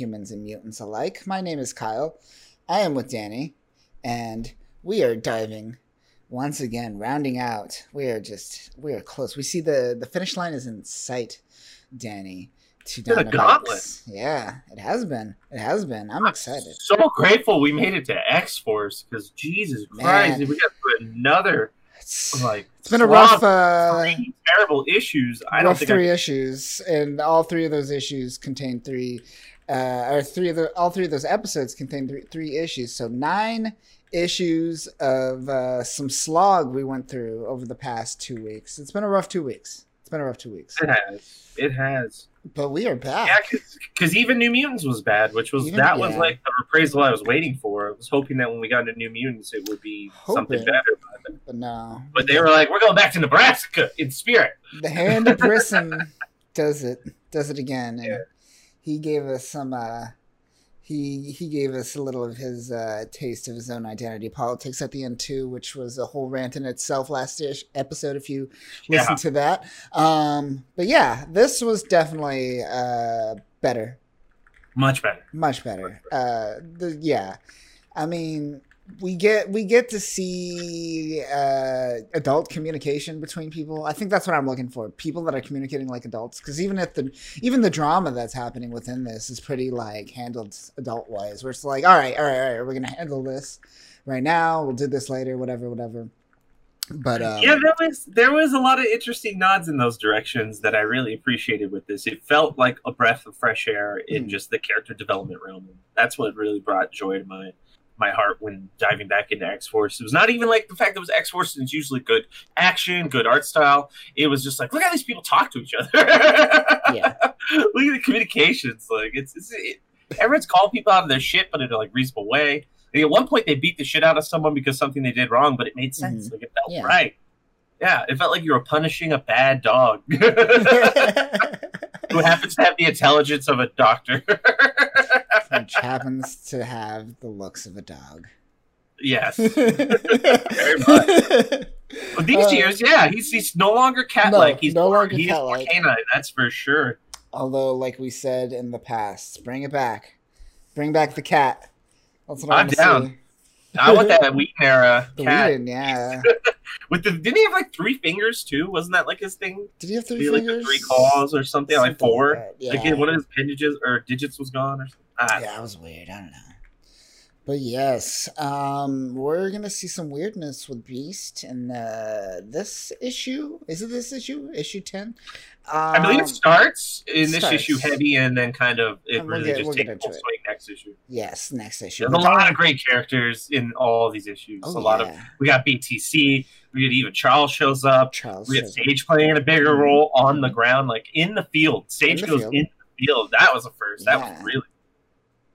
humans and mutants alike. My name is Kyle. I am with Danny, and we are diving once again, rounding out. We are just we are close. We see the the finish line is in sight, Danny. To Dynamax. gauntlet. Yeah, it has been. It has been. I'm excited. So grateful we made it to X Force because Jesus Christ, Man. we got through another It's, like it's been a rough, uh, terrible issues. I don't think three I, issues, and all three of those issues contain three, uh, or three of the all three of those episodes contain three, three issues. So nine issues of uh, some slog we went through over the past two weeks. It's been a rough two weeks. It's been a rough two weeks, it has. It has. but we are back. Yeah, because even New Mutants was bad, which was Even- that was like the appraisal I was waiting for. I was hoping that when we got into New Mutants, it would be something better. But, But no, but they were like, "We're going back to Nebraska in spirit." the hand of Brisson does it does it again and Yeah. He gave us some uh he he gave us a little of his uh taste of his own identity politics at the end too which was a whole rant in itself last ish episode if you Yeah. listen to that. Um but yeah this was definitely uh better. Much better. much better. Uh the yeah. I mean we get we get to see uh adult communication between people i think that's what i'm looking for people that are communicating like adults because even if the even the drama that's happening within this is pretty like handled adult wise where it's like all right all right all right we're gonna handle this right now we'll do this later whatever whatever but um, yeah, there was there was a lot of interesting nods in those directions that I really appreciated with this. It felt like a breath of fresh air in Mm. just the character development realm. That's what really brought joy to my my heart when diving back into X Force. It was not even like the fact that it was X Force is usually good action, good art style. It was just like look how these people talk to each other. Yeah. look at the communications. Like it's, it's it, everyone's calling people out of their shit, but in a like reasonable way. Like, at one point, they beat the shit out of someone because something they did wrong, but it made sense. Like it felt Mm-hmm. Yeah. right. Yeah, it felt like you were punishing a bad dog who happens to have the intelligence of a doctor. Which happens to have the looks of a dog yes. very But these Uh, years, yeah, he's he's no longer cat like. No, he's no more, longer he's more cat-like. canine. That's for sure. Although, like we said in the past, bring it back. Bring back the cat. That's what I I'm want to down. I want that Whedon era The cat Whedon, yeah. with the. Didn't he have like three fingers too? Wasn't that like his thing? Did he have three He had, like fingers? three claws or something, like four. Yeah. Like one of his appendages or digits was gone or something. Ah, yeah, that was weird. I don't know. But yes, um, we're gonna see some weirdness with Beast in uh, this issue. Is it this issue? Issue ten? Um, I believe it starts in this starts. issue heavy, and then kind of it really get- just we'll takes get full swing next issue. yes, next issue. There's a lot of great characters in all these issues. Oh, a lot of we got BTC. We got even Charles shows up. Charles. We up. Sage playing a bigger role on the ground, like in the field. Sage the goes field. in the field. That was a first. That Yeah. was really.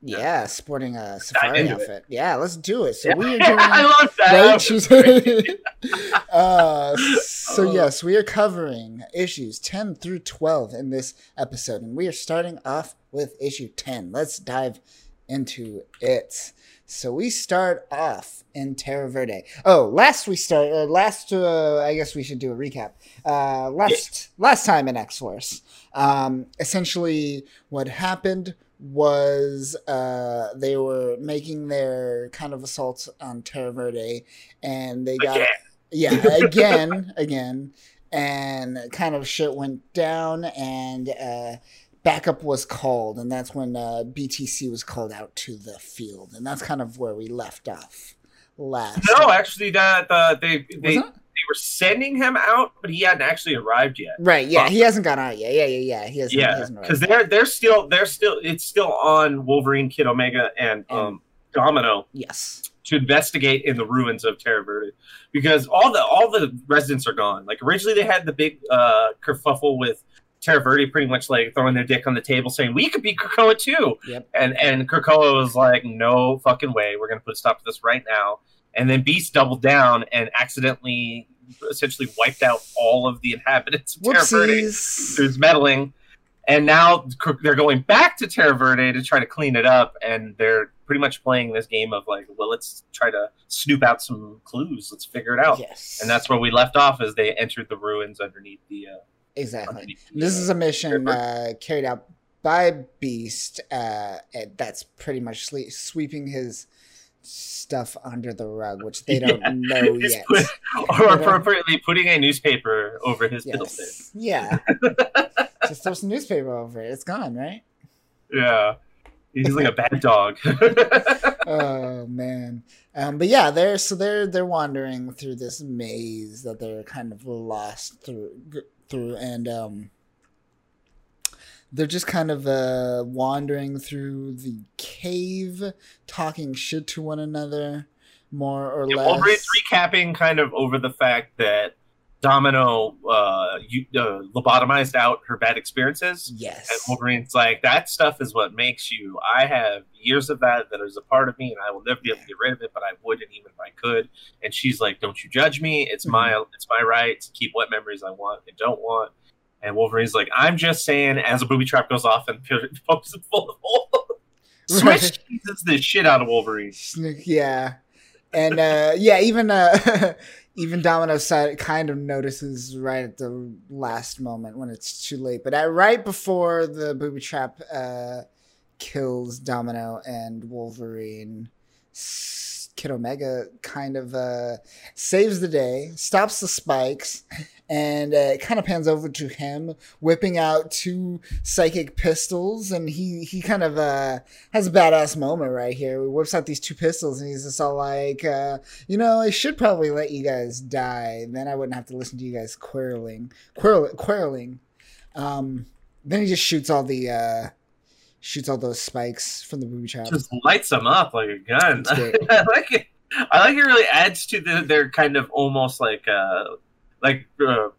Yeah, sporting a safari outfit. Yeah, let's do it. So we are doing. I love that. Right? That She's- was- uh, so Oh. yes, we are covering issues ten through twelve in this episode, and we are starting off with issue ten. Let's dive into it. So we start off in Terra Verde. Oh, last we start. Uh, last, uh, I guess we should do a recap. Uh, last last time in X Force, um, essentially what happened was uh, they were making their kind of assaults on Terra Verde, and they got Again. yeah again again, and kind of shit went down, and uh, backup was called, and that's when uh, BTC was called out to the field, and that's kind of where we left off last. No, actually, that uh, they they, Was it? they were sending him out, but he hadn't actually arrived yet. Right, yeah, he hasn't gone out yet. Yeah, yeah, yeah. He hasn't. Yeah, because they're they're still they're still it's still on Wolverine, Kid Omega, and And- um, Domino yes, to investigate in the ruins of Terra Verde because all the all the residents are gone. Like originally, they had the big uh, kerfuffle with Terra Verde, pretty much like throwing their dick on the table, saying we could be Krakoa too. Yep. And and Krakoa was like, no fucking way, we're gonna put a stop to this right now. And then Beast doubled down and accidentally, essentially wiped out all of the inhabitants of Terra Verde there's meddling, and now they're going back to Terra Verde to try to clean it up, and they're pretty much playing this game of like, well, let's try to snoop out some clues, let's figure it out, Yes, and that's where we left off as they entered the ruins underneath the. Uh, exactly. underneath the, This uh, is a mission uh, carried out by Beast. Uh, and that's pretty much sweeping his stuff under the rug, which they don't Yeah. know yet. put- or appropriately putting a newspaper over his. Yes. Yeah. Just throw some newspaper over it. It's gone, right? Yeah. He's like a bad dog. oh man. Um, but yeah, they're so they're they're wandering through this maze that they're kind of lost through through, and um, they're just kind of uh, wandering through the cave, talking shit to one another, more or Yeah, less. Wolverine's recapping kind of over the fact that Domino uh, you, uh, lobotomized out her bad experiences. Yes. And. Wolverine's like, that stuff is what makes you. I have years of that that is a part of me, and I will never be able to get rid of it, but I wouldn't even if I could. And she's like, don't you judge me. It's my Mm-hmm. it's my right to keep what memories I want and don't want. And Wolverine's like, I'm just saying, as a booby trap goes off and pokes it full of holes. Switch teases the shit out of Wolverine. Yeah, and uh, yeah, even uh, even Domino side kind of notices right at the last moment when it's too late. But at, right before the booby trap uh, kills Domino and Wolverine, Kid Omega kind of uh, saves the day, stops the spikes, and uh, it kind of pans over to him, whipping out two psychic pistols, and he he kind of uh, has a badass moment right here. He whips out these two pistols, and he's just all like, uh, "You know, I should probably let you guys die, then I wouldn't have to listen to you guys quarreling, quarrel, quarreling." Um, then he just shoots all the uh, shoots all those spikes from the booby trap. just lights them up like a gun. I like it. I like it. Really adds to the, their kind of almost like uh like uh,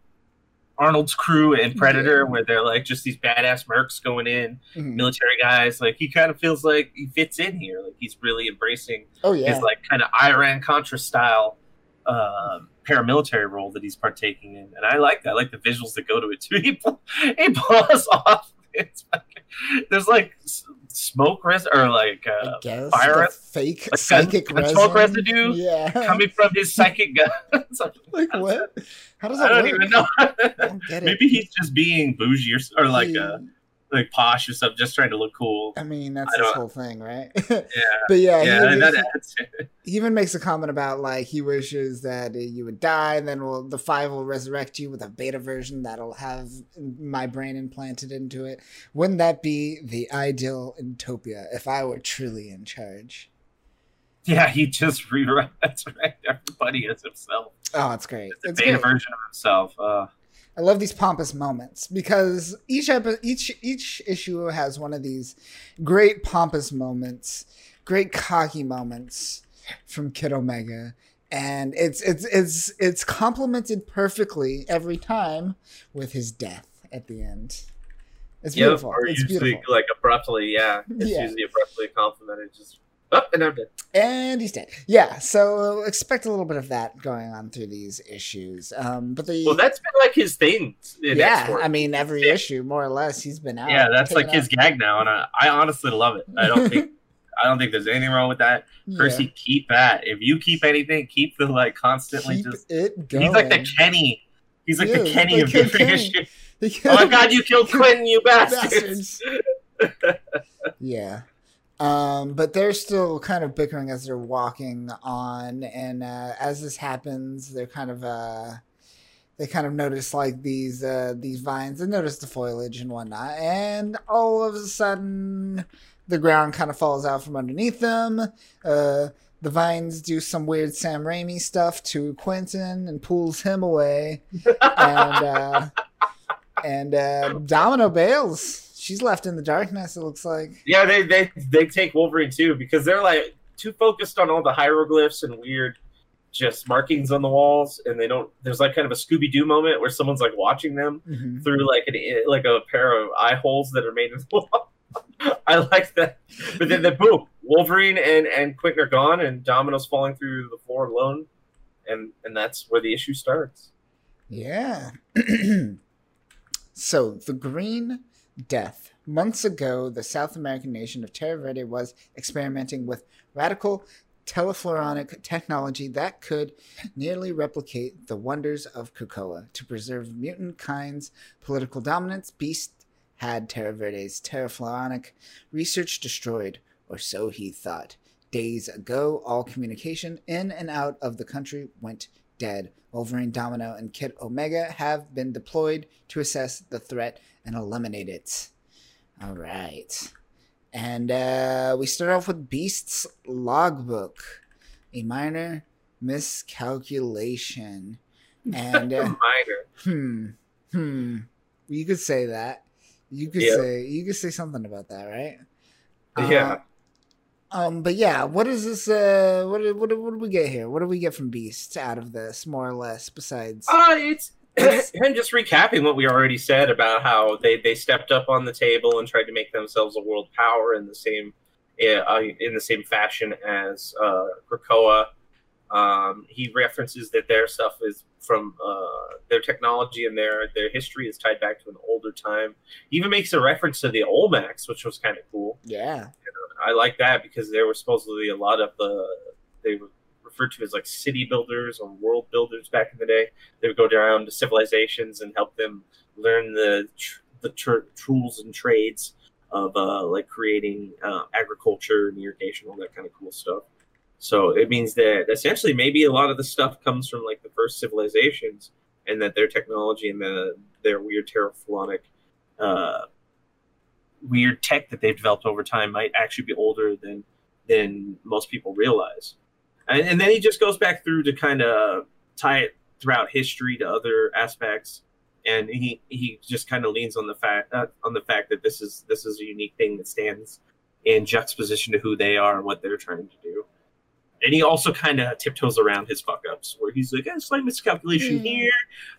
Arnold's crew and Predator, Yeah. where they're like just these badass mercs going in, Mhm. military guys. Like he kind of feels like he fits in here. Like he's really embracing Oh yeah, his like kind of Iran Contra style um paramilitary role that he's partaking in, and I like that. I like the visuals that go to it too. He pull- he pulls off. Fucking, there's like smoke res or like uh, guess fire res- fake gun- psychic gun smoke residue Yeah, coming from his psychic guns. like what? How does that I don't work? even know. I don't get it. Maybe he's just being bougie or, or like He- uh, like posh or something, just trying to look cool. I mean, that's I his whole thing, right? Yeah, but yeah, yeah, he, that he- even makes a comment about like he wishes that you would die, and then will the five will resurrect you with a beta version that'll have my brain implanted into it. Wouldn't that be the ideal utopia if I were truly in charge? Yeah, he just rewrites right everybody as himself. Oh, it's great. It's a It's beta great. version of himself. Uh, I love these pompous moments because each epi- each each issue has one of these great pompous moments, great cocky moments from Kid Omega, and it's it's it's it's complemented perfectly every time with his death at the end. It's Yep, beautiful. or it's usually beautiful. like abruptly, yeah. It's Yeah. usually abruptly complimented. Just up and I'm dead. And he's dead. Yeah, so expect a little bit of that going on through these issues. Um, but the Well, that's been like his thing. In yeah, X-Force. I mean every issue more or less he's been out. yeah, that's like his out- gag now, and I, I honestly love it. I don't think I don't think there's anything wrong with that. Yeah. Percy, keep that. If you keep anything, keep the like constantly Keep just. it going. He's like the Kenny. He's like Yeah, the Kenny of Kid different issues. Oh my god, you killed Quentin, you bastards! Bastards. yeah. Um, but they're still kind of bickering as they're walking on, and uh, as this happens, they're kind of uh, they kind of notice like these uh, these vines. They notice the foliage and whatnot, and all of a sudden, the ground kind of falls out from underneath them. Uh, the vines do some weird Sam Raimi stuff to Quentin and pulls him away, and uh, and uh, Domino bails. She's left in the darkness. It looks like. Yeah, they they they take Wolverine too because they're like too focused on all the hieroglyphs and weird just markings on the walls, and they don't. There's like kind of a Scooby Doo moment where someone's like watching them Mhm. through like an like a pair of eye holes that are made in the wall. I like that, but then the boom, Wolverine and and Quentin are gone, and Domino's falling through the floor alone, and and that's where the issue starts. Yeah. so the Green Death. Months ago, the South American nation of Terra Verde was experimenting with radical telefloronic technology that could nearly replicate the wonders of Krakoa to preserve mutant kinds, political dominance, beast, had Terra Verde's terrafloronic research destroyed, or so he thought. Days ago, all communication in and out of the country went dead. Wolverine, Domino, and Kid Omega have been deployed to assess the threat and eliminate it. All right. And uh, we start off with Beast's logbook. A minor miscalculation. And uh, Minor. hmm, hmm. You could say that. You could Yeah. say you could say something about that, right? Yeah. Uh, um. But yeah, what is this? Uh. What? do- What? What do we get here? What do we get from Beast out of this, more or less? Besides. Uh, it's him just recapping what we already said about how they, they stepped up on the table and tried to make themselves a world power in the same uh, in the same fashion as uh, Krakoa. Um, he references that their stuff is from uh, their technology and their their history is tied back to an older time. He even makes a reference to the Olmecs, which was kind of cool. yeah. I like that because there were supposedly a lot of the they were referred to as like city builders or world builders back in the day. They would go around to civilizations and help them learn the the tr- tools and trades of uh, like creating uh, agriculture and irrigation, all that kind of cool stuff. So it means that essentially maybe a lot of the stuff comes from like the first civilizations, and that their technology and the their weird terraflonic uh, weird tech that they've developed over time might actually be older than than most people realize. And, and then he just goes back through to kind of tie it throughout history to other aspects, and he he just kind of leans on the fact uh, on the fact that this is this is a unique thing that stands in juxtaposition to who they are and what they're trying to do. And he also kind of tiptoes around his fuck ups, where he's like, a slight miscalculation Hmm. here,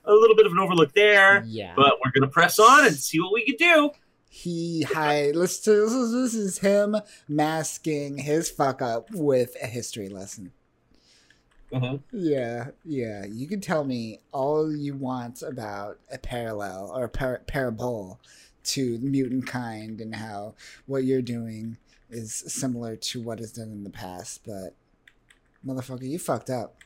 a little bit of an overlook there, Yeah. but we're gonna press on and see what we can do. He hi. Let's. This is, this is him masking his fuck up with a history lesson. Mm-hmm. Yeah, yeah. You can tell me all you want about a parallel or a par- parable to mutant kind and how what you're doing is similar to what is done in the past, but motherfucker, you fucked up.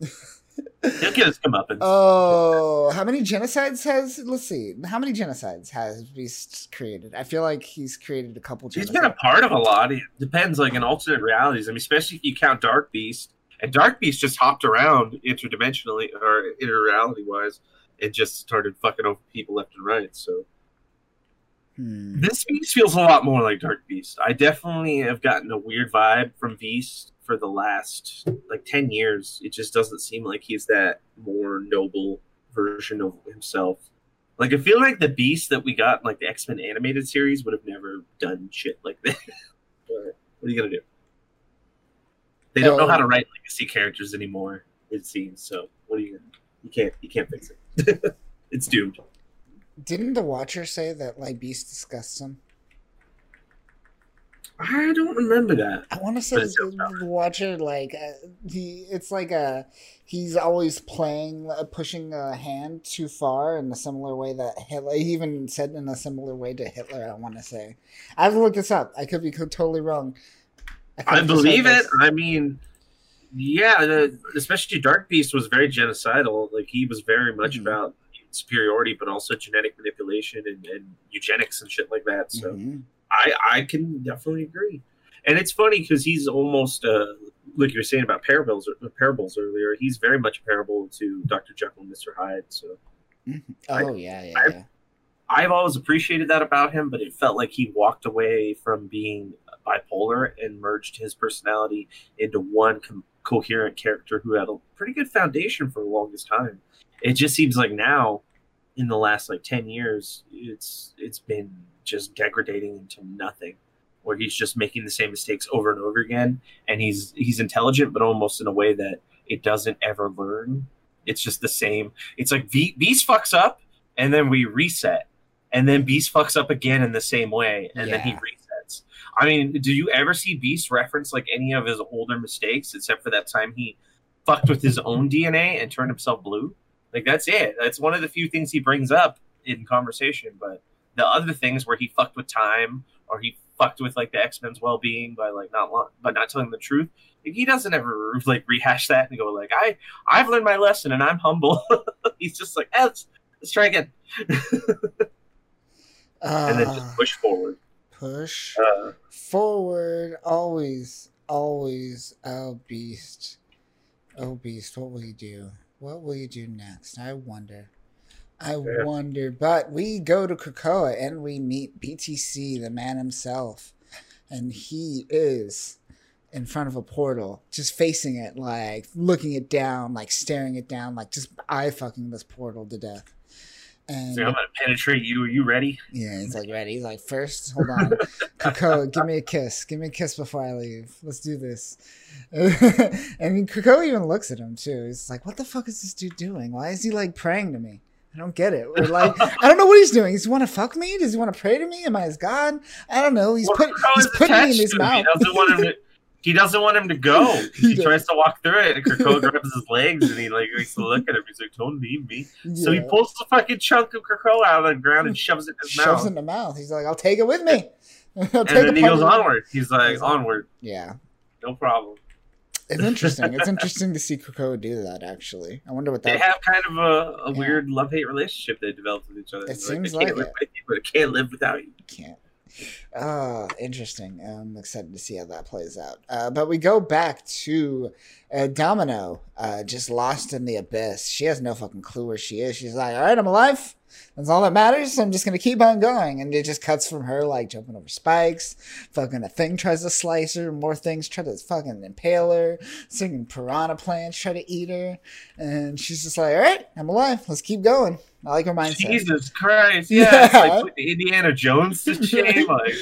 He'll get his comeuppance. Oh, how many genocides has? Let's see. How many genocides has Beast created? I feel like he's created a couple. He's been a part of a lot. It depends, like in alternate realities. I mean, especially if you count Dark Beast. And Dark Beast just hopped around interdimensionally or interreality wise and just started fucking over people left and right. So Hmm. this Beast feels a lot more like Dark Beast. I definitely have gotten a weird vibe from Beast for the last like ten years. It just doesn't seem like he's that more noble version of himself. Like I feel like the Beast that we got in like the X Men animated series would have never done shit like that. but what are you gonna do? They don't know how to write legacy characters anymore. It seems so. What are you? gonna You can't. You can't fix it. it's doomed. Didn't the Watcher say that like Beast disgusts him? I don't remember that. I want to say the, the Watcher like uh, he. It's like a he's always playing uh, pushing a hand too far in a similar way that Hitler. He even said in a similar way to Hitler. I want to say. I have to look this up. I could be totally wrong. could I believe it. I mean, yeah, the, especially Dark Beast was very genocidal. Like he was very much Mhm. about superiority, but also genetic manipulation and, and eugenics and shit like that. So Mhm. I I can definitely agree. And it's funny because he's almost uh, like you were saying about parables parables earlier. He's very much a parable to Doctor Jekyll and Mister Hyde. So Oh yeah, yeah, I- yeah. I've always appreciated that about him, but it felt like he walked away from being bipolar and merged his personality into one com- coherent character who had a pretty good foundation for the longest time. It just seems like now, in the last like ten years, it's it's been just degrading into nothing, where he's just making the same mistakes over and over again, and he's he's intelligent, but almost in a way that it doesn't ever learn. It's just the same. It's like v- Beast fucks up, and then we reset and then Beast fucks up again in the same way, and then he resets. I mean, do you ever see Beast reference like any of his older mistakes, except for that time he fucked with his own DNA and turned himself blue? Like that's it. That's one of the few things he brings up in conversation. But the other things where he fucked with time or he fucked with like the X Men's well being by like not lo- but not telling the truth. Like, he doesn't ever like rehash that and go like I I've learned my lesson and I'm humble. He's just like eh, let's let's try again. and then Uh, just push forward. push Uh, forward. Always, always. Oh, beast. Oh, beast. What will you do? What will you do next? I wonder. I Yeah. wonder. But we go to Krakoa and we meet BTC, the man himself. And he is in front of a portal, just facing it, like looking it down, like staring it down, like just eye fucking this portal to death. And so I'm gonna penetrate you. Are you ready? yeah, he's like ready. He's like, first, hold on, Coco, give me a kiss. Give me a kiss before I leave. Let's do this. and Coco even looks at him too. He's like, what the fuck is this dude doing? Why is he like praying to me? I don't get it. Or like, I don't know what he's doing. Does he want to fuck me? Does he want to pray to me? Am I his god? I don't know. He's Well, put he's putting me in his mouth. He doesn't want him to. He doesn't want him to go. He He, tries to walk through it, and Krakoa grabs his legs, and he like likes to look at him. He's like, "Don't leave me." So he pulls the fucking chunk of Krakoa out of the ground and shoves it in his mouth. shoves in the mouth. He's like, I'll take it with me. I'll and then he goes onward. He's like, Goes on. "Onward, Yeah. no problem." It's interesting. it's interesting to see Krakoa do that. Actually, I wonder what that is. They have kind of a, a Yeah. weird love hate relationship they developed with each other. It It's seems like live it. you, but I can't live without you. can't. Ah, interesting. I'm excited to see how that plays out. Uh, but we go back to uh, Domino, uh, just lost in the abyss. She has no fucking clue where she is. She's like, "All right, I'm alive. That's all that matters. I'm just gonna keep on going." And it just cuts from her like jumping over spikes. Fucking a thing tries to slice her. More things try to fucking impale her. Singing piranha plants try to eat her. And she's just like, "All right, I'm alive. Let's keep going." I like her mindset. Jesus Christ! Yeah, it's Yeah. like putting Indiana Jones to shame. Like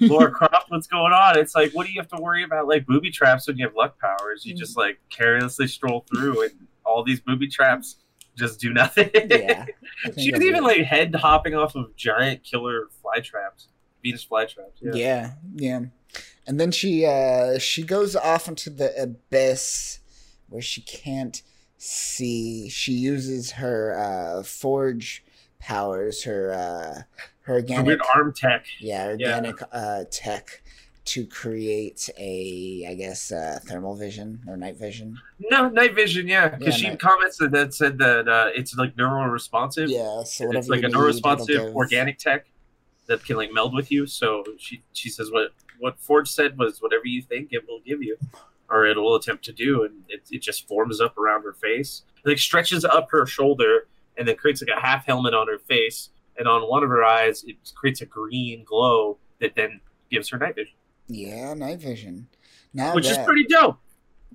Laura Croft, what's going on? It's like, what do you have to worry about? Like booby traps when you have luck powers? You Mm. just like carelessly stroll through, and all these booby traps just do nothing. yeah. She was even like head hopping off of giant killer fly traps, Venus fly traps. Yeah. Yeah, yeah. And then she uh she goes off into the abyss where she can't see. She uses her uh forge powers, her uh her organic weird arm tech. yeah, organic uh tech to create a I guess uh thermal vision or night vision. No, night vision. Yeah, because Yeah, she comments that, that said that uh, it's like neural responsive. Yeah, so it's like a neural responsive organic tech that can like meld with you. So she she says what what Forge said was whatever you think it will give you, or it will attempt to do, and it, it just forms up around her face, it, like stretches up her shoulder, and then creates like a half helmet on her face, and on one of her eyes it creates a green glow that then gives her night vision, Yeah, night vision. Now which is pretty dope.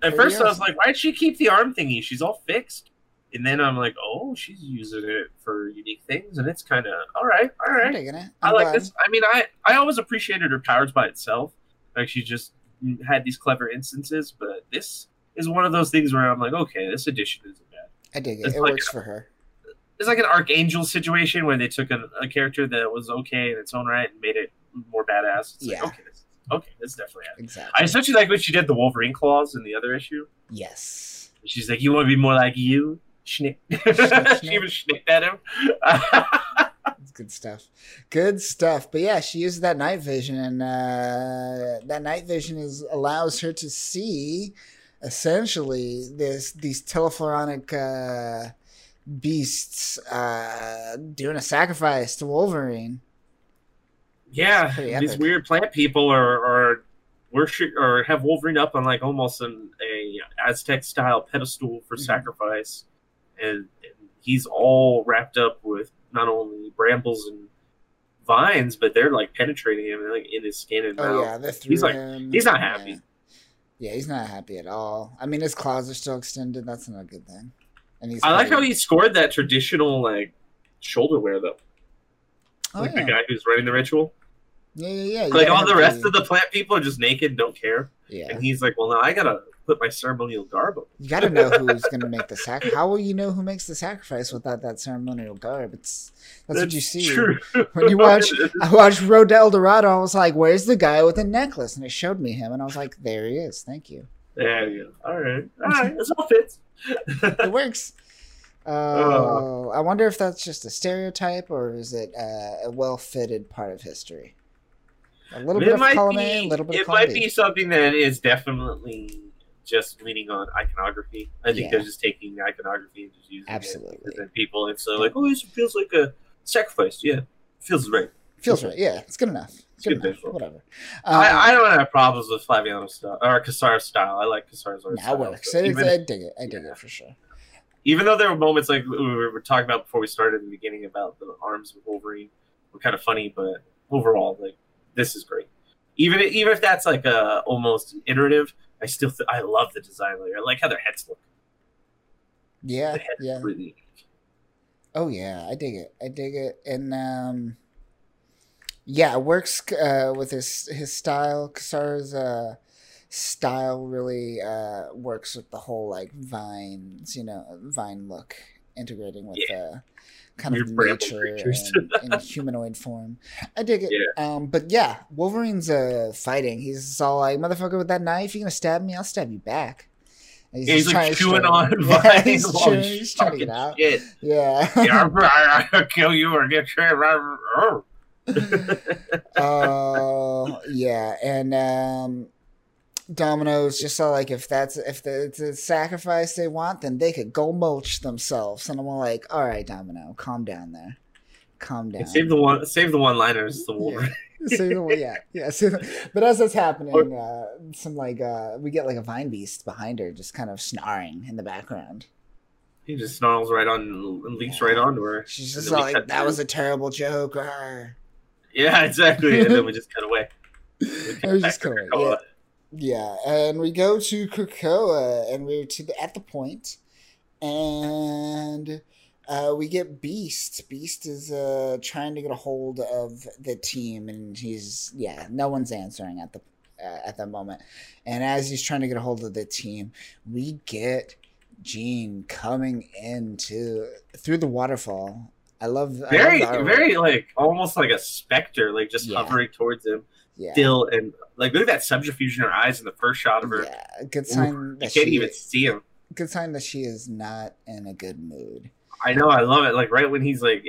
At Pretty first I was like, why'd she keep the arm thingy? She's all fixed. And then I'm like, oh, she's using it for unique things, and it's kind of all right, all right. I like glad. this. I mean, I I always appreciated her powers by itself. Like she just had these clever instances, but this is one of those things where I'm like, okay, this edition isn't bad. I dig it. it's It like works for her. It's like an archangel situation where they took a, a character that was okay in its own right and made it more badass. It's Yeah. like, okay, this, okay, this definitely. Happened. Exactly. I especially like when she did the Wolverine claws in the other issue. yes. She's like, "You want to be more like you, Schnick." She even schnicked at him. Good stuff. Good stuff. But yeah, she uses that night vision, and uh, that night vision is allows her to see essentially this these telephoronic uh, beasts uh, doing a sacrifice to Wolverine. Yeah, these weird plant people are, are worship or have Wolverine up on like almost an a Aztec style pedestal for Mhm. sacrifice, and, and he's all wrapped up with not only brambles and vines, but they're like penetrating him like in his skin and Oh mouth. yeah, they threw He's like- him. he's not happy. Yeah, he's not happy at all. I mean, his claws are still extended. That's not a good thing. And he's I like how he scored that traditional like shoulder wear though, Oh, like yeah. the guy who's running the ritual. yeah, yeah, yeah. Like all the rest of the plant people are just naked, don't care, yeah. and he's like, "Well, now I gotta put my ceremonial garb on." You got to know who's going to make the sacrifice. How will you know who makes the sacrifice without that ceremonial garb? It's that's, what you see True. when you watch. I watched Road to El Dorado. I was like, "Where's the guy with the necklace?" And it showed me him, and I was like, "There he is. Thank you. There you go. All right, all right, this all fits. It works." Oh, I wonder if that's just a stereotype or is it uh, a well-fitted part of history? A little bit it of might column be. A, a little bit it of might B. be something that is definitely just leaning on iconography. I think Yeah. they're just taking iconography and just using it. Absolutely. And people, it's uh, like, oh, this feels like a sacrifice. Yeah, feels right. Feels right. Yeah, it's good enough. It's good good enough. visual. Whatever. I, Um, I don't have problems with Flaviano's style or Cassara's style. I like Cassara's art That style. works. So It- even, I dig it. I dig yeah. it for sure. even though there were moments like we were talking about before we started in the beginning about the arms of Wolverine were kind of funny, but overall, like this is great. Even even if that's like a almost iterative, I still th- I love the design layer. I like how their heads look. Yeah, The heads yeah. really. Oh yeah, I dig it. I dig it, and um, yeah, it works uh, with his his style. Cassara's uh, style really uh, works with the whole like vines, you know, vine look, integrating with uh, kind of bramble nature in humanoid form. I dig it. Um, but yeah, Wolverine's uh, fighting. He's all like, "Motherfucker, with that knife, you gonna stab me? I'll stab you back." He's, just like trying- chewing on Yeah, he's chewing- he's he's trying to get out. shit. Yeah. Yeah, I'm- I'll kill you or get you. Oh yeah, and um, Domino's just saw like if that's if the, it's a sacrifice they want, then they could go mulch themselves. And I'm all like, all right, Domino, calm down there, calm down. save the one. Save the one-liners. The Wolverine. Save the- yeah, yeah. save the- but as that's happening, uh, some like uh, we get like a vine beast behind her, just kind of snarling in the background. He just snarls right on and leaps right onto her. She's just like, that to- was a terrible joke. arr." Yeah, exactly. And then we just cut away. I was just Back to kind of Krakoa. Yeah, and we go to Krakoa, and we're to the at the point, and uh, we get Beast. Beast is uh, trying to get a hold of the team, and he's yeah, no one's answering at the uh, at that moment. And as he's trying to get a hold of the team, we get Jean coming into through the waterfall. I love I Very, love very like almost like a specter, like just Yeah. hovering towards him. Yeah. Still, and like look at that subterfuge in her eyes in the first shot of her. Yeah, good Ooh, sign you that can't she even see him. good sign that she is not in a good mood. I know, I love it. Like right when he's like,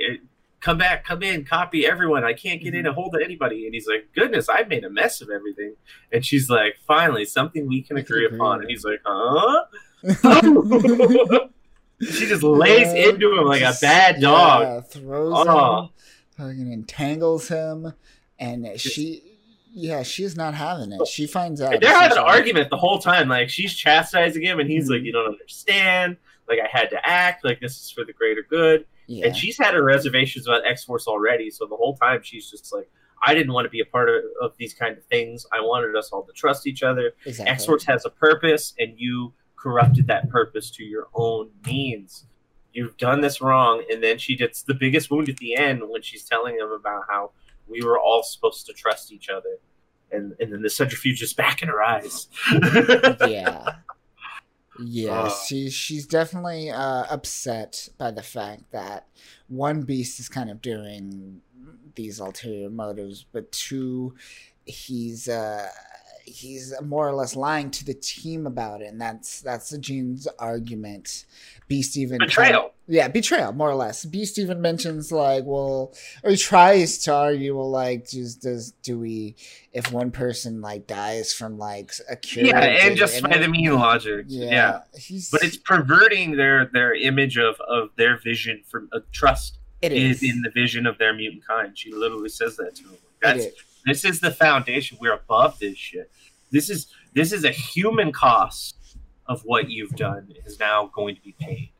"Come back, come in, copy everyone. I can't get in Mhm. a hold of anybody," and he's like, "Goodness, I've made a mess of everything." And she's like, "Finally, something we can We can agree agree upon." on. And he's like, "Huh?" she just lays Yeah, into him like a bad dog. Yeah, throws Oh. him, fucking entangles him, and she, yeah, she's not having it. She finds out. They're having an argument the whole time. Like she's chastising him, and he's like, Mhm. "You don't understand. Like I had to act. Like this is for the greater good." Yeah, And she's had her reservations about X Force already. So the whole time she's just like, "I didn't want to be a part of, of these kind of things. I wanted us all to trust each other. exactly. X Force has a purpose, and you corrupted that purpose to your own means. You've done this wrong." And then she gets the biggest wound at the end when she's telling him about how we were all supposed to trust each other. And, and then the centrifuge is back in her eyes. yeah. Yeah, Oh. she she's definitely uh, upset by the fact that one beast is kind of doing these ulterior motives, but two, he's uh, he's more or less lying to the team about it, and that's that's the Jean's argument. Beast even kind of- Betrayal. yeah, betrayal, more or less. Beast even mentions like, well, or he tries to argue, well, like, just does do we if one person like dies from like a cure? Yeah, and just by the mean logic. yeah, yeah. he's but it's perverting their their image of of their vision for uh, trust it is. is in the vision of their mutant kind. She literally says that to him. That's. This is the foundation. We're above this shit. This is this is a human cost of what you've done is now going to be paid.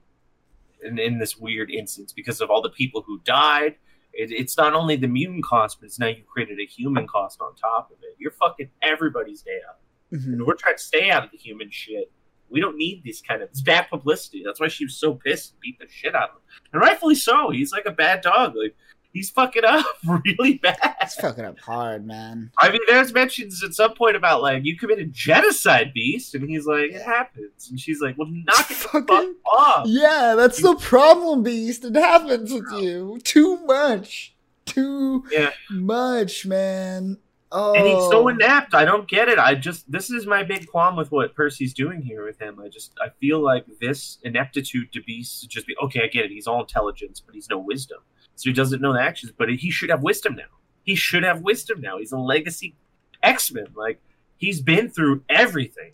In, in this weird instance, because of all the people who died, it, it's not only the mutant cost, but it's now you created a human cost on top of it. You're fucking everybody's day up. Mhm. And we're trying to stay out of the human shit. We don't need this kind of it's bad publicity. That's why she was so pissed and beat the shit out of him. And rightfully so. He's like a bad dog. Like he's fucking up really bad. It's fucking up hard, man. I mean, there's mentions at some point about like you committed genocide, beast, and he's like, it happens, and she's like, well, knock it the fuck Fucking- off. Yeah, that's the problem, Beast. It happens with you too much, too Yeah. much, man. Oh, And he's so oh. inept. I don't get it. I just this is my big qualm with what Percy's doing here with him. I just I feel like this ineptitude to be just be okay. I get it. He's all intelligence, but he's no wisdom. So he doesn't know the actions. But he should have wisdom now. He should have wisdom now. He's a legacy X Men. Like he's been through everything.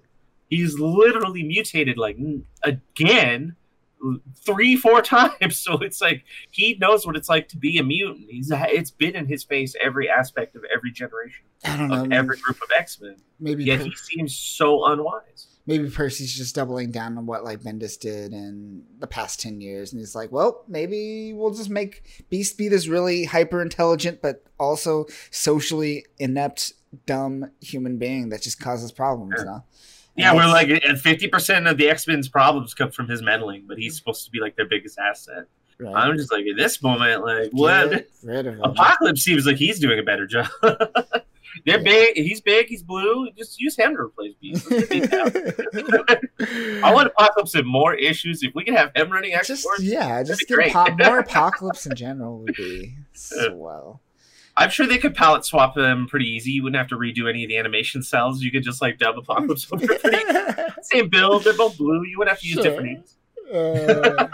He's literally mutated like again. three, four times. So it's like he knows what it's like to be a mutant. He's it's been in his face every aspect of every generation I don't know. of every group of X Men. maybe Yet he seems so unwise. Maybe Percy's just doubling down on what like Bendis did in the past ten years, and he's like, well, maybe we'll just make Beast be this really hyper intelligent but also socially inept, dumb human being that just causes problems. Sure. You know? Yeah, we're like fifty percent of the X Men's problems come from his meddling, but he's mm-hmm. supposed to be like their biggest asset. right. I'm just like at this moment, like what? Apocalypse seems like he's doing a better job. They're big. He's big. He's blue. Just use him to replace Beast. Let's get Beast out. I want Apocalypse in more issues. If we can have him running X just Force, yeah, just get pop, more apocalypse in general would be swell. I'm sure they could palette swap them pretty easy. You wouldn't have to redo any of the animation cells. You could just like dub Apocalypse over pretty same build. They're both blue. You wouldn't have to use Sure. different names. Uh,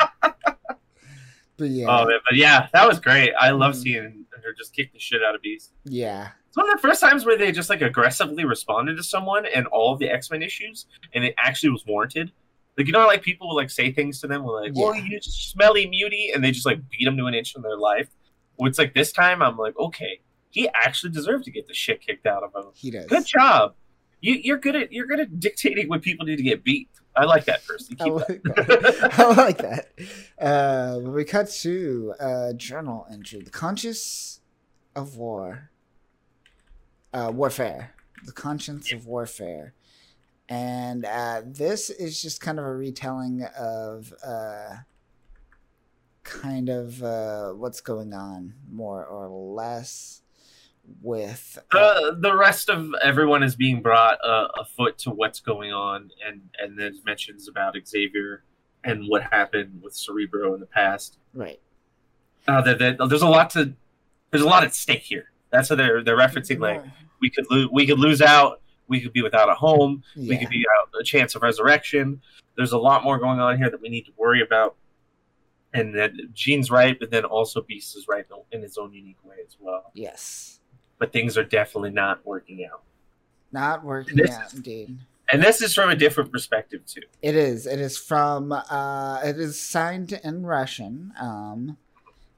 but yeah, Oh, man, but yeah, that was great. I love Mhm. seeing her just kick the shit out of Beast. yeah, It's one of the first times where they just like aggressively responded to someone and all of the X Men issues, and it actually was warranted. Like you know, how, like people will like say things to them, like, "Well, Yeah. you smelly mutie," and they just like beat them to an inch in their life. Well, it's like this time, I'm like, okay, he actually deserved to get the shit kicked out of him. he does. Good job. You, you're good at you're good at dictating when people need to get beat. I like that person. I like that. I like that. Uh, we cut to uh, journal entry: the conscience of war, uh, warfare, the conscience of warfare, and uh, this is just kind of a retelling of uh, kind of uh, what's going on, more or less, with uh, the the rest of everyone is being brought uh, afoot to what's going on, and and there's mentions about Xavier and what happened with Cerebro in the past. right. Uh, that, that there's a lot to there's a lot at stake here. That's what they're they're referencing. Like we could lose we could lose out. We could be without a home. We could be out a chance of resurrection. There's a lot more going on here that we need to worry about. And that Jean's right, but then also Beast is right in his own unique way as well. Yes. But things are definitely not working out. Not working This out, indeed. And this is from a different perspective too. It is. It is from. Uh, it is signed in Russian. Um,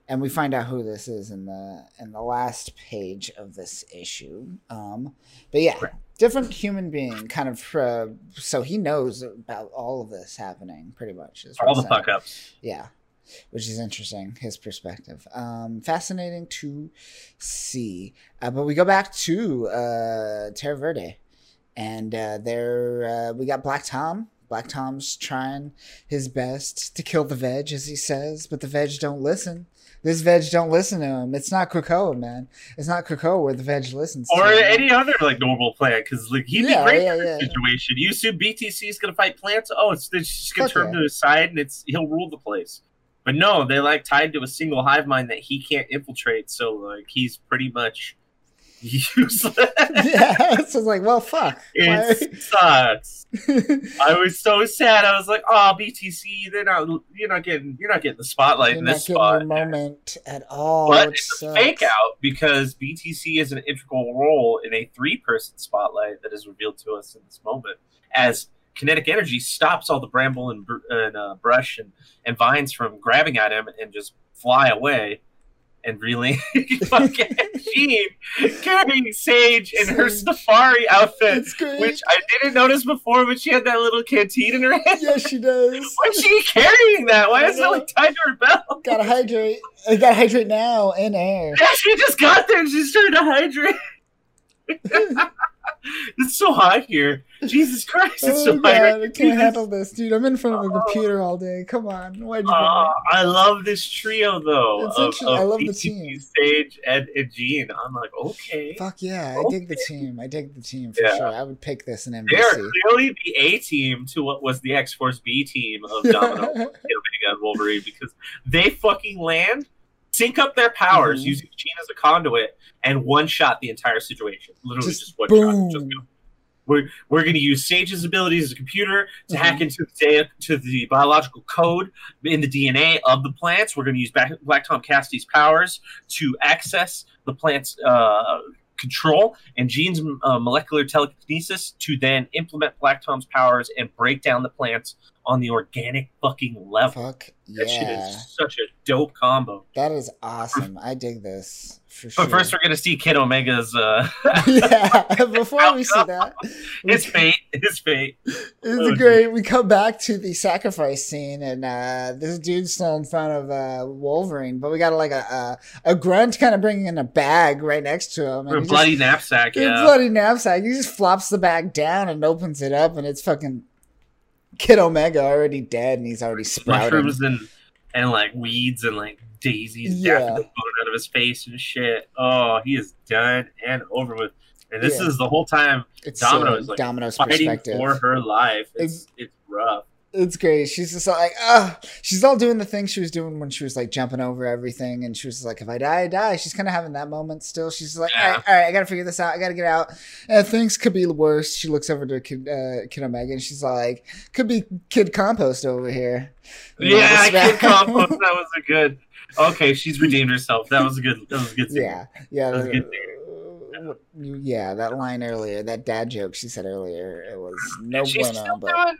and we find out who this is in the in the last page of this issue. Um, but yeah, Right. different human being, kind of. Uh, so he knows about all of this happening, pretty much. All the fuck ups. Yeah, which is interesting, his perspective. Um, fascinating to see. Uh, but we go back to uh, Terra Verde, and uh, there uh, we got Black Tom. Black Tom's trying his best to kill the veg, as he says, but the veg don't listen. This veg don't listen to him. It's not Krakoa, man. It's not Krakoa where the veg listens. Or to any other like normal plant, because like he'd Yeah, be great yeah, in this yeah. situation. You assume BTC is gonna fight plants. Oh, it's they're just gonna Fuck turn to his side and it's he'll rule the place. But no, they're like tied to a single hive mind that he can't infiltrate. So like he's pretty much useless. yeah, so it's like, well, fuck. Why- it sucks. I was so sad. I was like, "Oh, BTC, they're not. You're not getting. You're not getting the spotlight You're in this spot." moment at all. But it's a sucks. fake out because BTC is an integral role in a three-person spotlight that is revealed to us in this moment. As kinetic energy stops all the bramble and, and uh, brush and, and vines from grabbing at him and just fly away, and really, fucking Jean carrying Sage in her safari outfit, which I didn't notice before, but she had that little canteen in her hand. yes, she does. Why is she carrying that? Why is know. like tied to her belt? Gotta hydrate. I gotta hydrate now in air. Yeah, she just got there and she's trying to hydrate. it's so hot here. Jesus Christ, it's oh so hot. god, here. I can't handle this, dude. I'm in front of a computer all day. Come on, why'd you? Uh, I love this trio though. It's Of, of I love the team. Sage and, and Jean. I'm like, okay. Fuck yeah, I dig the team. I dig the team for Yeah. sure. I would pick this in They are NBC. clearly the A team to what was the X Force B team of Domino, and Wolverine because they fucking land, sync up their powers Mhm. using Jean as a conduit, and one shot the entire situation. Literally Just just, one boom. shot. Just go. We're, we're going to use Sage's abilities as a computer to Mhm. hack into the to the biological code in the DNA of the plants. We're going to use Black, Black Tom Cassidy's powers to access the plant's uh, control and Jean's uh, molecular telekinesis to then implement Black Tom's powers and break down the plants on the organic fucking level. Fuck That shit is such a dope combo. That is awesome. I dig this for sure. But first, we're gonna see Kid Omega's. uh yeah, before we see that, His fate. His fate. It's great. We come back to the sacrifice scene, and uh, this dude's still in front of uh, Wolverine, but we got like a a, a grunt kind of bringing in a bag right next to him. And he bloody just, knapsack. a Yeah. bloody knapsack. He just flops the bag down and opens it up, and it's fucking Kid Omega already dead, and he's already sprouting. mushrooms and and like weeds and like daisies Yeah. daffodils coming out of his face and shit. Oh, he is done and over with. And this Yeah. is the whole time It's Domino is, like, Domino's fighting perspective. for her life. It's it's rough. It's great. She's just like, ah, she's all doing the thing she was doing when she was like jumping over everything, and she was like, if I die, I die. She's kind of having that moment still. She's like, all right, all right, I gotta figure this out. I gotta get out. And things could be worse. She looks over to Kid, uh, Kid Omega, and she's like, could be Kid Compost over here. Yeah, Kid Compost. That was a good. Okay, she's redeemed herself. That was a good. That was a good. Scene. Yeah, yeah, That was uh, good what- yeah. That line earlier, that dad joke she said earlier, it was no bueno. But doing.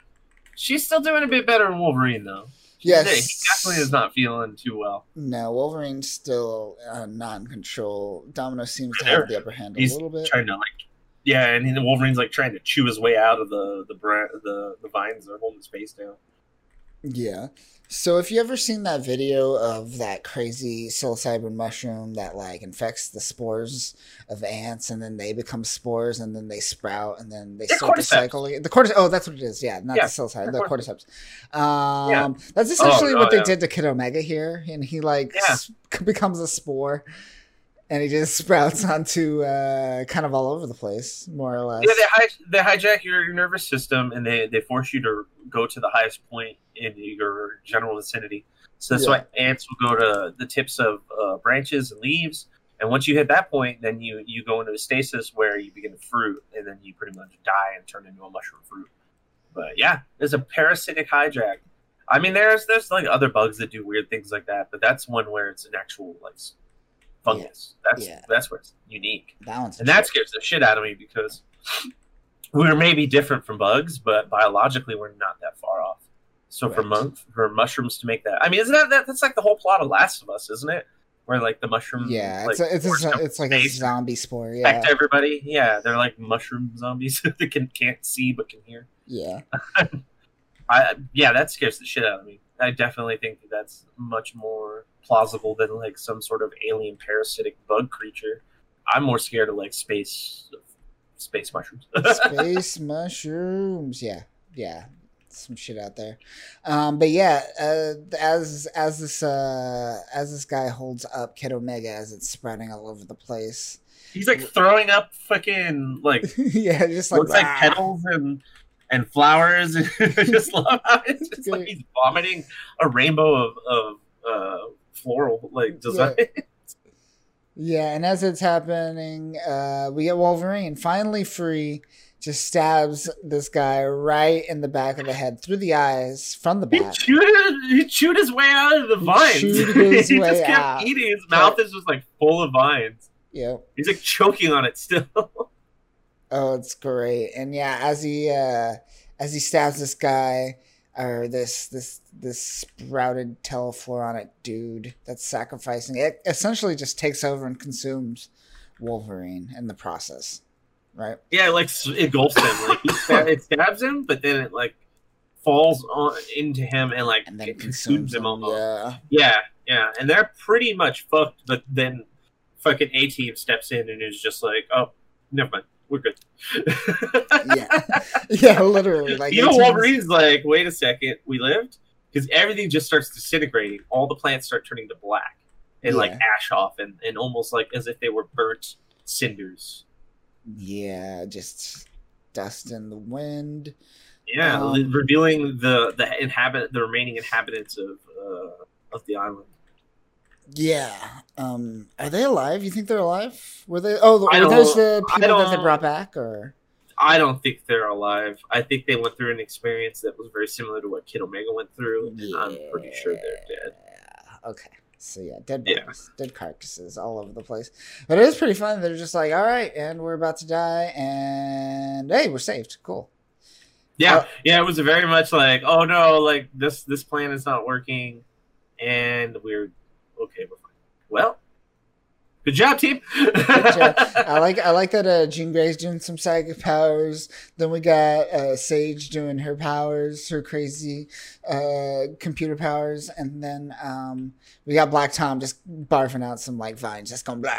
She's still doing a bit better in Wolverine though. yes, he definitely is not feeling too well. No, Wolverine's still uh, not in control. Domino seems to have the upper hand a he's little bit. Trying to like, yeah, and Wolverine's like trying to chew his way out of the the the the vines that are holding his face down. Yeah. So if you ever seen that video of that crazy psilocybin mushroom that like infects the spores of ants and then they become spores and then they sprout and then they Yeah, start to cycle again. The cordyceps. Oh, that's what it is. Yeah, not Yeah, the psilocybin. The they're cordyceps. Um, Yeah. that's essentially Oh, what oh, they yeah. did to Kid Omega here, and he like becomes a spore. And he just sprouts onto uh, kind of all over the place, more or less. Yeah, they hij- they hijack your, nervous system and they they force you to go to the highest point in your general vicinity. So that's Yeah. why ants will go to the tips of uh, branches and leaves. And once you hit that point, then you you go into a stasis where you begin to fruit, and then you pretty much die and turn into a mushroom fruit. But yeah, there's a parasitic hijack. I mean, there's there's like other bugs that do weird things like that, but that's one where it's an actual like fungus. That's Yeah. that's where it's unique, one's and that scares the shit out of me because we're maybe different from bugs, but biologically we're not that far off. So for month for mushrooms to make that, I mean, isn't that, that that's like the whole plot of Last of Us, isn't it? Where like the mushroom, Yeah, like, it's a, it's a, it's like a zombie spore. Yeah, infect everybody. Yeah, they're like mushroom zombies that can can't see but can hear. yeah, I yeah, that scares the shit out of me. I definitely think that that's much more plausible than like some sort of alien parasitic bug creature. I'm more scared of like space space mushrooms. space mushrooms. Yeah, yeah, some shit out there. Um, but yeah, uh, as as this uh, as this guy holds up Kid Omega as it's spreading all over the place. He's like throwing up fucking like yeah, just like looks like "Ah." petals and and flowers. I just love how it's just like he's vomiting a rainbow of of uh, floral like design. Yeah, and as it's happening, uh, we get Wolverine finally free. Just stabs this guy right in the back of the head through the eyes from the He back. chewed, he chewed his way out of the vines. chewed his he just kept out. eating. His mouth is just like full of vines. Yeah, He's like choking on it still. Oh, it's great. And yeah, as he uh as he stabs this guy or this this this sprouted telefloronic dude that's sacrificing it essentially just takes over and consumes Wolverine in the process. Right? yeah, it, like it engulfs him. Like he stab, it stabs him, but then it like falls on into him and like And then it consumes him. almost. Yeah. Yeah, yeah, and they're pretty much fucked. But then fucking A Team steps in and is just like, "Oh, never mind, we're good." Yeah. Yeah, literally. Like you know, 18's Wolverine's like, "Wait a second, we lived," because everything just starts disintegrating. All the plants start turning to black and like ash off, and and almost like as if they were burnt cinders. Yeah, just dust in the wind. Yeah, Um, li- revealing the the inhabit the remaining inhabitants of uh, of the island. Yeah. Um are they alive? You think they're alive? Were they Oh, were those don't- the people that they brought back or I don't think they're alive. I think they went through an experience that was very similar to what Kid Omega went through. and I'm pretty sure they're dead. Yeah. Okay. So yeah, dead Yeah. dead carcasses all over the place. But it is pretty fun. They're just like, all right, and we're about to die, and hey, we're saved. Cool. Yeah, Uh, yeah, it was very much like, oh no, like this this plan is not working, and we're okay, we're fine. Well, good job, team. job. I like I like that uh, Jean Grey's doing some psychic powers. Then we got uh, Sage doing her powers, her crazy uh, computer powers, and then um, we got Black Tom just barfing out some like vines, just going blah.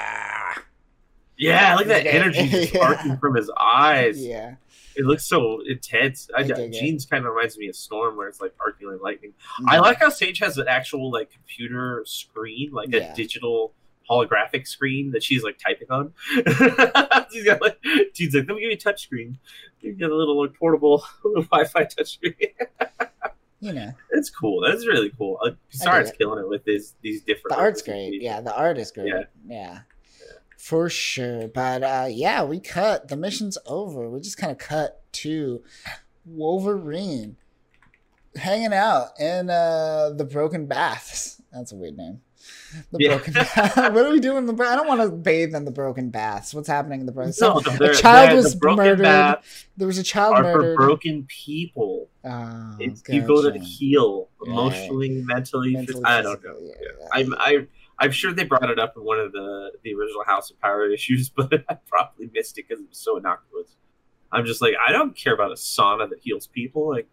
yeah, look at that energy just Yeah. arcing from his eyes. Yeah, It looks so intense. I, I. Jean's kind of reminds me of Storm, where it's like arcing like lightning. I like how Sage has an actual like computer screen, like Yeah. a digital holographic screen that she's like typing on. she's got like, she's like, let me give you a touch screen. You get a little like, portable Wi-Fi touch screen. you know it's cool. That's really cool. Uh, it. killing it with these these different. the art's great. Yeah, the art is great. Yeah. Yeah. For sure. But uh yeah, we cut. The mission's over. We just kind of cut to Wolverine hanging out in uh the broken baths. That's a weird name. The Yeah. broken bath. what are we doing in the I don't want to bathe in the broken baths. What's happening in the broken No, so, the, the, child was the murdered. There was a child are for murdered. broken people. Oh, It's, you go to gotcha. heal Yeah. emotionally, mentally. Mentally, I don't know. Yeah. yeah. I'm I I'm sure they brought it up in one of the the original House of Power issues, but I probably missed it because it was so innocuous. I'm just like I don't care about a sauna that heals people. Like,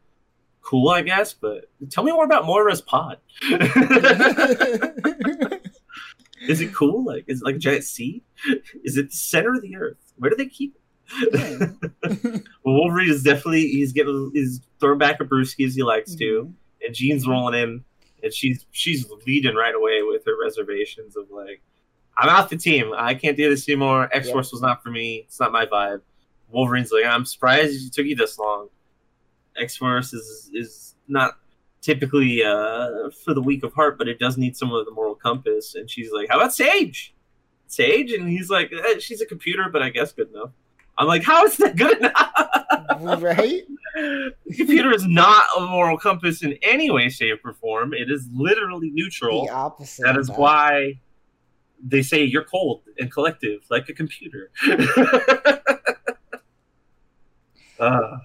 cool, I guess, but tell me more about Moira's pod. is it cool? Like, is it like a giant seed? Is it the center of the earth? Where do they keep it? Well, Wolverine is definitely he's getting he's throwing back a brewski as he likes to mm-hmm. and Jean's rolling in, and she's she's leading right away with her reservations of like, I'm out the team. I can't do this anymore. X Force was not for me. It's not my vibe. Wolverine's like, I'm surprised it took you this long. X Force is is not typically uh, for the weak of heart, but it does need some of the moral compass. And she's like, How about Sage? Sage, and he's like, eh, She's a computer, but I guess good enough. I'm like, How is that good enough? right? The computer is not a moral compass in any way, shape, or form. It is literally neutral. The opposite. that why they say you're cold and collective, like a computer. uh,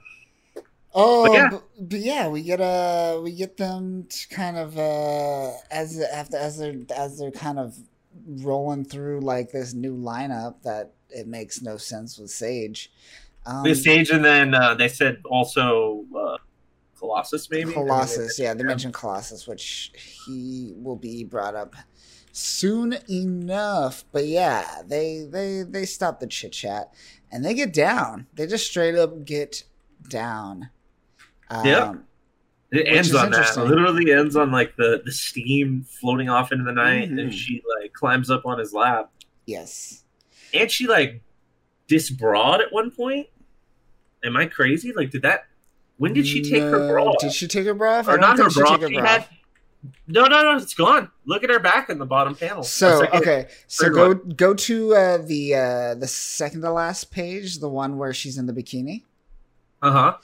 Oh, But but yeah. yeah. But, yeah, we get uh we get them to kind of uh as after as they're as they're kind of rolling through like this new lineup that it makes no sense with Sage. Um, the stage, and then uh, they said also uh, Colossus, maybe Colossus, yeah, they mentioned Colossus, which he will be brought up soon enough. But yeah, they they they stop the chit chat and they get down. They just straight up get down. Um, Yep. It ends on that. It literally ends on like the the steam floating off into the night, Mhm. and she like climbs up on his lap, Yes. And she like disbrawed at one point. Am I crazy? Like, did that? When did she take her No, bra? Did she take her bra off? Or don't her she bra? She bra had. No, no, no! It's gone. Look at her back in the bottom panel. So okay, so go go to uh, the uh, the second to last page, the one where she's in the bikini. Uh huh.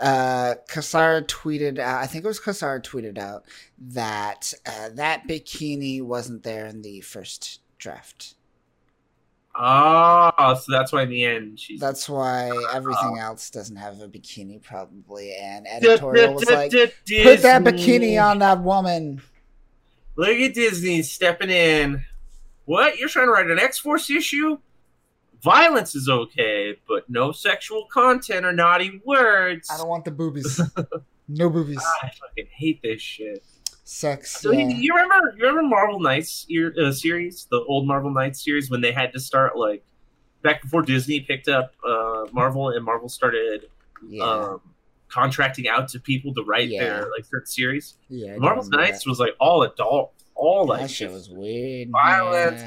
uh, Cassara tweeted out, I think it was Cassara tweeted out that uh, that bikini wasn't there in the first draft. Ah, so that's why in the end she's. That's why everything else doesn't have a bikini, probably. And editorial was like, put that bikini on that woman. Look at Disney stepping in. What? You're trying to write an X Force issue? Violence is okay, but no sexual content or naughty words. I don't want the boobies. no boobies. I fucking hate this shit. Sex. So you, yeah. you remember you remember Marvel Knights uh, series, the old Marvel Knights series, when they had to start like back before Disney picked up uh, Marvel and Marvel started Yeah. um, contracting out to people to write Yeah. their like certain series. yeah. I Marvel's Knights was like all adult, all That, like shit was weird. Violence.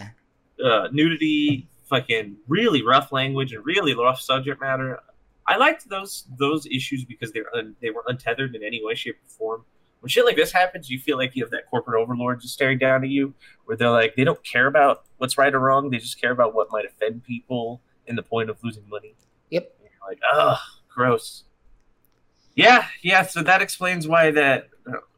Yeah. uh, nudity, fucking really rough language and really rough subject matter. I liked those those issues because they were un, they were untethered in any way, shape, or form. When shit like this happens, you feel like you have that corporate overlord just staring down at you, where they're like they don't care about what's right or wrong; they just care about what might offend people in the point of losing money. Yep. And you're like, ugh, gross. Yeah, yeah. So that explains why that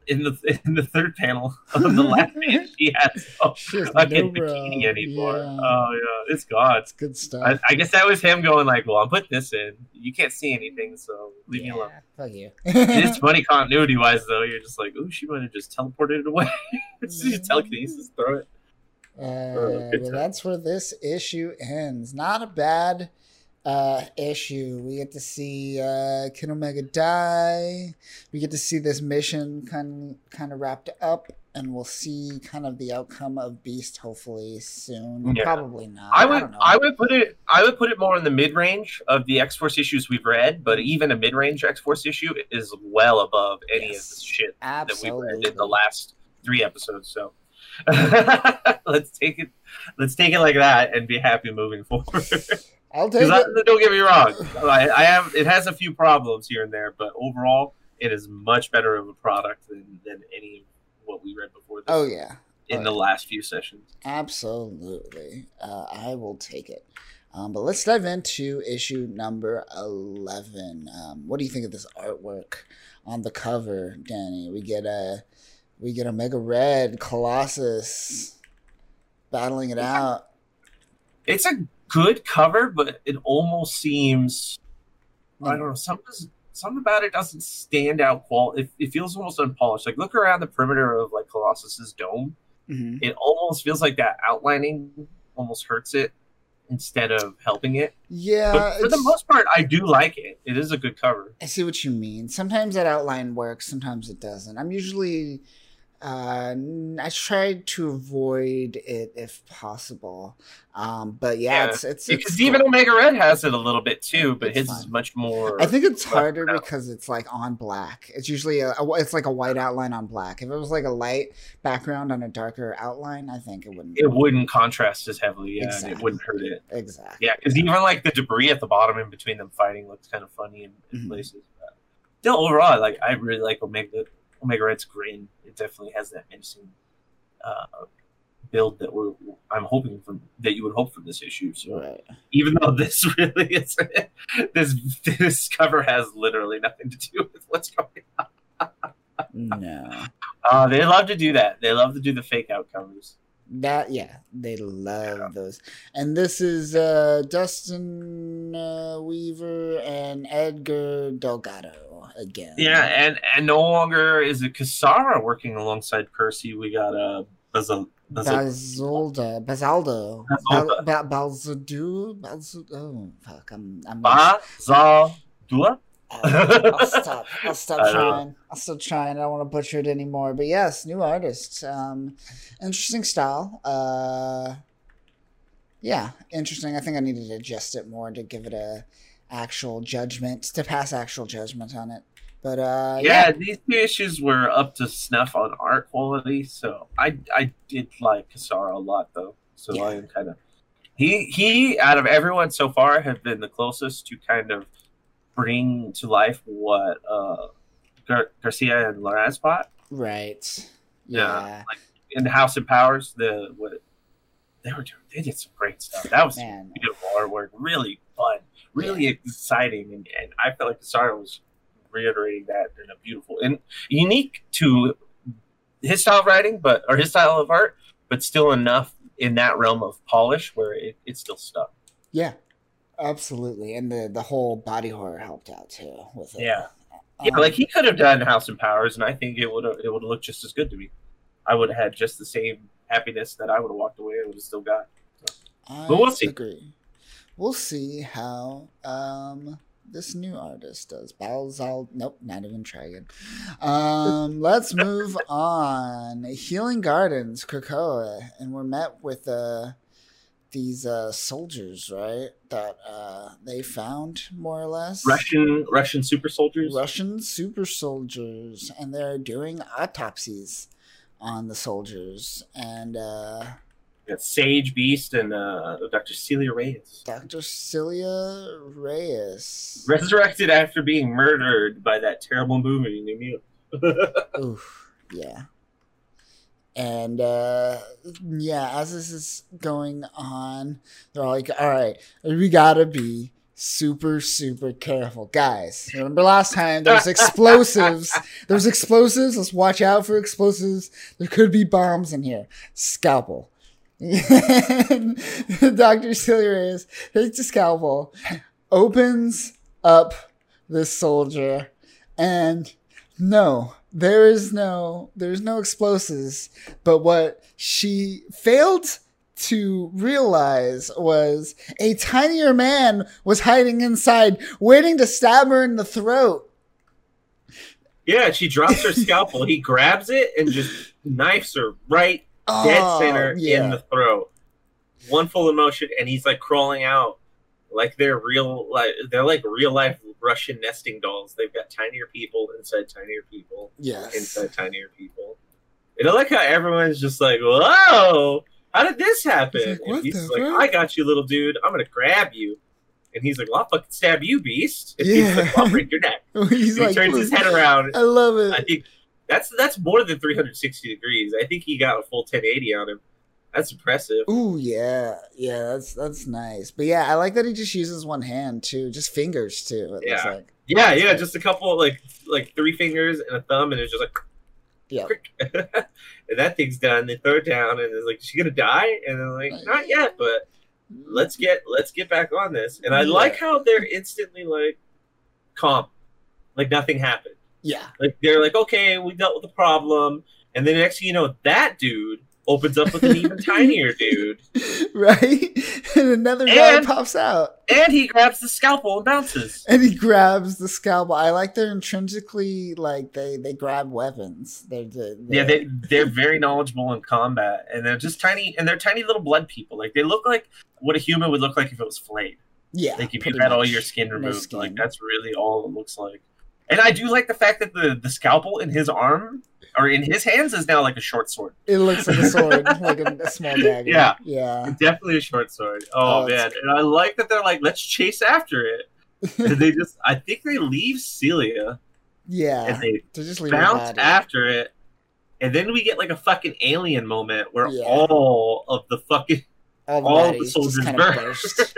in the in the third panel of the last page, she has no She has fucking no bikini anymore. Yeah. Oh yeah, it's gone. It's good stuff. I, I guess that was him going like, "Well, I'm putting this in. You can't see anything, so leave me alone." Fuck you. It is funny continuity wise, though. You're just like, "Oh, she might have just teleported it away." it's just telekinesis, throw it. Uh, good well, that's where this issue ends. Not a bad uh, issue. We get to see uh, Kid Omega die. We get to see this mission kind kind of wrapped up, and we'll see kind of the outcome of Beast hopefully soon. Yeah. Probably not. I I, would know. I, would put it I would put it more in the mid range of the X Force issues we've read, but even a mid range X Force issue is well above any Yes. of the shit that we've read in the last three episodes. So let's take it let's take it like that and be happy moving forward. I'll take it. don't get me wrong, I, I have it has a few problems here and there, but overall it is much better of a product than, than any of what we read before this Oh yeah. in oh, the yeah. last few sessions. Absolutely. Uh, I will take it. Um, but let's dive into issue number 11. Um, what do you think of this artwork on the cover, Danny? We get a we get a Mega Red Colossus battling it out. It's a good cover, but it almost seems I don't know something something about it doesn't stand out. Qual it, it feels almost unpolished. Like look around the perimeter of like Colossus's dome. Mhm. It almost feels like that outlining almost hurts it instead of helping it. Yeah, But for the most part, I do like it. It is a good cover. I see what you mean. Sometimes that outline works, sometimes it doesn't. I'm usually uh I try to avoid it if possible. Um but yeah, Yeah, it's it's, Because it's even cool. Omega Red has it a little bit too, but It's his fine. is much more. I think it's harder out. because it's like on black. It's usually a, a- it's like a white outline on black. If it was like a light background on a darker outline, I think it wouldn't. it wouldn't contrast as heavily, yeah, and Exactly. it wouldn't hurt it. exactly. Yeah, because even like the debris at the bottom in between them fighting looks kind of funny in, in Mhm. places. But still, overall, like I really like Omega Omega Red's grin. It definitely has that menacing uh, build that we're I'm hoping from that you would hope from this issue. So Right. even though this really is this this cover has literally nothing to do with what's going on. No. Uh, they love to do that. They love to do the fake out covers. That yeah, they love those. And this is uh Dustin uh, Weaver and Edgar Delgado again. Yeah, and and no longer is it Cassara working alongside Percy. We got uh Bazal Bazal Bazolda, Bazaldo, Bazalda. Ba- Ba- Balzadu, Balzadu. Oh fuck, I'm I'm. Bazaldua. I'll stop. I'll stop I know. trying. I'll stop trying. I don't want to butcher it anymore. But yes, new artist. Um, interesting style. Uh, yeah, interesting. I think I needed to adjust it more to give it a actual judgment to pass actual judgment on it. But uh, yeah, yeah, these two issues were up to snuff on art quality, so I I did like Cassara a lot though. So Yeah. I am kind of he he out of everyone so far have been the closest to kind of bring to life what uh Gar- Garcia and Lorenz bought right. Yeah. Yeah, in the House of Powers. The what they were doing, they did some great stuff. That was man. beautiful artwork, really fun, really exciting, and, and I felt like Cassara was reiterating that in a beautiful and unique to his style of writing, but or his style of art, but still enough in that realm of polish where it, it still stuck. Yeah, absolutely. And the the whole body horror helped out too with it. Yeah, yeah, Um, like he could have done House of Powers, and I think it would have it would have looked just as good to me. I would have had just the same happiness that I would have walked away. I would have still got. I But we'll see. Agree. We'll see how um this new artist does. Balzal. Nope, not even trying. Um, let's move on. Healing Gardens, Krakoa, and we're met with uh these uh soldiers, right? That uh they found more or less. Russian Russian super soldiers. Russian super soldiers, and they're doing autopsies on the soldiers. And uh, Sage Beast and uh, Dr. Celia Reyes. Dr. Celia Reyes. Resurrected after being murdered by that terrible movie, New Mutant. Oof, yeah. And uh, yeah, as this is going on, they're all like, "All right, we gotta be super super careful. Guys remember last time there's explosives. There's explosives. Let's watch out for explosives. There could be bombs in here. Scalpel. Dr Silly Reyes takes a scalpel opens up this soldier and no there is no there's no explosives but what she failed to realize was a tinier man was hiding inside, waiting to stab her in the throat. Yeah, she drops her scalpel. He grabs it and just knifes her right dead Oh, center yeah. in the throat. One full emotion, and he's like crawling out like they're real, like they're like real life Russian nesting dolls. They've got tinier people inside tinier people Yes. inside tinier people. And I like how everyone's just like, "Whoa, how did this happen?" Like, and he's like, fuck?" "I got you, little dude. I'm gonna grab you." And he's like, "Well, I'll fucking stab you, beast." And Yeah. he's like, "I'll break your neck." He's he turns his head around. I love it. I think that's that's more than 360 degrees. I think he got a full 1080 on him. That's impressive. Ooh, yeah, yeah, that's that's nice. But yeah, I like that he just uses one hand too, just fingers too. It Yeah. like. Yeah, yeah, just a couple like like three fingers and a thumb, and it's just like, Yeah. and that thing's done. They throw it down, and it's like, is she gonna die? And they're like, not yet, but let's get let's get back on this. And I Yeah. like how they're instantly like calm, like nothing happened. Yeah. Like they're like, okay, we dealt with the problem, and then next thing you know, that dude opens up with an even tinier dude, right? And another guy pops out. And he grabs the scalpel and bounces. And he grabs the scalpel. I like they're intrinsically like they they grab weapons. They're, they're, Yeah, they they're very knowledgeable in combat, and they're just tiny, and they're tiny little blood people. Like they look like what a human would look like if it was flayed. yeah. Like if you had all your skin No removed, skin. like that's really all it looks like. And I do like the fact that the the scalpel in his arm or in his hands is now like a short sword. It looks like a sword, like a, a small dagger. Yeah. yeah. definitely a short sword. Oh, Oh, man, and I like that they're like, let's chase after it. And they just, I think they leave Celia Yeah, and they to just leave bounce after it, and then we get like a fucking alien moment where Yeah. all of the fucking all the, all the soldiers just kind of burst.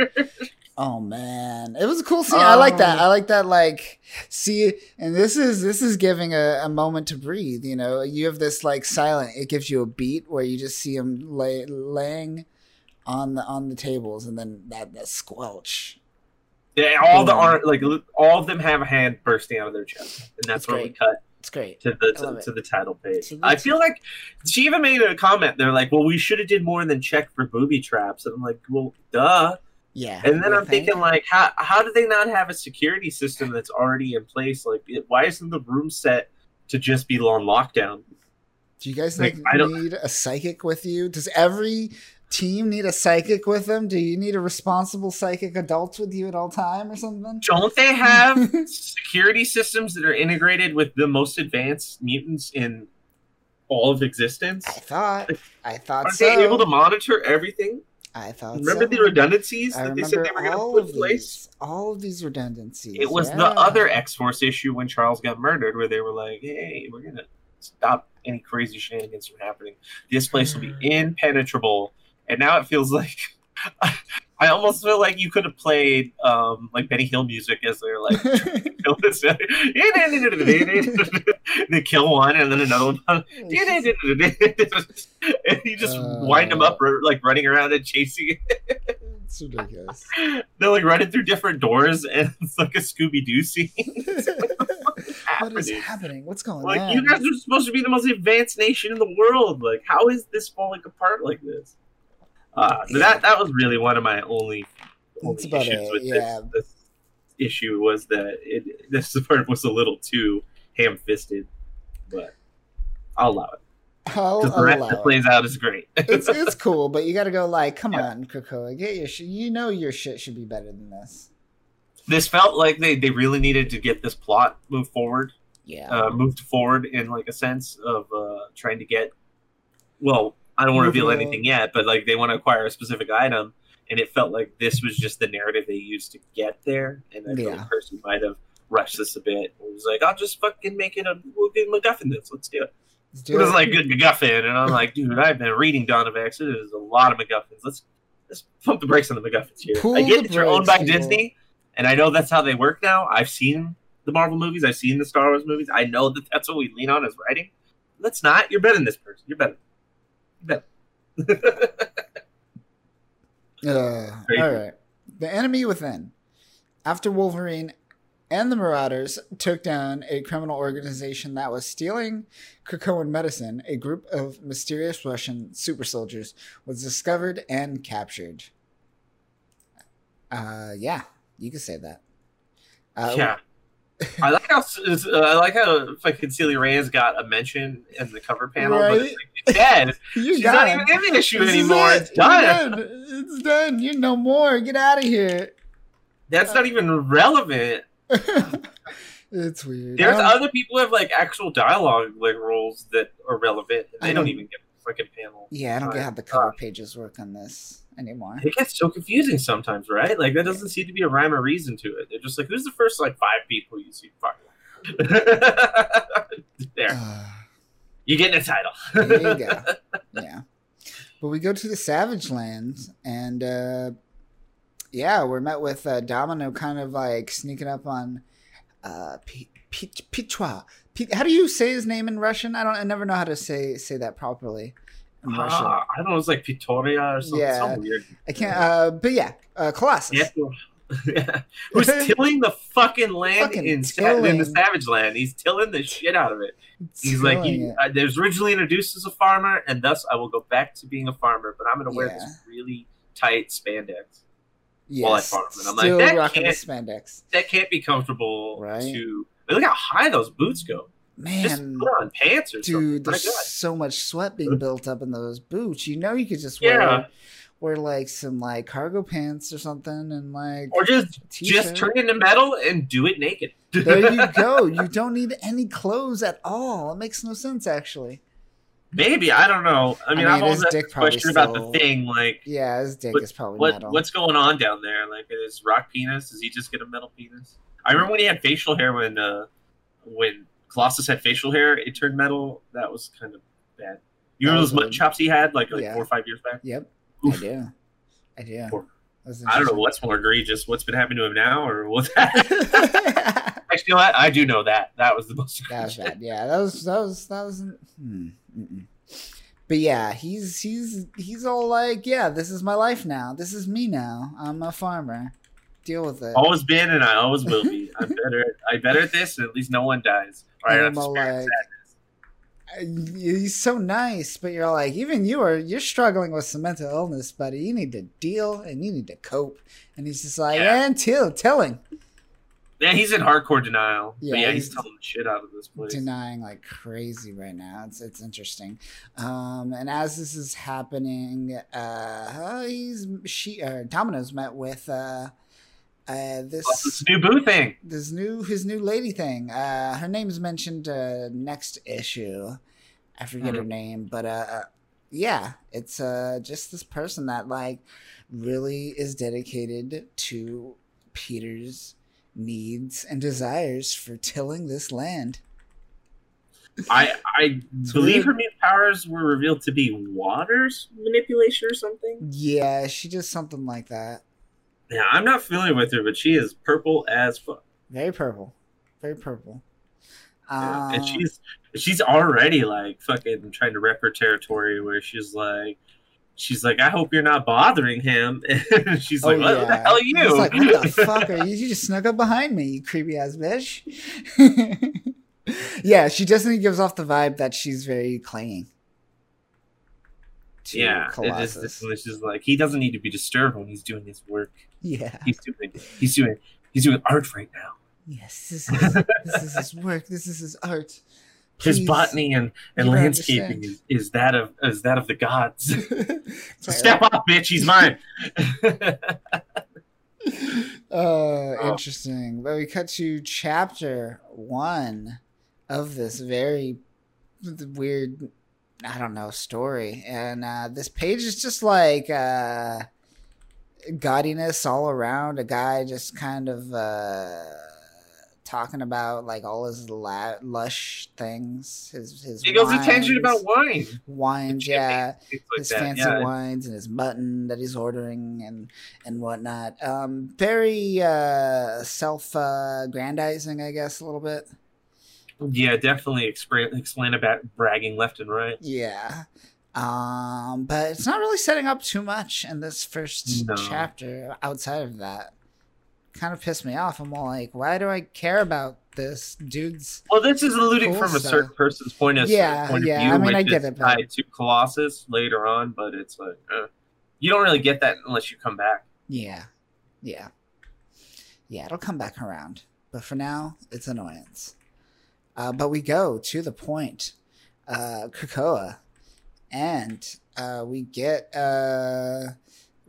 Oh man, it was a cool scene. I like that. Um, I like that. Like, see, and this is this is giving a, a moment to breathe. You know, you have this like silent. It gives you a beat where you just see them lay, laying on the on the tables, and then that that squelch. Yeah, all the Boom. arm, like all of them have a hand bursting out of their chest, and that's That's where we cut It's great. to the to, to the title page. I feel like she even made a comment. They're like, "Well, we should have did more than check for booby traps," and I'm like, "Well, duh." Yeah. And then I'm think? thinking, like, how how do they not have a security system that's already in place? Like, it, why isn't the room set to just be on lockdown? do you guys like, like, I don't- need a psychic with you? Does every team need a psychic with them? Do you need a responsible psychic adult with you at all time or something? Don't they have security systems that are integrated with the most advanced mutants in all of existence? I thought. I thought Aren't so. they able to monitor everything? I thought. Remember so. the redundancies I that they said they were going to put in place? All of these redundancies. It was the other X Force issue when Charles got murdered, where they were like, "Hey, we're gonna stop any crazy shenanigans from happening. This place will be impenetrable." And now it feels like I almost feel like you could have played um, like Benny Hill music as they're like kill this. they kill one and then another one, and you just wind them up like running around and chasing it. it's ridiculous. They're like running through different doors, and it's like a Scooby Doo scene. what is happening? What's going Like on? you guys are supposed to be the most advanced nation in the world. Like, how is this falling apart like this? Uh, so that that was really one of my only, only issues it, with yeah. this, this issue was that it, this part was a little too ham-fisted, but I'll allow it I'll, the rest that it. plays out is great. it's it's cool, but you got to go like, come Yeah. on, Krakoa, get your shit. You know your shit should be better than this. this felt like they, they really needed to get this plot moved forward Yeah. uh, moved forward in like a sense of uh, trying to get. Well, I don't want to reveal anything yet, but like they want to acquire a specific item, and it felt like this was just the narrative they used to get there. And I feel Yeah. like Percy might have rushed this a bit. It was like, I'll just fucking make it a we'll get MacGuffin this. Let's do it. Let's It do was like good MacGuffin, and I'm like, dude, I've been reading Dawn of X. There's a lot of MacGuffins. Let's let's pump the brakes on the MacGuffins here. Pull I get that you're owned by. Disney, and I know that's how they work now. I've seen the Marvel movies, I've seen the Star Wars movies. I know that that's what we lean on as writing. Let's not. You're better than this person. You're better. Uh, all right. The enemy within. After Wolverine and the Marauders took down a criminal organization that was stealing Krakoan medicine, a group of mysterious Russian super soldiers was discovered and captured. Uh, yeah, you can say that. Uh, yeah. I like how uh, I like how fucking Celia Reyes got a mention in the cover panel, but it's, like, it's dead. She's not it. even in the issue This is anymore. it. It's done. Done. It's done. You're no more. Get out of here. That's not even relevant. it's weird. There's Um, other people who have like actual dialogue like roles that are relevant. They don't don't- even get a freaking panel. yeah, I don't get how the cover pages work on this anymore. It gets so confusing sometimes, right? Like that doesn't seem to be a rhyme or reason to it. They're just like, who's the first like five people you see? Fuck. there, Uh, you get a title. there you go. Yeah. But we go to the Savage Lands, and uh, yeah, we're met with uh, Domino kind of like sneaking up on uh, P- P- Pichwa. P- how do you say his name in Russian? I don't. I never know how to say say that properly in Russian. Ah, I don't know. It's like Pretoria or something. Yeah. Something weird. I can't. Uh, but yeah, uh, Colossus. Yeah. Who's tilling the fucking land Fucking in, Sa- in the. Savage Land? He's tilling the shit out of it. He's like, Tilling he, it. I, was originally introduced as a farmer, and thus I will go back to being a farmer. But I'm going to wear Yeah. this really tight spandex. yes, while I farm it. I'm like, that can't- spandex. That can't be comfortable. Right. To look how high those boots go. Just Man, put on pants or dude, My there's so much sweat being built up in those boots. You know, you could just Yeah. wear wear like some like cargo pants or something, and like Or just just turn into metal and do it naked. there you go. You don't need any clothes at all. It makes no sense, actually. Maybe I don't know. I mean, I mean, his always dick asked a probably question about the thing. Like, Yeah, his dick What- is probably what metal. what's going on down there? Like, is rock penis? Does he just get a metal penis? I remember when he had facial hair when uh when Colossus had facial hair, it turned metal. That was kind of bad. You That remember those weird. chops he had like like Yeah. four or five years back? Yep, Oof. I do. I do. I don't know what's more egregious. What's been happening to him now, or what's that? Actually, you know what? I do know that. That was the most. That was bad. Yeah, that was that was that was. Hmm. But yeah, he's he's he's all like, yeah, this is my life now. This is me now. I'm a farmer. Deal with it. Always been, and I always will be. I'm better. I'm better at this, and at least no one dies. Or I don't Animal like- sadness. He's so nice, but you're like, even you are you're struggling with some mental illness, buddy. You need to deal and you need to cope. And he's just like, Yeah. and till telling, Yeah, he's in hardcore denial. Yeah, Yeah, he's, he's- telling the shit out of this place. denying like crazy right now. It's it's interesting. Um, and as this is happening, uh, he's she uh, Domino's met with uh, uh, this this new boo thing. this new his new lady thing. Uh, her name's mentioned uh, next issue. I forget her Mhm. name, but uh, uh, yeah, it's uh just this person that like really is dedicated to Peter's needs and desires for tilling this land. I I believe her main powers were revealed to be waters manipulation or something. Yeah, she does something like that. Yeah, I'm not familiar with her, but she is purple as fuck. Very purple, very purple. Yeah, Uh, and she's she's already like fucking trying to rep her territory where she's like she's like, I hope you're not bothering him. And she's like, what, what the hell are you? He's like, what the fuck are you? You just snuck up behind me, you creepy ass bitch. yeah, she definitely gives off the vibe that she's very clinging. Yeah, it is, Colossus. it's just like he doesn't need to be disturbed when he's doing his work. Yeah. He's doing he's doing he's doing art right now. Yes, this is this is his work. This is his art. His botany and, and landscaping is, is that of is that of the gods. Like, Step off, bitch. He's mine. Uh, interesting. But we cut to chapter one of this very weird, I don't know, story. And uh, this page is just like uh, gaudiness all around. A guy just kind of uh, talking about like all his la- lush things, his his He goes a tangent about wine. wines, yeah, like his that, fancy yeah. wines and his mutton that he's ordering and and whatnot. Um, very uh, self uh, grandizing, I guess, a little bit. Yeah, definitely explain explain about bragging left and right. Yeah. Um, but it's not really setting up too much in this first No. chapter outside of that. Kind of pissed me off. I'm all like, why do I care about this dude's Well, this is alluding Cool from a certain person's point of Yeah, point of yeah, view, I mean, I get it, but- to Colossus later on, but it's like uh, you don't really get that unless you come back. Yeah. Yeah. Yeah, it'll come back around. But for now, it's annoyance. Uh, but we go to the point. Uh, Krakoa. And uh, we get uh,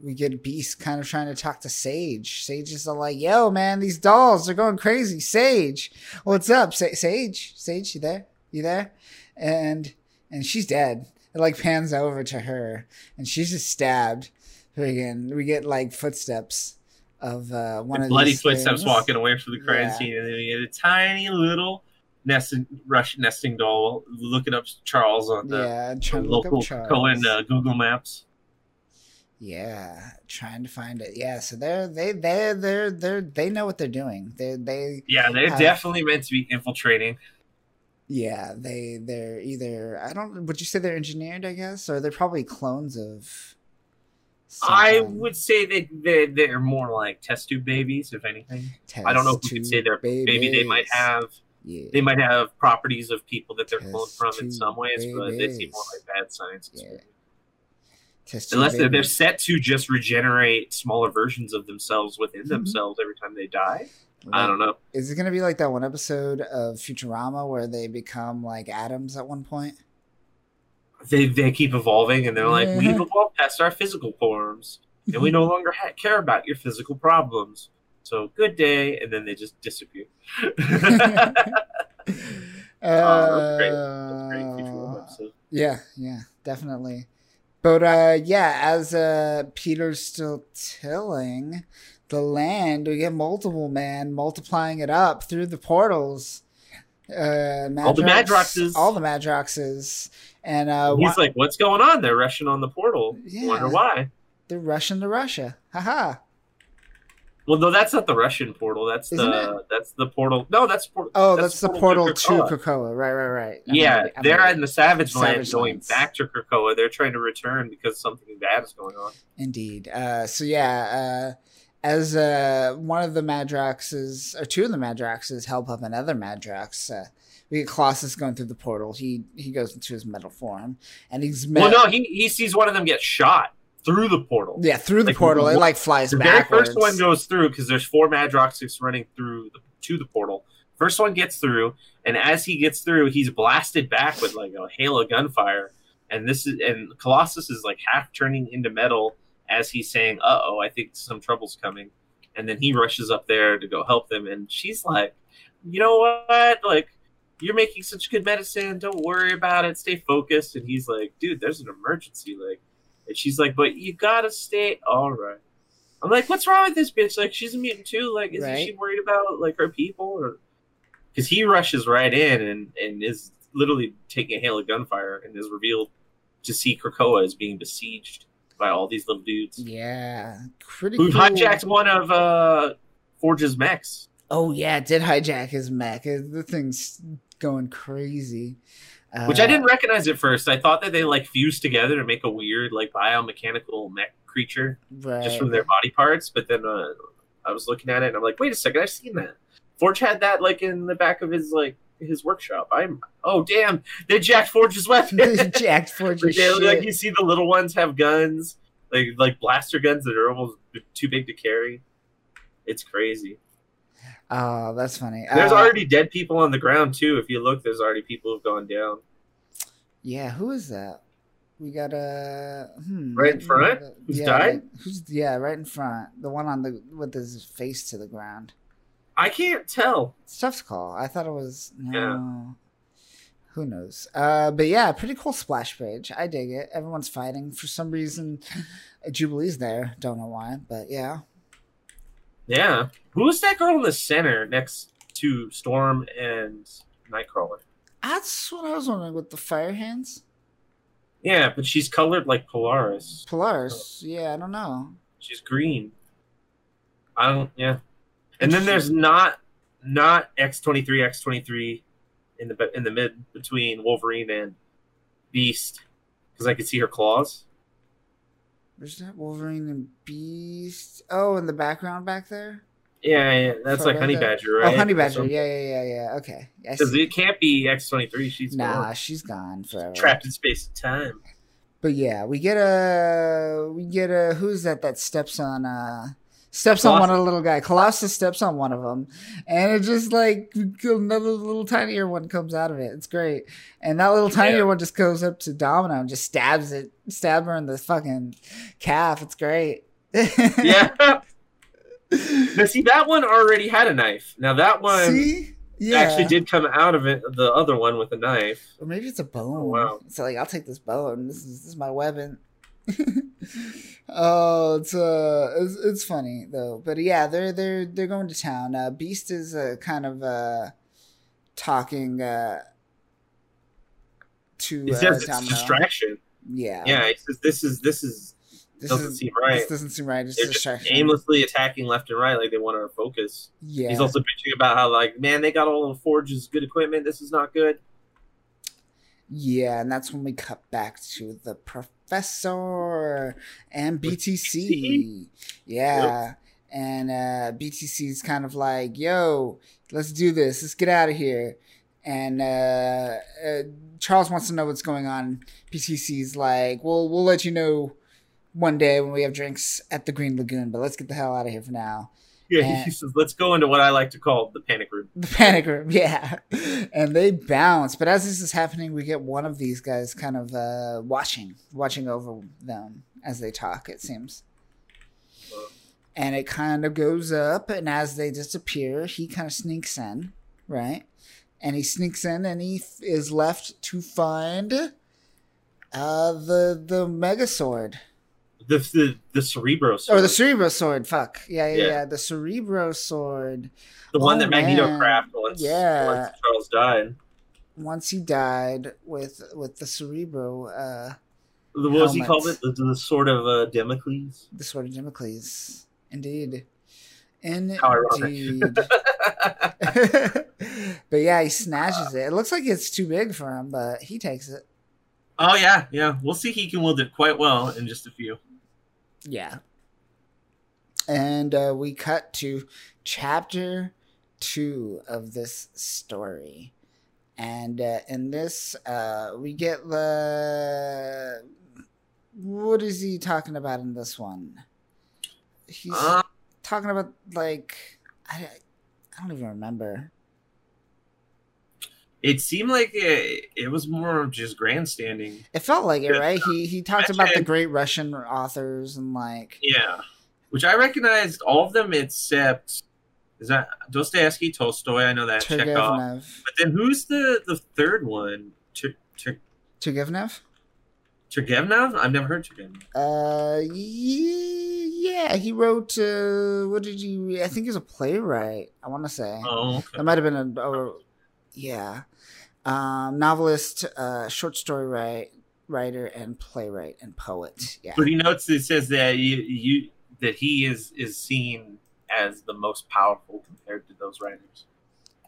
we get Beast kind of trying to talk to Sage. Sage is all like, "Yo, man, these dolls are going crazy." Sage, what's up, Sa- Sage? Sage, you there? You there? And and she's dead. It like pans over to her, and she's just stabbed. Again, we get like footsteps of uh, one of bloody footsteps things. walking away from the crime Yeah. scene, and then we get a tiny little nesting Russian nesting doll looking up Charles on the Yeah, trying to look local up Charles. Cohen uh, Google Maps. Yeah, trying to find it. Yeah, so they're they they they're they they know what they're doing. They they Yeah, they're definitely meant to be infiltrating. yeah they they're either I don't would you say they're engineered I guess or they're probably clones of. I would say that they're, they're more like test tube babies, if anything. I don't know if we could say they're tube maybe they might have Yeah, they might have properties of people that they're cloned from in some ways, but they seem more like bad science. Yeah. Unless they're, they're set to just regenerate smaller versions of themselves within Mhm. themselves every time they die. I don't know. Is it gonna be like that one episode of Futurama where they become like atoms at one point? They they keep evolving, and they're like, Yeah. we've evolved past our physical forms, and we no longer ha- care about your physical problems. So good day, and then they just disappear. That's great. That's great. Futurama episode. Yeah, yeah, definitely. But uh yeah, as uh Peter's still tilling the land, we get multiple man multiplying it up through the portals. Uh All the Madroxes. All the Madroxes. And uh He's wa- like, "What's going on? They're rushing on the portal. Yeah. Wonder why." they're rushing to Russia. Haha. Well, no, that's not the Russian portal. That's Isn't the that's the portal. No, that's por- Oh, that's, the portal to Krakoa. Krakoa. Right, right, right. I'm Yeah, I'm they're ready. in the Savage, Land Savage going Lands. back to Krakoa. They're trying to return because something bad is going on. Indeed. Uh, so yeah, uh, as uh, one of the Madroxes, or two of the Madroxes, help up another Madrox. Uh, we get Colossus going through the portal. He he goes into his metal form, and he's met, Well, no, he, he sees one of them get shot through the portal. yeah through the like, portal. It like flies The very backwards. first one goes through because there's four Madroxes running through the, to the portal. First one gets through, and as he gets through, he's blasted back with like a hail of gunfire. And this is and Colossus is like half turning into metal as he's saying, "Uh oh, I think some trouble's coming." And then he rushes up there to go help them, and she's like, "You know what? Like, you're making such good medicine. Don't worry about it. Stay focused." And he's like, "Dude, there's an emergency. Like." And she's like, "But you gotta stay all right." I'm like, "What's wrong with this bitch? Like, she's a mutant too. Like, isn't Right. she worried about like her people?" Or because he rushes right in and and is literally taking a hail of gunfire and is revealed to see Krakoa is being besieged by all these little dudes Yeah, pretty. who cool. hijacked one of uh Forge's mechs. Oh yeah, did hijack his mech. The thing's going crazy. Uh, Which I didn't recognize at first. I thought that they like fused together to make a weird like biomechanical mech creature right. just from their body parts. But then uh, I was looking at it and I'm like, wait a second, I've seen that. Forge had that like in the back of his like his workshop. I'm oh damn, they jacked Forge's weapon. jacked Forge like, they- shit. like you see the little ones have guns, like like blaster guns that are almost too big to carry. It's crazy. Oh, that's funny. There's Uh, already dead people on the ground too. If you look, there's already people who've gone down. Yeah, who is that? We got a hmm, Right in front? uh, Who's yeah, died? right- who's yeah, right in front. The one on the with his face to the ground. I can't tell. Stuff's call. I thought it was no. Yeah. Who knows? Uh, but yeah, pretty cool splash page. I dig it. Everyone's fighting for some reason. Jubilee's there. Don't know why, but yeah. Yeah, who's that girl in the center next to Storm and Nightcrawler. That's what I was wondering with the fire hands. Yeah, but she's colored like Polaris. Polaris. Yeah, I don't know. She's green. I don't. Yeah. And then there's not not X twenty three X twenty three in the in the mid between Wolverine and Beast because I could see her claws. Where's that Wolverine and Beast? Oh, in the background back there. Yeah, yeah that's Photo like Honey. Badger, right? Oh, Honey Badger. Yeah, yeah, yeah, yeah. Okay. Because it can't be X twenty three. She's Nah, gone. she's gone forever. trapped in space and time. But yeah, we get a we get a who's that that steps on uh steps on one of the little guy. Colossus steps on one of them, and it just like another little tinier one comes out of it. It's great, and that little tinier Yeah. one just goes up to Domino and just stabs it, stab her in the fucking calf. It's great. Yeah. now see, that one already had a knife. Now that one See, yeah, actually did come out of it. The other one with a knife. Or maybe it's a bone. Oh, wow. So like, I'll take this bone. This is this is my weapon. oh, it's uh, it's, it's funny though. But yeah, they're they're they're going to town. Uh, Beast is uh, kind of uh, talking uh, to He uh, says it's a distraction. Yeah, Yeah, he says this is this is This doesn't is- seem right. This doesn't seem right. It's They're just distraction. aimlessly attacking left and right like they want our focus. Yeah, He's also bitching about how like, man, they got all the forges, good equipment. This is not good. Yeah, and that's when we cut back to the professor and BTC. Yeah. And uh is kind of like, yo, let's do this. Let's get out of here. And uh, uh Charles wants to know what's going on. BTC's like, well, we'll let you know one day when we have drinks at the Green Lagoon, but let's get the hell out of here for now. Yeah, And- he says, let's go into what I like to call the panic room. The panic room, yeah. And they bounce. But as this is happening, we get one of these guys kind of uh, watching, watching over them as they talk, it seems. And it kind of goes up, and as they disappear, he kind of sneaks in, right? And he sneaks in, and he is left to find uh, the the Mega Sword The the, the Cerebro sword. or the Cerebro Sword. Fuck yeah, yeah, Yeah. yeah. The Cerebro Sword. the one oh, that Magneto man. crafted once, Yeah. once Charles died. once he died with with the cerebro uh The, what was he called it? The, the sword of uh, Damocles. the sword of Damocles, Indeed. Indeed. but yeah, he snatches it. It looks like it's too big for him, but he takes it. oh yeah, yeah. We'll see. He can wield it quite well in just a few. Yeah. And uh, we cut to chapter two of this story. And uh, in this, uh, we get the. What is he talking about in this one? He's Uh, talking about, like. I, I don't even remember. It seemed like it, it was more of just grandstanding. It felt like it, right? He he talked about the great Russian authors and like Yeah, which I recognized all of them except is that Dostoevsky, Tolstoy. I know that Chekhov. But then who's the the third one? Tur- Tur- Turgenev? Turgenev? I've never heard Turgenev. Uh, yeah, he wrote. Uh, what did he? I think he's a playwright. I want to say Oh, okay. that might have been a. Or, yeah, um, novelist, uh, short story write, writer, and playwright and poet. Yeah, But he notes it says that you, you that he is is seen as the most powerful compared to those writers.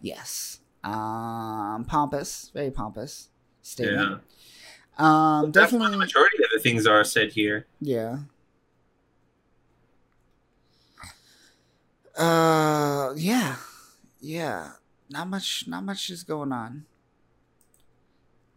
yes. Um, pompous, very pompous statement. Yeah. Um, That's what the definitely. majority of the things are said here. Yeah. Uh yeah. Yeah. Not much not much is going on.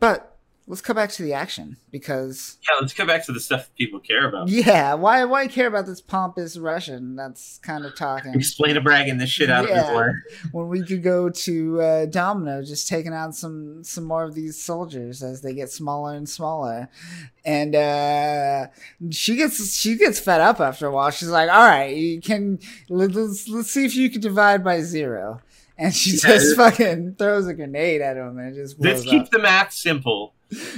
But let's come back to the action because Yeah, let's come back to the stuff people care about. yeah, why why care about this pompous Russian that's kind of talking Explain a bragging this shit out of Yeah. his lawyer. when we could go to uh, Domino just taking out some some more of these soldiers as they get smaller and smaller, and uh, she gets she gets fed up after a while. She's like, "All right, you can let- let's let's see if you can divide by zero. And she just fucking throws a grenade at him and it just Let's keep up. the math simple.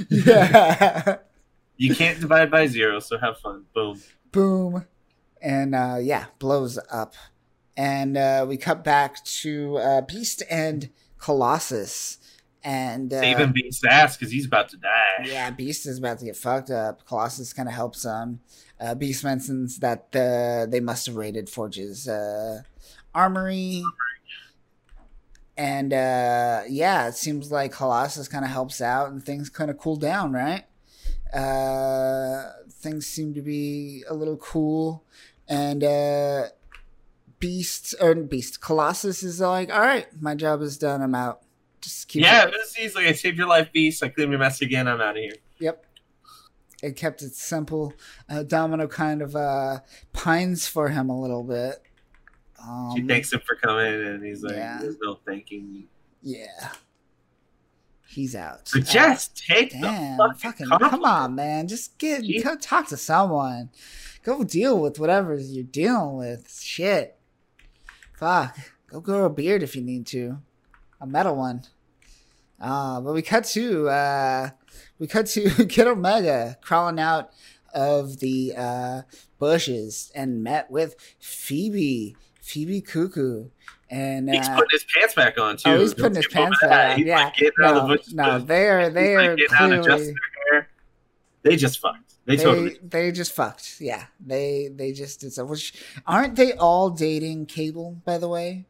yeah, You can't divide by zero, so have fun. Boom. boom, and uh, yeah, blows up. and uh, we cut back to uh, Beast and Colossus, and uh, Saving Beast's ass because he's about to die. yeah, Beast is about to get fucked up. Colossus kind of helps him. Uh, Beast mentions that uh, they must have raided Forge's uh, armory. And uh, yeah, it seems like Colossus kind of helps out and things kind of cool down, right? Uh, things seem to be a little cool. And uh, Beast, or Beast, Colossus is like, all right, my job is done. I'm out. Just keep Yeah, this is like I saved your life, Beast. I cleaned your mess again. I'm out of here. Yep. It kept it simple. Uh, Domino kind of uh, pines for him a little bit. Um, She thanks him for coming, and he's like, Yeah. "There's no thanking me." Yeah. He's out. So Uh, just take damn, the fucking, fucking, come on, man. Just get go talk to someone. Go deal with whatever you're dealing with. Shit. Fuck. Go grow a beard if you need to. A metal one. Uh, but we cut to uh, we cut to Kid Omega crawling out of the uh, bushes and met with Phoebe, Phoebe Cuckoo, and He's uh, putting his pants back on too. Oh, he's putting his pants back on, He's yeah. like getting out of no, the no, they are they're like clearly. They just fucked. They, they totally. they just fucked. Yeah, they they just did so. Which aren't they all dating Cable? By the way.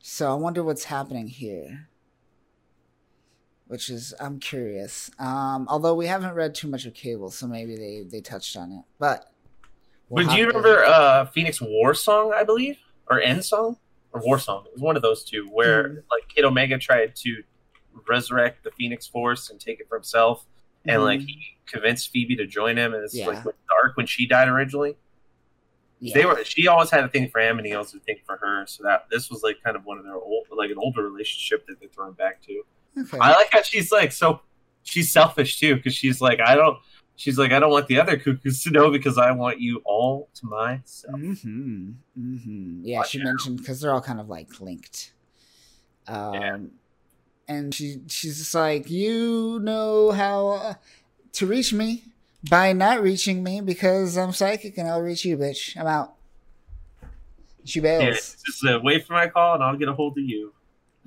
So I wonder what's happening here. Which is I'm curious. Um, although we haven't read too much of Cable, so maybe they they touched on it. But we'll But do you remember uh, Phoenix War Song? I believe, or End Song, or War Song? It was one of those two where Mhm. like Kid Omega tried to resurrect the Phoenix Force and take it for himself, and like Mhm. he convinced Phoebe to join him, and it's Yeah. like dark when she died originally. Yeah. They were she always had a thing for him, and he had a thing for her. So that this was like kind of one of their old, like an older relationship that they're throwing back to. okay. I like how she's like so she's selfish too because she's like I don't she's like I don't want the other cuckoos to know because I want you all to myself. Mm-hmm. Mm-hmm. Yeah, she mentioned because they're all kind of like linked. Um, Yeah. and she she's just like, you know how uh, to reach me by not reaching me because I'm psychic and I'll reach you, bitch. I'm out. She bails. Yeah, just uh, wait for my call and I'll get a hold of you.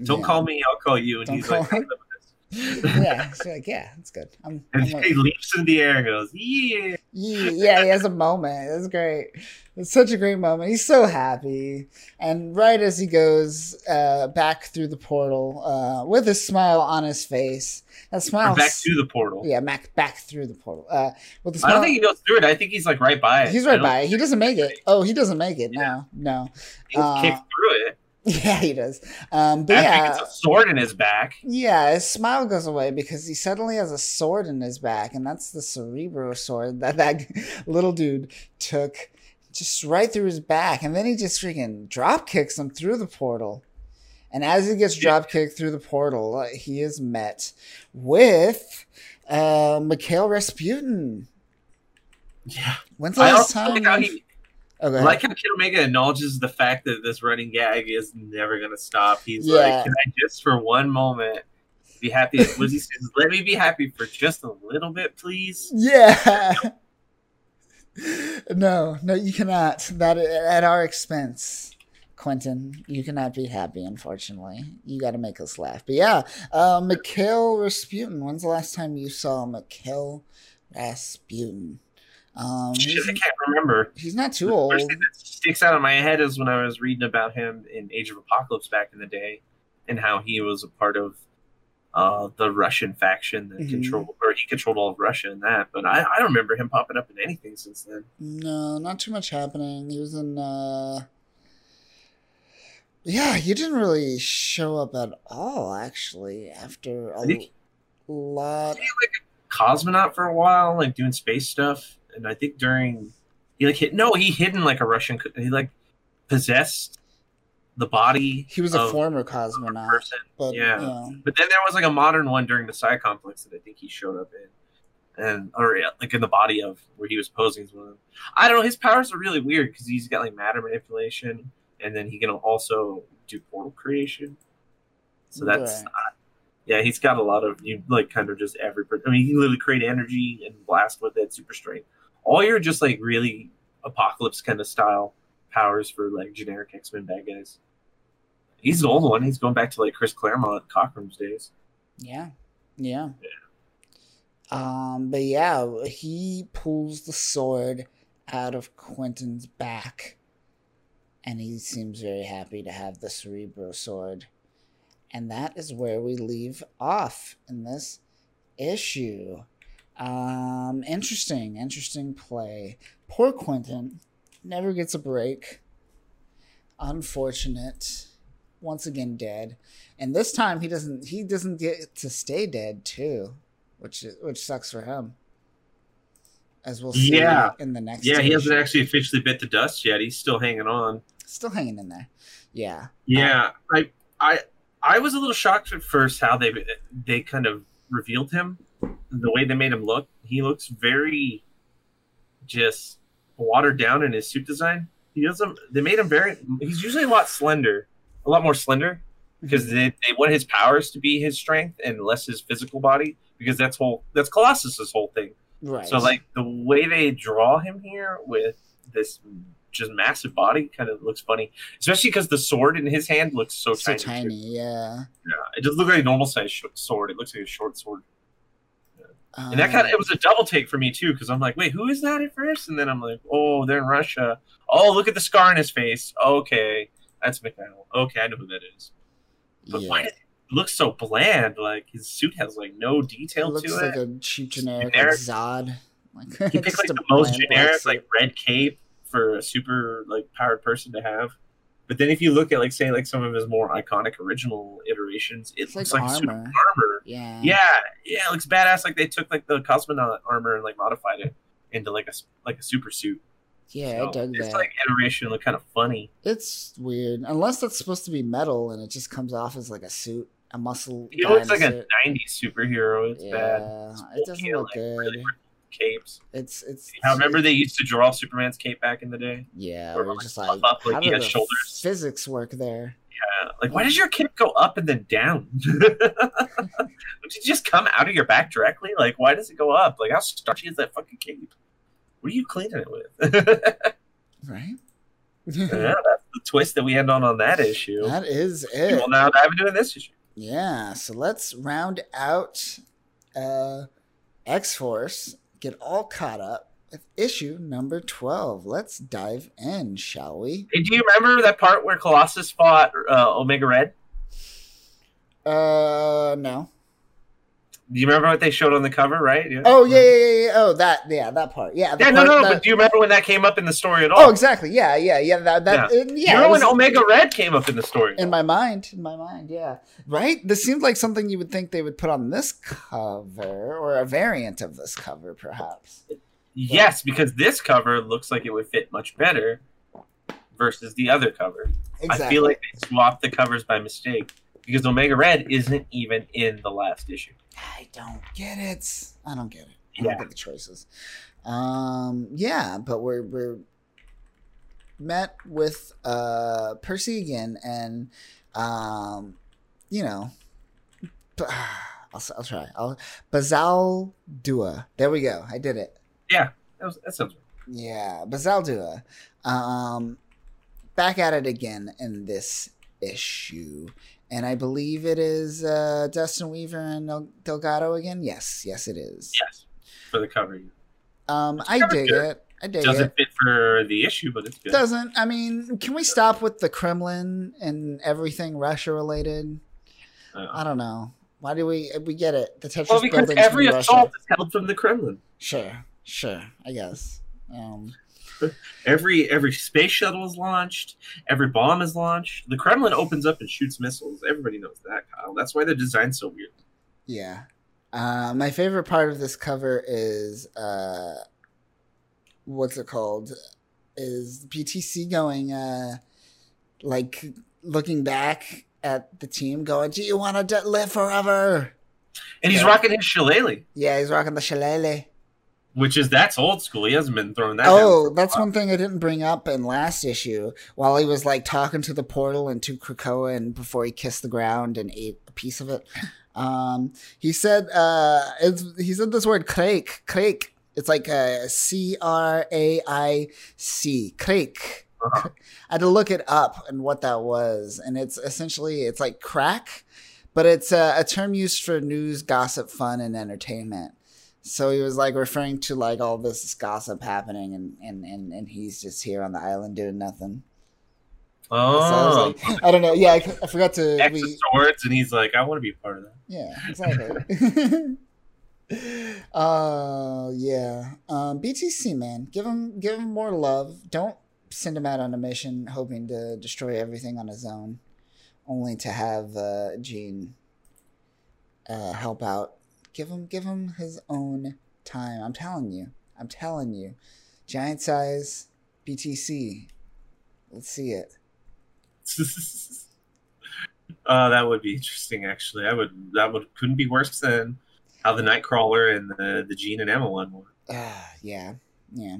Don't Yeah. call me, I'll call you. And Don't he's like, me. "I'll live with this." yeah, she's like, yeah, it's good. I'm, and I'm he like- leaps in the air and goes, yeah. Yeah, yeah, he has a moment. That's great. It's such a great moment. He's so happy. And right as he goes uh, back through the portal uh, with a smile on his face, that smile. Or back to the portal. yeah, back back through the portal. Uh, with the I smile. don't think he goes through it. I think he's like right by it. he's right by it. He doesn't make it. Oh, he doesn't make it. Yeah. No, no. He Uh, through it. Yeah, he does. Um, but After yeah, he gets a sword in his back. Yeah, his smile goes away because he suddenly has a sword in his back, and that's the Cerebro sword that that little dude took just right through his back, and then he just freaking drop kicks him through the portal. And as he gets drop kicked through the portal, uh, he is met with uh, Mikhail Rasputin. Yeah. When's the I last time? like how you've- he go I like how Kid Omega acknowledges the fact that this running gag is never gonna stop. He's Yeah. like, Can I just for one moment be happy? What does he say? Let me be happy for just a little bit, please. Yeah. no, no, you cannot. That at our expense, Quentin. You cannot be happy. Unfortunately, you got to make us laugh. But yeah, uh, Mikhail Rasputin. When's the last time you saw Mikhail Rasputin? Um, Shit, I can't remember. he's not too The old. first thing that sticks out in my head is when I was reading about him in Age of Apocalypse back in the day, and how he was a part of uh, the Russian faction that Mhm. controlled, or he controlled all of Russia and that. But I, I don't remember him popping up in anything since then. No, not too much happening. He was in. uh Yeah, he didn't really show up at all. Actually, after a think- lot. he like a cosmonaut for a while, like doing space stuff. And I think during he like hit no, he hidden like a Russian. He like possessed the body. He was a former cosmonaut, person. but yeah. yeah. But then there was like a modern one during the Psi complex that I think he showed up in, and or yeah, like in the body of where he was posing as one. of them. I don't know. His powers are really weird because he's got like matter manipulation, and then he can also do portal creation. So that's Right. not. Yeah, he's got a lot of you like kind of just every. I mean, he can literally create energy and blast with it, super strength. All your just like really apocalypse kind of style powers for like generic X Men bad guys. He's the old one. He's going back to like Chris Claremont, Cockrum's days. Yeah. Yeah. Um, but yeah, he pulls the sword out of Quentin's back, and he seems very happy to have the Cerebro sword. And that is where we leave off in this issue. Um, interesting, interesting play. Poor Quentin never gets a break. Unfortunate. Once again dead. And this time he doesn't he doesn't get to stay dead too, which is, which sucks for him. As we'll see Yeah. in the next Yeah, he hasn't actually officially bit the dust yet. He's still hanging on. still hanging in there. Yeah. Yeah, I, I, I was a little shocked at first how they they kind of revealed him, the way they made him look. He looks very just watered down in his suit design. He doesn't. They made him very. He's usually a lot slender, a lot more slender, because mhm. they, they want his powers to be his strength and less his physical body. Because that's whole that's Colossus's whole thing. Right. So like the way they draw him here with this just massive body kind of looks funny, especially because the sword in his hand looks so, so tiny. tiny, yeah. Yeah, it doesn't look like a normal size sh- sword. It looks like a short sword, Um, and that kind of it was a double take for me too because I'm like, wait, who is that at first? And then I'm like, oh, they're in Russia. Oh, look at the scar on his face. Okay, that's Mikhail. Okay, I know who that is. But yeah. why did it look so bland? Like his suit has like no detail to It looks to like it. a cheap generic, Generic. like Zod. Like, He picked like the most generic, suit. like red cape for a super like powered person to have. But then if you look at like say like some of his more iconic original iterations, it It's looks like like, super armor. armor. Yeah. Yeah, yeah, it looks badass. Like they took like the cosmonaut armor and like modified it into like a like a super suit. Yeah, So I dug it's that. like iteration look kind of funny. It's weird. Unless that's supposed to be metal and it just comes off as like a suit, a muscle. He looks like a suit. '90s superhero. It's yeah, bad. it doesn't look like, good. really Capes. It's it's. How remember they used to draw Superman's cape back in the day? Yeah, or like just like, up like how did the shoulders? physics work there? Yeah. Like, why does your cape go up and then down? Would you just come out of your back directly? Like, why does it go up? Like, how starchy is that fucking cape? What are you cleaning it with? Right. yeah, that's the twist that we end on on that issue. that is it. Well, now dive into this issue. Yeah, so let's round out uh, X Force, get all caught up with issue number 12. Let's dive in, shall we? Hey, do you remember that part where Colossus fought uh, Omega Red? Uh, no. Do you remember what they showed on the cover, right? Yeah. Oh, yeah, yeah, yeah, yeah. Oh, that, yeah, that part. Yeah, Yeah, no, part no, no. that- But do you remember when that came up in the story at oh, all? Oh, exactly. Yeah, yeah, yeah. That, that, yeah. Do yeah you remember was when Omega Red came up in the story? in my mind, in my mind, yeah. Right? This seemed like something you would think they would put on this cover or a variant of this cover, perhaps. Yes, because this cover looks like it would fit much better versus the other cover. Exactly. I feel like they swapped the covers by mistake because Omega Red isn't even in the last issue. I don't get it. I don't get it. I Yeah. don't get the choices. Um, yeah, but we're we're met with uh Percy again, and um, you know, I'll I'll try. I'll Bazal Dua. There we go. I did it. Yeah, that, was, that sounds right. Yeah, Bazaldua. Um, back at it again in this issue. And I believe it is uh, Dustin Weaver and Del- Delgado again. Yes, yes, it is. Yes, for the cover. Um, I dig good. it. I dig it. It Doesn't it. fit for the issue, but it's good. Doesn't. I mean, can we stop with the Kremlin and everything Russia related? Uh, I don't know. Why do we we get it? The Tetris well, because every assault Russia. is held from the Kremlin. Sure, sure. I guess. Um, Every every space shuttle is launched. Every bomb is launched. The Kremlin opens up and shoots missiles. Everybody knows that, Kyle. That's why the design's so weird. Yeah. Uh, my favorite part of this cover is uh, what's it called? Is BTC going uh, like looking back at the team, going, "Do you want to live forever?" And he's Yeah. rocking his shillelagh, Yeah, he's rocking the shillelagh. Which is that's old school. He hasn't been throwing that. Oh, that's one thing I didn't bring up in last issue. While he was like talking to the portal and to Krakoa, and before he kissed the ground and ate a piece of it, um, he said, uh, it's, he said this word "crake," crake. It's like a C R A I C, crake. Uh-huh. I had to look it up and what that was, and it's essentially it's like crack, but it's a, a term used for news, gossip, fun, and entertainment. So he was like referring to like all this gossip happening, and and and, and he's just here on the island doing nothing. So I, Oh, like, I don't know. Yeah, I, I forgot to. X We, swords, and he's like, I want to be a part of that. yeah, exactly. uh yeah. Um BTC man, give him give him more love. Don't send him out on a mission hoping to destroy everything on his own only to have uh Jean uh help out. Give him give him his own time. I'm telling you. I'm telling you. Giant size BTC. Let's see it. uh, that would be interesting. Actually, I would. That would couldn't be worse than how the Nightcrawler and the the Jean and Emma one were. Ah, yeah. Yeah.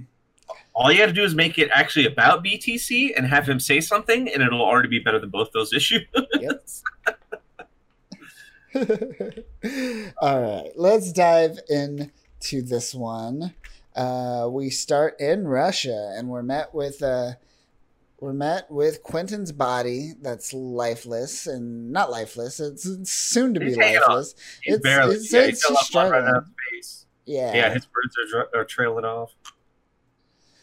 All you had to do is make it actually about BTC and have him say something, and it'll already be better than both those issues. Yep. All right, let's dive into this one. Uh, we start in Russia, and we're met with uh, we're met with Quentin's body that's lifeless and not lifeless. It's soon to be He's hanging on. lifeless. He's It's- barely. it's- yeah, it's he's got of blood struggling. out his face. Yeah, Yeah, his birds are, dr- are trailing off.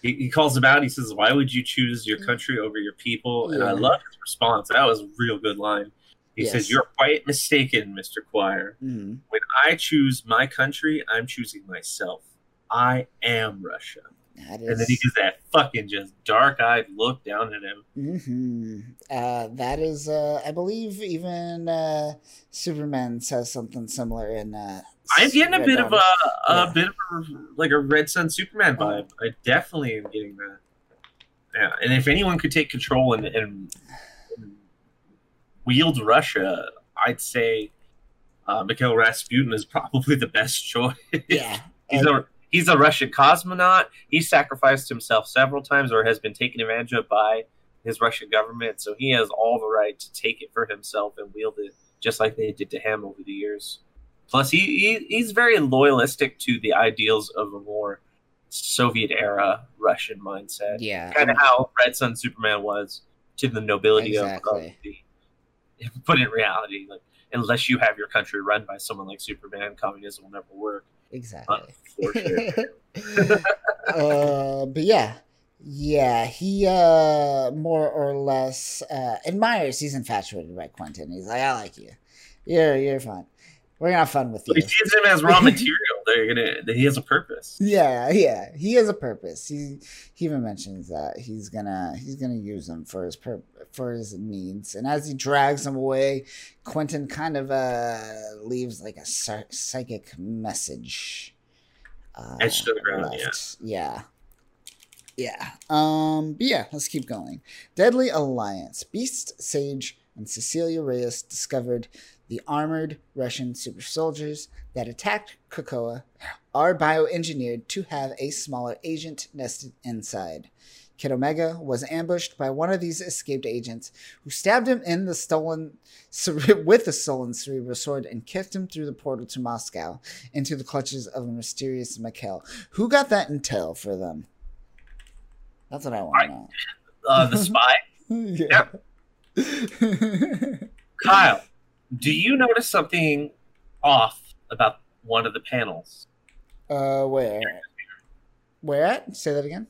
He, he calls him out. He says, "Why would you choose your country over your people?" And I love his response. That was a real good line. He Yes. says, "You're quite mistaken, Mister Quire. Mhm. When I choose my country, I'm choosing myself. I am Russia." that And then he gives that fucking just dark-eyed look down at him. hmm Uh, that is, uh, I believe, even uh, Superman says something similar in. Uh, I'm getting a Red bit of a, a Yeah. bit of a, like a Red Sun Superman Oh. vibe. I definitely am getting that. Yeah, and if anyone could take control and, and wield Russia, I'd say uh, Mikhail Rasputin is probably the best choice. Yeah, he's a he's a Russian cosmonaut. He sacrificed himself several times, or has been taken advantage of by his Russian government. So he has all the right to take it for himself and wield it, just like they did to him over the years. Plus, he, he he's very loyalistic to the ideals of a more Soviet era Russian mindset. yeah. Kind of how Red Sun Superman was to the nobility of- of, Exactly. the. But in reality, like unless you have your country run by someone like Superman, communism will never work. Exactly. Uh, but yeah, yeah, he uh more or less uh admires. He's infatuated by Quentin. He's like, I like you. You're you're fun. We're gonna have fun with But he you. sees him as raw material. They're gonna. He has a purpose. Yeah, yeah, he has a purpose. He he even mentions that he's gonna he's gonna use him for his pur- for his needs. And as he drags him away, Quentin kind of uh leaves like a psychic message. Uh, Etched to the ground, yeah. Yeah. Um, but yeah, let's keep going. Deadly Alliance. Beast, Sage, and Cecilia Reyes discovered the armored Russian super soldiers that attacked Krakoa are bioengineered to have a smaller agent nested inside. Kid Omega was ambushed by one of these escaped agents, who stabbed him in the stolen with the stolen Cerebro sword and kicked him through the portal to Moscow into the clutches of a mysterious Mikhail. Who got that intel for them? That's what I want to know. Uh, the spy, yeah. Kyle. Do you notice something off about one of the panels? uh, where? Where at? Say that again.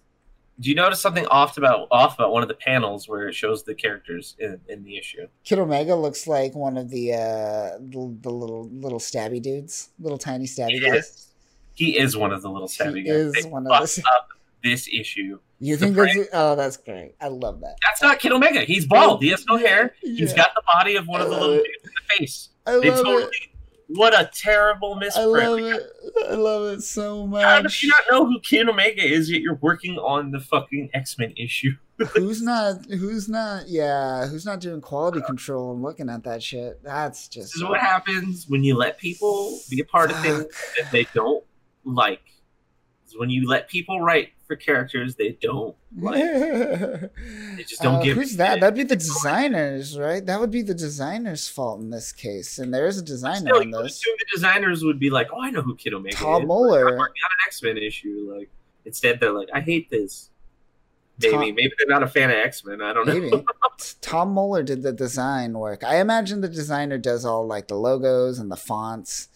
Do you notice something off about off about one of the panels where it shows the characters in, in the issue? Kid Omega looks like one of the uh the, the little little stabby dudes, little tiny stabby He guys. is. He is one of the little stabby He guys. is They one of the- up this issue. You think that's oh that's great. I love that. That's not Kid Omega. He's bald. He has no hair. He's got the body of one of the little dudes in the face. I love it. What a terrible misprint. I love it. I love it so much. How do you not know who Kid Omega is yet you're working on the fucking X Men issue? who's not who's not yeah, who's not doing quality control and looking at that shit? That's This just is what happens when you let people be a part of things that they don't like. It's when you let people write for characters they don't like. they just don't uh, give Who's that? That'd be the designers, right? That would be the designers' fault in this case. And there is a designer Still, on this. assume the designers would be like, "Oh, I know who Kid Omega Tom is. I'm working on an X Men issue." Like, instead, they're like, "I hate this." Maybe Tom- maybe they're not a fan of X Men. I don't know. Maybe Tom Muller did the design work. I imagine the designer does all like the logos and the fonts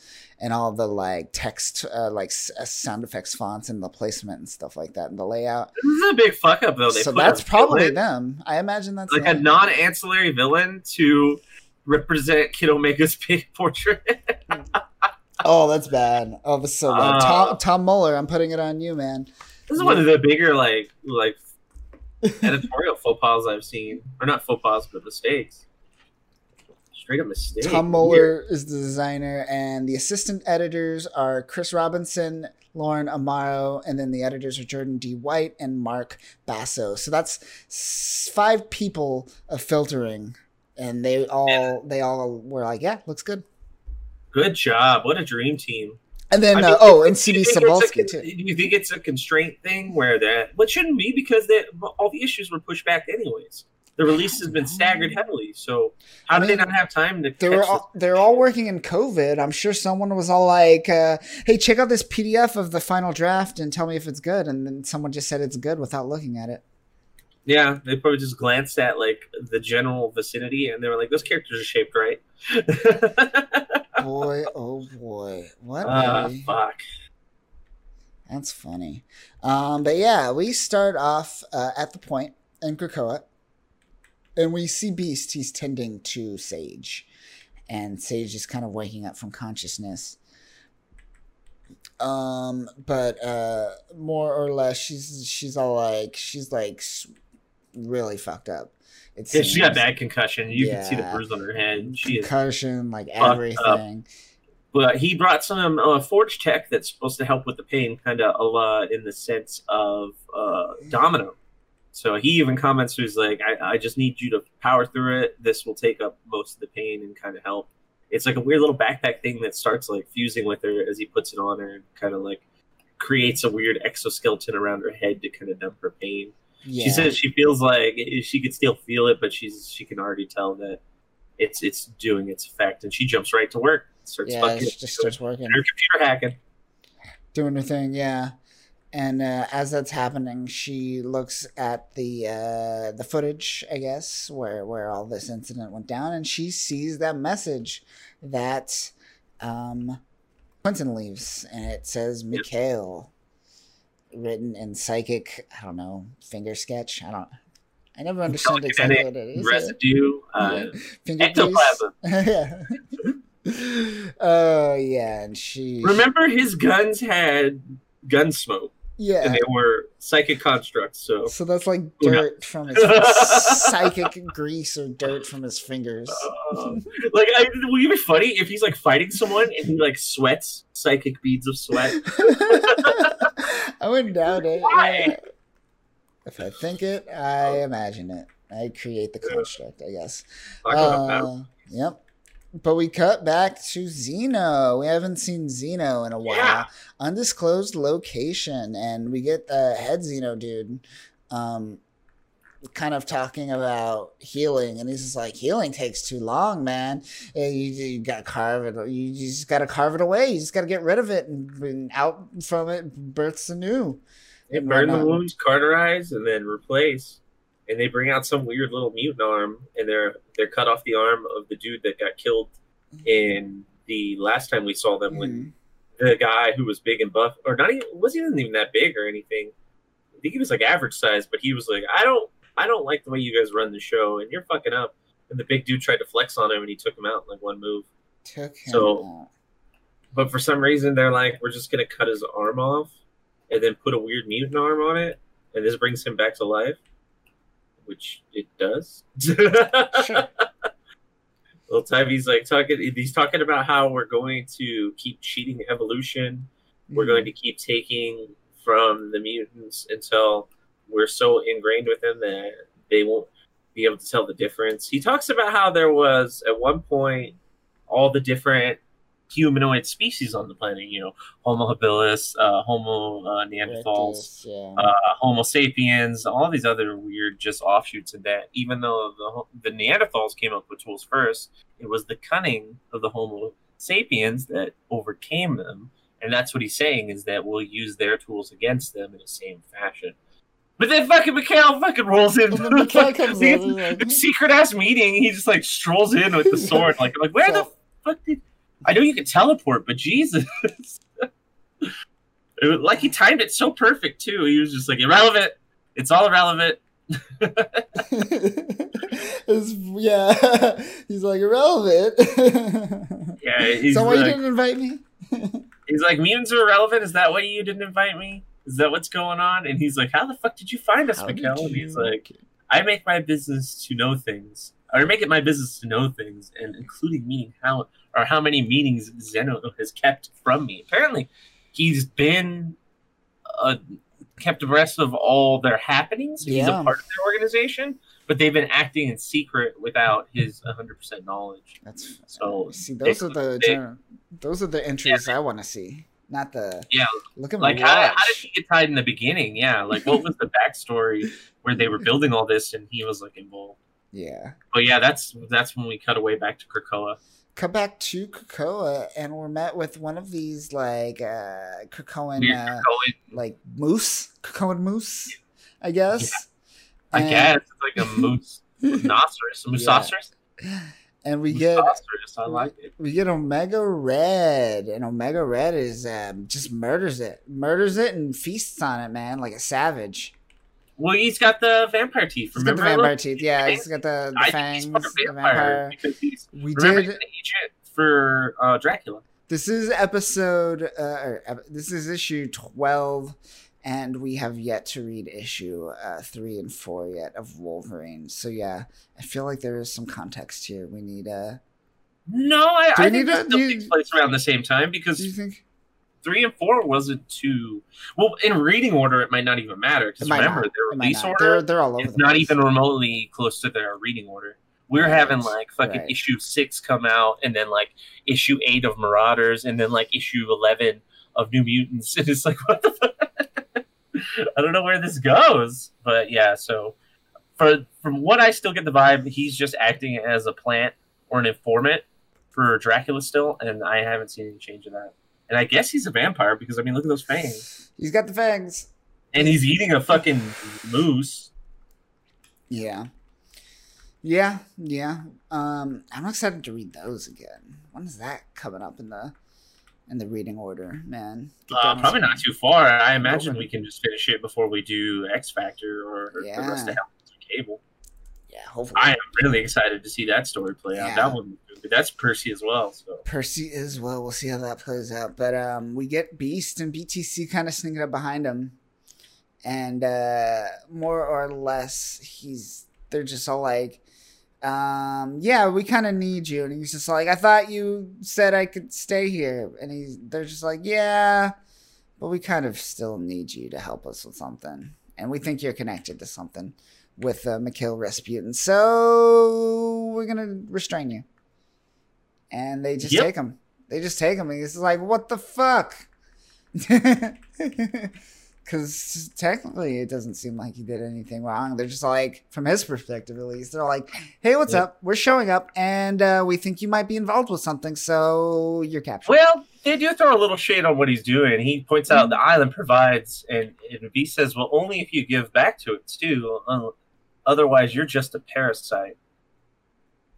and all the like text, uh, like s- uh, sound effects fonts and the placement and stuff like that and the layout. This is a big fuck up though. They so that's probably villain, them. I imagine that's like a non ancillary villain to represent Kid Omega's big portrait. oh, that's bad. Oh, that's so bad. Uh, Tom Tom Muller, I'm putting it on you, man. This is one of the bigger like like editorial faux pas I've seen, or not faux pas, but mistakes. Straight up mistake. Tom. Muller is the designer, and the assistant editors are Chris Robinson, Lauren Amaro, and then the editors are Jordan D. White and Mark Basso. So that's five people of filtering, and they all they all were like, "Yeah, looks good." Good job. What a dream team. And then I mean, uh, oh, and CB think it's a Cebulski con- too. Do you think it's a constraint thing where that? what shouldn't be because that all the issues were pushed back anyways. The release has been staggered heavily. So how I did they mean, not have time to They were all, they're all working in COVID. I'm sure someone was all like, uh, "Hey, check out this PDF of the final draft and tell me if it's good." And then someone just said it's good without looking at it. Yeah, they probably just glanced at like the general vicinity and they were like, "Those characters are shaped right." Boy, oh boy, what? Ah, a- fuck. That's funny. Um, but yeah, we start off uh, at the point in Krakoa, and we see Beast. He's tending to Sage, and Sage is kind of waking up from consciousness. Um, but uh, more or less, she's she's all like she's like really fucked up. It Yeah, she got bad concussion. You can see the bruise on her head. She is concussion, like up. everything. But he brought some uh, forge tech that's supposed to help with the pain, kind of a lot in the sense of uh, Domino. So he even comments, he's like, I, I just need you to power through it. This will take up most of the pain and kind of help. It's like a weird little backpack thing that starts like fusing with her as he puts it on her and kind of like creates a weird exoskeleton around her head to kind of numb her pain. Yeah. She says she feels like eh, she could still feel it, but she's she can already tell that it's it's doing its effect, and she jumps right to work, starts yeah, fucking it just starts working. her computer hacking. doing her thing, yeah. And uh, as that's happening, she looks at the uh, the footage, I guess, where where all this incident went down, and she sees that message that um, Quentin leaves, and it says Mikhail, written in psychic. I don't know finger sketch. I don't. I never understood exactly what it is. residue, uh, Finger ectoplasm. yeah. Oh yeah, and she Remember, his guns had gun smoke, yeah. and they were psychic constructs. So, So that's like dirt from his psychic grease or dirt from his fingers. uh, like, I, would it be funny if he's like fighting someone and he like sweats psychic beads of sweat? I wouldn't doubt it. Why? yeah. If I think it, I imagine it. I create the construct, I guess. Talk about that. Uh, yep. But we cut back to Xeno. We haven't seen Xeno in a while. Yeah. Undisclosed location, and we get the head Xeno dude, um, kind of talking about healing, and he's just like, "Healing takes too long, man. You, you got carve it. You, you just got to carve it away. You just got to get rid of it, and, and out from it births anew." And burn the wounds, cauterize, and then replace. And they bring out some weird little mutant arm, and they're they're cut off the arm of the dude that got killed in the last time we saw them. When Mhm. the guy who was big and buff, or not even wasn't even that big or anything. I think he was like average size, but he was like, I don't, I don't like the way you guys run the show, and you're fucking up. And the big dude tried to flex on him, and he took him out in like one move. Took him So- out. But for some reason, they're like, we're just gonna cut his arm off, and then put a weird mutant arm on it, and this brings him back to life, which it does. Sure. Little time he's like talking. He's talking about how we're going to keep cheating evolution. We're going mm. to keep taking from the mutants until we're so ingrained with them that they won't be able to tell the difference. He talks about how there was at one point all the different humanoid species on the planet. You know, Homo habilis, uh, Homo uh, Neanderthals, yeah. uh, Homo sapiens, all these other weird just offshoots of that. Even though the the Neanderthals came up with tools first, it was the cunning of the Homo sapiens that overcame them, and that's what he's saying is that we'll use their tools against them in the same fashion. But then fucking Mikhail fucking rolls in. And Mikhail comes the, over, like- the secret ass meeting. He just like strolls in with the sword. Like, like where the fuck did? I know you can teleport, but Jesus. It was, like he timed it so perfect too. He was just like irrelevant. It's all irrelevant. Yeah, he's like irrelevant. Yeah, he's so why you didn't invite me? he's like mutants are irrelevant. Is that why you didn't invite me? Is that what's going on? And he's like, how the fuck did you find us, did And he's like, I make my business to know things, or make it my business to know things, and including meaning how or how many meetings Xeno has kept from me. Apparently, he's been uh, kept abreast of all their happenings. He's Yeah. a part of their organization, but they've been acting in secret without his 100% knowledge. That's So, see, those are the they- those are the entries I want to see, not the Yeah, look at like my how, how did he get tied in the beginning? Yeah, like what was the backstory where they were building all this and he was like involved? yeah, But yeah, that's that's when we cut away back to Krakoa. Come back to Krakoa, and we're met with one of these like uh Krakoan Weird uh, like moose, Krakoan moose, I guess. I And- guess it's like a moose, rhinoceros, moosoceros. and we get I like it. we get Omega Red, and Omega Red is um, just murders it, murders it, and feasts on it, man, like a savage. Well, he's got the vampire teeth. He's got Remember, the vampire teeth. Yeah, he's got the, the fangs, think he's part of the vampire, vampire. We remember did. he's an agent for uh, Dracula. This is episode. Uh, or, ep- this is issue twelve, and we have yet to read issue uh, three and four yet of Wolverine. So yeah, I feel like there is some context here. We need. a. No, I, I think need this to- still you- takes place around the same time because do you think? Three and four wasn't too well in reading order. It might not even matter because remember not. their release order They're, they're all over. is the not place. even remotely close to their reading order. We're Right. having like fucking Right. issue six come out, and then like issue eight of Marauders, and then like issue eleven of New Mutants, and it's like what the fuck? I don't know where this goes, but yeah. So for from what I still get the vibe, he's just acting as a plant or an informant for Dracula still, and I haven't seen any change of that. And I guess he's a vampire because I mean, look at those fangs, He's got the fangs. and he's eating a fucking moose. Yeah. Yeah, yeah. Um, I'm excited to read those again. When is that coming up in the in the reading order, man? Uh, probably not too far. I imagine Over. we can just finish it before we do X Factor or the rest of Yeah. Of Cable. Yeah, hopefully. I am really excited to see that story play out. Yeah. That one, that's Percy as well. So Percy as well. We'll see how that plays out. But um, we get Beast and BTC kind of sneaking up behind him, and uh, more or less, he's they're just all like, um, "Yeah, we kind of need you," and he's just like, "I thought you said I could stay here," and he's they're just like, "Yeah, but we kind of still need you to help us with something, and we think you're connected to something." With uh, Mikhail Rasputin, so we're gonna restrain you and they just Yep. take him. They just take him. And he's like, "What the fuck?" Because technically, it doesn't seem like he did anything wrong. They're just like, from his perspective at least, they're like, "Hey, what's Yeah. up? We're showing up, and uh, we think you might be involved with something, so you're captured." well, they do throw a little shade on what he's doing. He points out Mm. the island provides, and, and V says, "Well, only if you give back to it too. Uh, otherwise, you're just a parasite."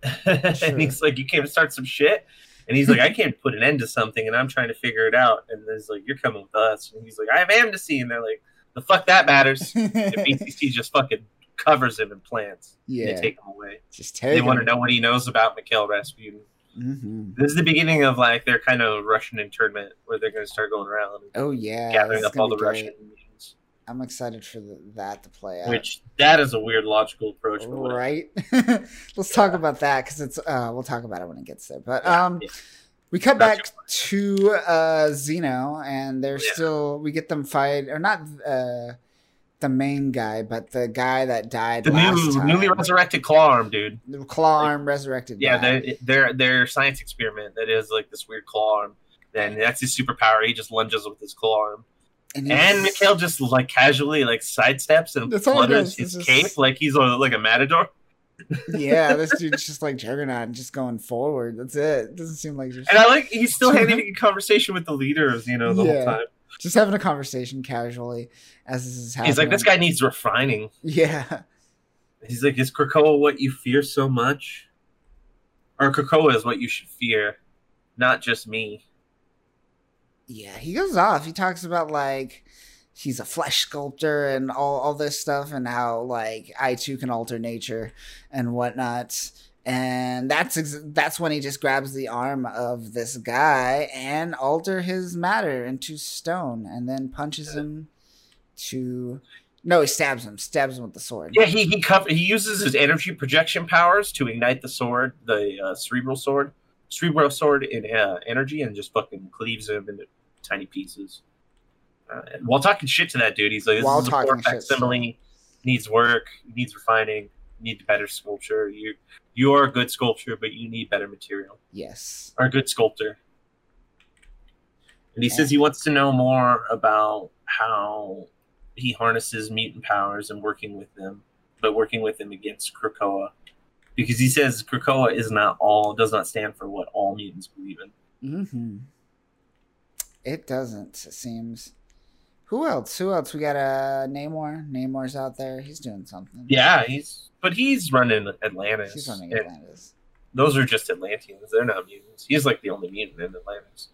Sure. and he's like, "You came to start some shit." And he's like, I can't put an end to something, and I'm trying to figure it out. And he's like, You're coming with us. And he's like, I have amnesty. And they're like, The fuck that matters. And BTC just fucking covers him in plants. Yeah, They take him away. just They him. want to know what he knows about Mikhail Rasputin. hmm This is the beginning of like their kind of Russian internment where they're going to start going around Oh yeah, gathering up all the Russian great. mutants. I'm excited for the, that to play out. Which that is a weird logical approach. But right let's talk about that because it's uh we'll talk about it when it gets there but Yeah, um yeah. we cut Not back to uh Xeno and they're Yeah. still we get them fight or not uh the main guy but the guy that died The last new, time newly resurrected claw arm, dude. the claw arm resurrected Yeah, they, their their science experiment that is like this weird claw arm. And that's his superpower. He just lunges with his claw arm. And, And Mikhail just like casually like sidesteps and That's all he flutters his it's cape just- like he's a, like a matador. yeah this dude's just like juggernaut and just going forward that's it doesn't seem like there's And I like he's still having a conversation with the leaders, you know, the Yeah. whole time. just having a conversation casually as this is happening. He's like, this guy needs refining. Yeah. He's like, is Krakoa what you fear so much? Or Krakoa is what you should fear, not just me. Yeah, he goes off. He talks about like he's a flesh sculptor and all, all this stuff and how like I too can alter nature and whatnot. And that's ex- that's when he just grabs the arm of this guy and alter his matter into stone and then punches him to no, he stabs him, stabs him with the sword. Yeah, he he cover, he uses his energy projection powers to ignite the sword, the uh, Cerebro sword, Cerebro sword in uh, energy, and just fucking cleaves him into tiny pieces. Uh, while talking shit to that dude, he's like, "This While is a poor facsimile. Needs work. Needs refining. Need better sculpture. You you are a good sculpture, but you need better material. Yes. Or a good sculptor." And he says he wants to know more about how he harnesses mutant powers and working with them, but working with them against Krakoa. Because he says Krakoa is not all, does not stand for what all mutants believe in. hmm It doesn't, it seems. Who else? Who else? We got a uh, Namor. Namor's out there. He's doing something. Yeah, he's, but he's running Atlantis. He's running And Atlantis. Those are just Atlanteans. They're not mutants. He's like the only mutant in Atlantis.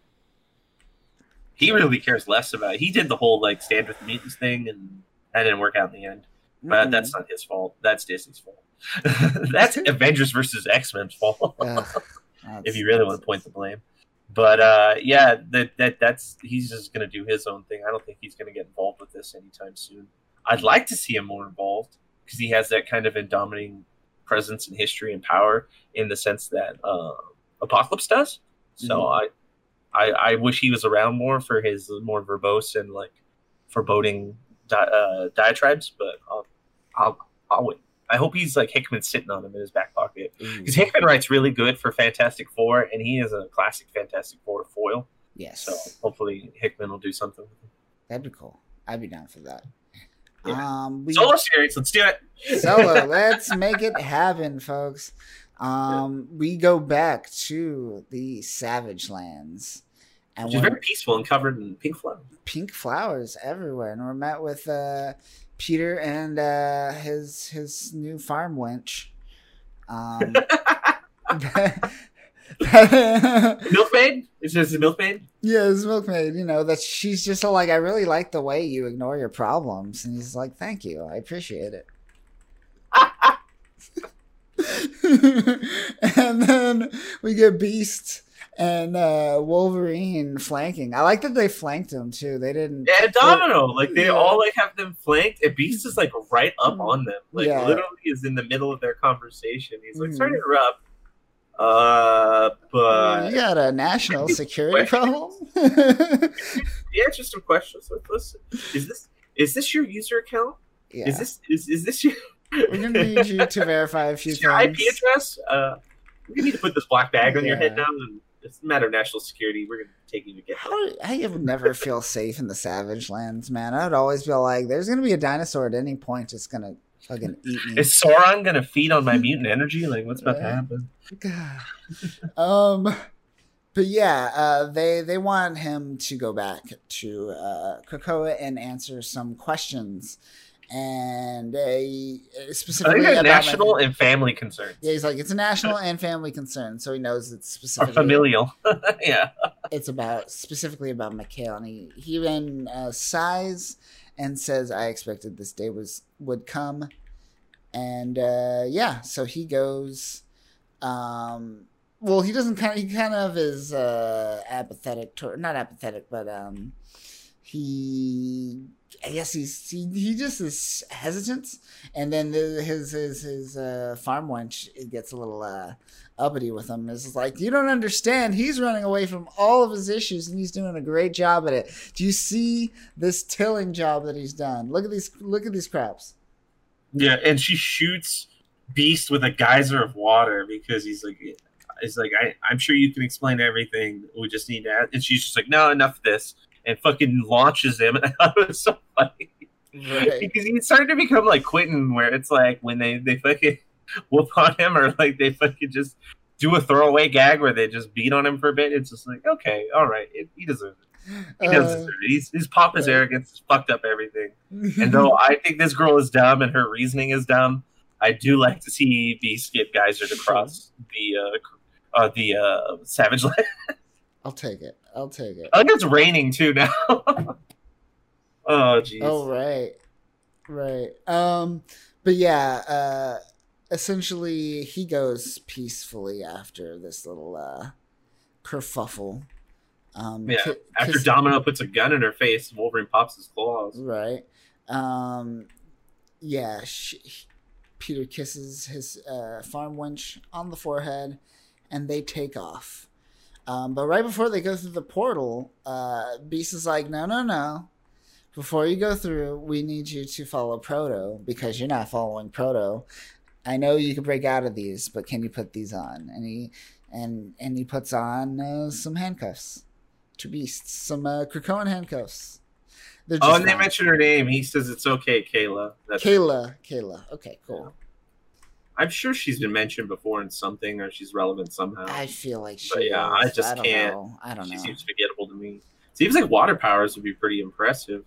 He really cares less about it. He did the whole like stand with mutants thing, and that didn't work out in the end. But Mhm. that's not his fault. That's Disney's fault. that's Avengers versus X Men's fault. Ugh, if you really want to point the blame. But uh, yeah, that that that's he's just gonna do his own thing. I don't think he's gonna get involved with this anytime soon. I'd like to see him more involved because he has that kind of indominating presence and history and power in the sense that uh, Apocalypse does. So Mhm. I, I I wish he was around more for his more verbose and like foreboding di- uh, diatribes. But I'll, I'll I'll wait. I hope he's like Hickman sitting on him in his back pocket because Hickman writes really good for Fantastic Four, and he is a classic Fantastic Four foil. yes, So hopefully Hickman will do something. that'd be cool. I'd be down for that. Yeah. Um, we Solo series, let's do it. solo. Let's make it happen, folks. Um, we go back to the Savage Lands, and Which is we're very peaceful and covered in pink flowers. pink flowers everywhere, and we're met with uh, Peter and uh, his his new farm wench. Um, Milkmaid? Is this a milkmaid? yeah, his milkmaid. You know that she's just like, I really like the way you ignore your problems, and he's like, thank you, I appreciate it. and then we get Beast and uh, Wolverine flanking. I like that they flanked him too. They didn't. Yeah, Domino, like they Yeah. all like have them flanked, and Beast is like right up on them, like Yeah. literally is in the middle of their conversation. He's like, Mhm. "Sorry to interrupt, uh, but you got a national security problem. the answer some questions. Like, listen, is this is this your user account? yeah, Is this is, is this your we're gonna need you to verify a few is your IP address? Uh, we need to put this black bag on your head now. And it's a matter of national security. We're gonna take you to get How I would never feel safe in the Savage Lands, man. I would always feel like there's gonna be a dinosaur at any point that's gonna fucking eat me. Is Sauron gonna feed on my mutant energy? Like, what's about to happen? God. um, but yeah, uh, they they want him to go back to uh, Krakoa and answer some questions, and a specifically about national and family concern. yeah, he's like it's a national and family concern, so he knows it's Or specifically familial. yeah. it's about specifically about Mikhail, and he he then uh, sighs and says, "I expected this day was would come," and uh, yeah, so he goes. Um, well, he doesn't kind. Of, he kind of is uh, apathetic not apathetic, but um, he. I guess he's he, he just is hesitant, and then the, his his his uh, farm wench gets a little uh, uppity with him. It's like you don't understand. He's running away from all of his issues, and he's doing a great job at it. Do you see this tilling job that he's done? Look at these. Look at these crops. Yeah, and she shoots Beast with a geyser of water because he's like, he's like, I, I'm sure you can explain everything. We just need to. And she's just like, no, enough of this, and fucking launches him. And I thought it was so funny Right. because he's starting to become like Quentin, where it's like when they they fucking whoop on him, or like they fucking just do a throwaway gag where they just beat on him for a bit. It's just like, okay, all right, it, he deserves it. He does Uh, deserve it. He's, his papa's right. arrogance has fucked up everything. And though I think this girl is dumb and her reasoning is dumb, I do like to see Beast skip Geyser to cross the uh, uh the uh Savage Land. I'll take it. I'll take it. I think it's raining too now. oh jeez. Oh right, right. Um, but yeah. Uh, essentially, he goes peacefully after this little uh kerfuffle. Um, Yeah, After kiss- Domino puts a gun in her face, Wolverine pops his claws. Right. Um, yeah. She, Peter kisses his uh, farm wench on the forehead, and they take off. Um, but right before they go through the portal, uh, Beast is like, "No, no, no! Before you go through, we need you to follow Proto because you're not following Proto. I know you can break out of these, but can you put these on?" And he and and he puts on uh, some handcuffs to Beast, some uh, Krakoan handcuffs. Oh, and they mention her name. He says it's okay, Kayla. That's Kayla. Kayla. Okay, cool. I'm sure she's been mentioned before in something, or she's relevant somehow. I feel like she. But yeah, I is. just don't can't. Know. I don't she know. seems forgettable to me. Seems like water powers would be pretty impressive.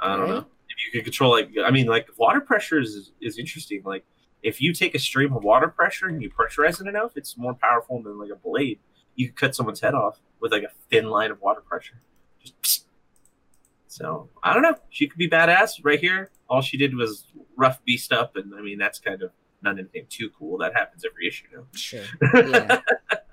I don't Right? know if you could control like I mean like water pressure is is interesting. Like if you take a stream of water pressure and you pressurize it enough, it's more powerful than like a blade. You could cut someone's head off with like a thin line of water pressure. Just psst. so I don't know. She could be badass right here. All she did was rough beast up, and I mean that's kind of not anything too cool. That happens every issue now. Sure. Yeah.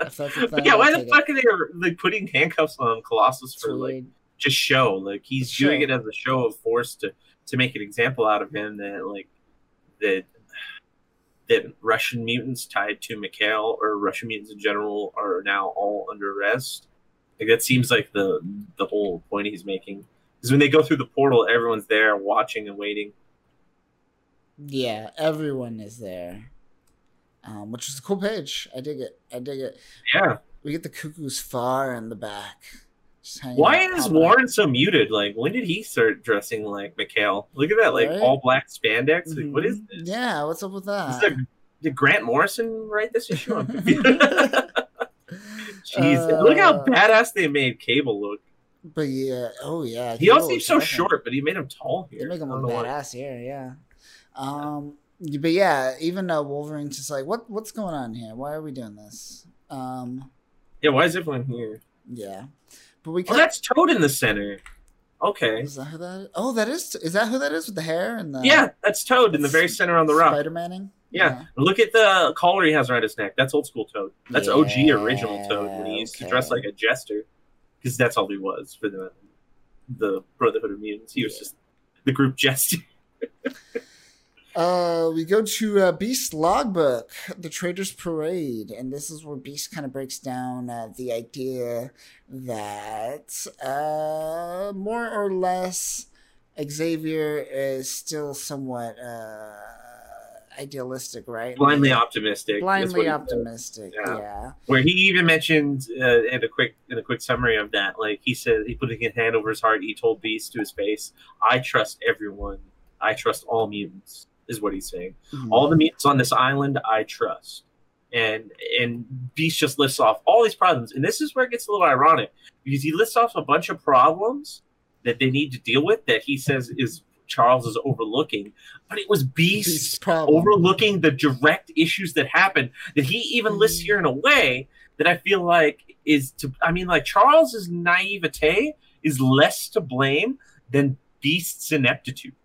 if that's a thing, But yeah, why the it. fuck are they like putting handcuffs on Colossus It's for like just show? Like he's doing it as a show of force to to make an example out of him that like that that Russian mutants tied to Mikhail or Russian mutants in general are now all under arrest. Like that seems like the the whole point he's making. Because when they go through the portal, everyone's there watching and waiting. Yeah, everyone is there. Um, which is a cool page. I dig it. I dig it. Yeah. We get the cuckoos far in the back. Why is. Warren so muted? Like, when did he start dressing like Mikhail? Look at that, like Right? all black spandex. Like, what is this? Yeah, what's up with that? that- did Grant Morrison write this issue? I'm confused. Look how Uh, badass they made Cable look. But yeah, oh yeah. He also seems so short, but he made him tall here. They make him I look don't why. badass here, yeah. Um, but yeah, even uh, Wolverine's just like, what what's going on here? Why are we doing this? Um, Yeah, why is everyone here? yeah, but we Oh, that's Toad in the center. Okay. Is that who that is? Oh, that is. Is that who that is with the hair and the Yeah, that's Toad in the very center on the rock. Spider Manning. Yeah. Look at the collar he has around his neck. That's old school Toad. That's OG original Toad when he used to dress like a jester, because that's all he was for the the Brotherhood of Mutants. He was Yeah. just the group jester. Uh, we go to uh, Beast logbook, the Trader's Parade, and this is where Beast kind of breaks down uh, the idea that uh, more or less Xavier is still somewhat uh, idealistic, right? Blindly optimistic. Blindly optimistic. Yeah. Yeah. Where he even mentioned uh, in a quick in a quick summary of that, like he said, he put his hand over his heart. He told Beast to his face, "I trust everyone. I trust all mutants." Is what he's saying. Mhm. all the mutants on this island I trust. And and Beast just lists off all these problems. And this is where it gets a little ironic because he lists off a bunch of problems that they need to deal with that he says is Charles is overlooking. But it was Beast problem. overlooking the direct issues that happen that he even lists here in a way that I feel like is to I mean like Charles's naivete is less to blame than Beast's ineptitude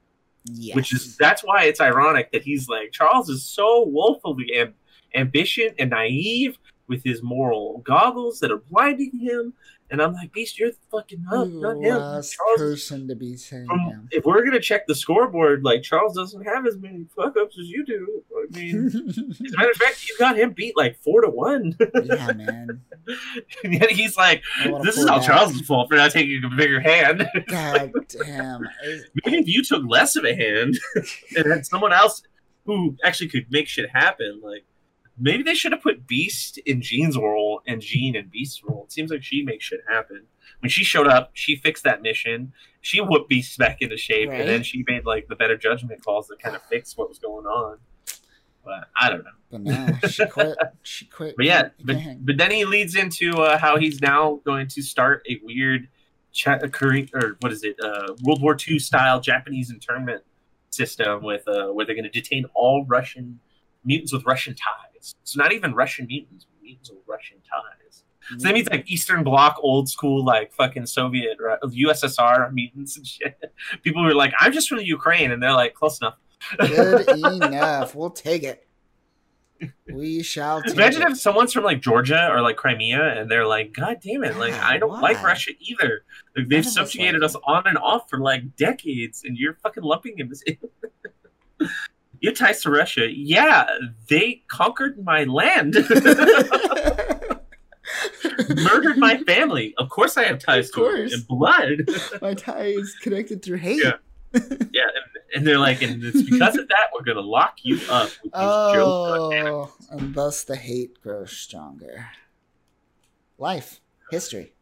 Yes. which is that's why it's ironic that he's like Charles is so woefully am- ambitious and naive with his moral goggles that are blinding him, and I'm like, Beast, you're fucking up, the not him. last Charles, person to be saying him. if we're gonna check the scoreboard, like Charles doesn't have as many fuck ups as you do. I mean, as a matter of fact, you got him beat like four to one, yeah, man. and yet he's like, this is all. Charles' fault for not taking a bigger hand. God damn. Maybe if you took less of a hand and had someone else who actually could make shit happen, like maybe they should have put Beast in Jean's role and Jean in Beast's role. It seems like she makes shit happen. When she showed up, she fixed that mission. She whooped Beast back into shape, and then she made like the better judgment calls that kind of fixed what was going on. But I don't know. But no, she quit. She quit. But yeah, but, but then he leads into uh, how he's now going to start a weird cha- Korean or what is it? Uh, World War II style Japanese internment system with uh, where they're going to detain all Russian mutants with Russian ties. So not even Russian mutants, mutants with Russian ties. So that mm. means like Eastern Bloc, old school, like fucking Soviet, Ru- USSR mutants and shit. People were like, "I'm just from the Ukraine," and they're like, "Close enough." Good enough. We'll take it. We shall take Imagine it. if someone's from like Georgia or like Crimea, and they're like, "God damn it! Like, I don't why? like Russia either. Like, they've subjugated us on and off for like decades, and you're fucking lumping him as you ties to Russia. Yeah, they conquered my land, murdered my family. Of course, I have ties Of to it course. in blood. My tie is connected through hate. Yeah. yeah, and, and they're like, and it's because of that we're gonna lock you up with these Oh, and thus the hate grows stronger. Life, history.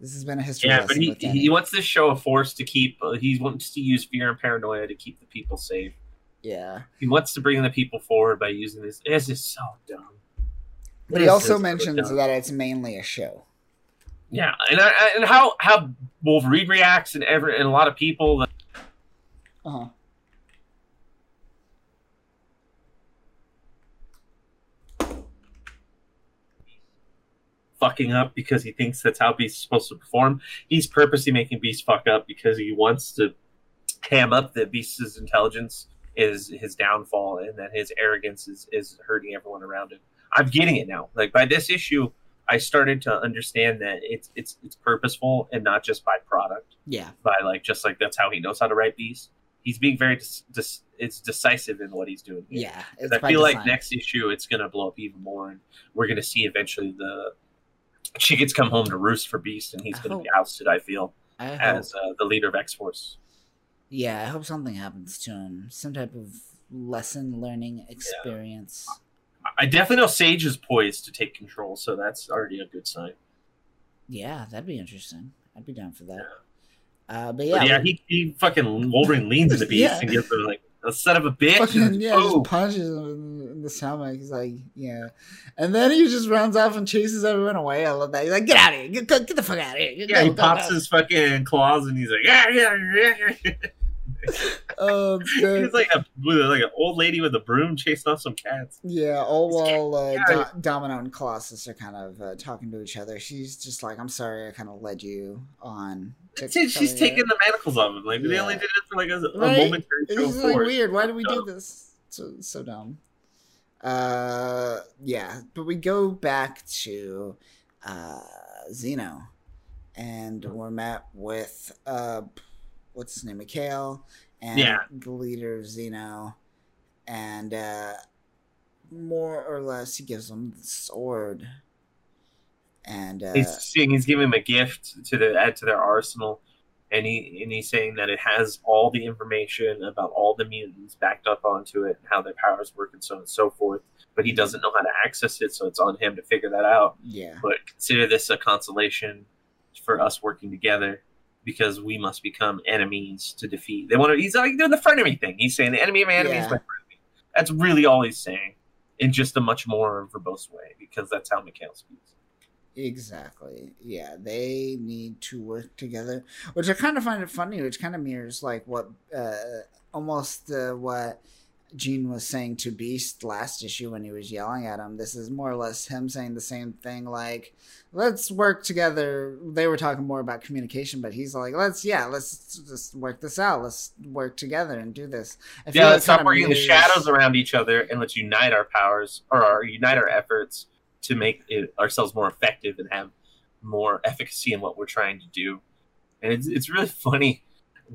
This has been a history Yeah, but he, he wants this show a force to keep. Uh, he wants to use fear and paranoia to keep the people safe. Yeah, He wants to bring the people forward by using this. It's just so dumb. but he also is so mentions that it's mainly a show. Yeah, and I, and how how Wolverine reacts and every and a lot of people. Uh huh. fucking up because he thinks that's how Beast is supposed to perform. He's purposely making Beast fuck up because he wants to ham up the Beast's intelligence is his downfall and that his arrogance is, is hurting everyone around him. I'm getting it now. Like by this issue, I started to understand that it's it's it's purposeful and not just by product. Yeah, By like just like that's how he knows how to write these. He's being very dis- dis- it's decisive in what he's doing. here. yeah. I feel like next issue it's gonna blow up even more, and we're gonna see eventually the chickens come home to roost for Beast, and he's I gonna be ousted. I feel I as uh, the leader of X Force. Yeah, I hope something happens to him. Some type of lesson learning experience. I definitely know Sage is poised to take control, so that's already a good sign. Yeah, that'd be interesting. I'd be down for that. Uh, but Yeah, yeah, but yeah he, he fucking Wolverine leans into Beast Yeah. and gives him like a son of a bitch. fucking yeah, boom. just punches him in the stomach. He's like, yeah, and then he just runs off and chases everyone away. I love that. He's like, get out of here, get, get the fuck out of here. yeah, Go, he go, pops go." his fucking claws and he's like, yeah, yeah, yeah. Oh, it's good. he's like a like an old lady with a broom chasing off some cats. Yeah, all while uh, Do- Domino and Colossus are kind of uh, talking to each other. She's just like, "I'm sorry, I kind of led you on." to She's, she's taking the manacles off him. Like they only did it for like a, a Right? momentary It's show just of like weird. Why do we do this? So so dumb. Uh, yeah, but we go back to uh Xeno, and we're met with uh, what's his name, Mikhail, and Yeah. the leader of Xeno, and uh, more or less he gives them the sword, and uh, He's he's giving him a gift to the add to their arsenal, and he and he's saying that it has all the information about all the mutants backed up onto it and how their powers work and so on and so forth. But he doesn't know how to access it, so it's on him to figure that out. yeah, But consider this a consolation for us working together because we must become enemies to defeat. They want to. He's like doing the frenemy thing. He's saying the enemy of my enemy is Yeah. my frenemy. That's really all he's saying, in just a much more verbose way because that's how Mikhail speaks. Exactly. Yeah, they need to work together, which I kind of find it funny. Which kind of mirrors like what uh, almost uh, what Jean was saying to Beast last issue when he was yelling at him. This is more or less him saying the same thing. Like, let's work together. They were talking more about communication, but he's like, let's yeah, let's just work this out. Let's work together and do this. I Yeah, let's stop kinda the shadows around each other and let's unite our powers or our, unite our efforts to make it, ourselves more effective and have more efficacy in what we're trying to do. And it's, it's really funny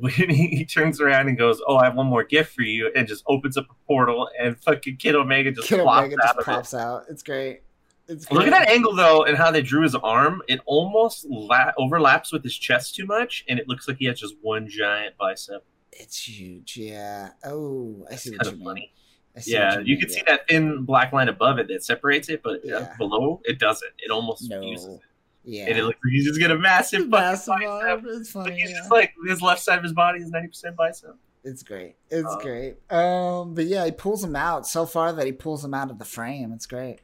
he, he turns around and goes, "Oh, I have one more gift for you," and just opens up a portal and fucking Kid Omega just Kid Omega out just pops out. It's great. It's it. Look at that angle though, and how they drew his arm. It almost la- overlaps with his chest too much, and it looks like he has just one giant bicep. It's huge. Yeah. Oh, I see It's what kind you of mean. funny. I see Yeah, you mean, can see that thin black line above it that separates it, but Yeah. below it doesn't. It almost fuses. It. Yeah. And it looks like he's just got a massive, Massive bicep. It's Like, funny. he's yeah. just like his left side of his body is ninety percent bicep. It's great. It's Uh, great. Um, but yeah, he pulls him out so far that he pulls him out of the frame. It's great.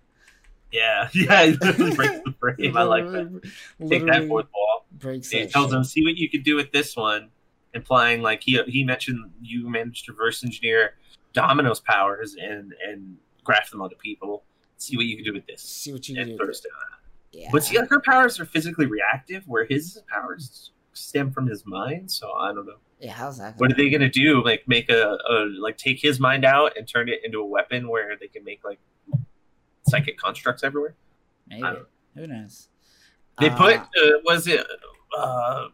Yeah, yeah, he literally breaks the frame. I like that. Take that fourth wall. Breaks He tells shit. him, "See what you could do with this one," implying like he he mentioned you managed to reverse engineer Domino's powers and and graft them onto people. See what you can do with this. See what you can do. Yeah. But see, like, her powers are physically reactive, where his powers stem from his mind. So I don't know. yeah, how's that? What are they gonna do? Like make a, a like take his mind out and turn it into a weapon where they can make like psychic constructs everywhere? Maybe. Who knows? They Uh, put uh, was it uh,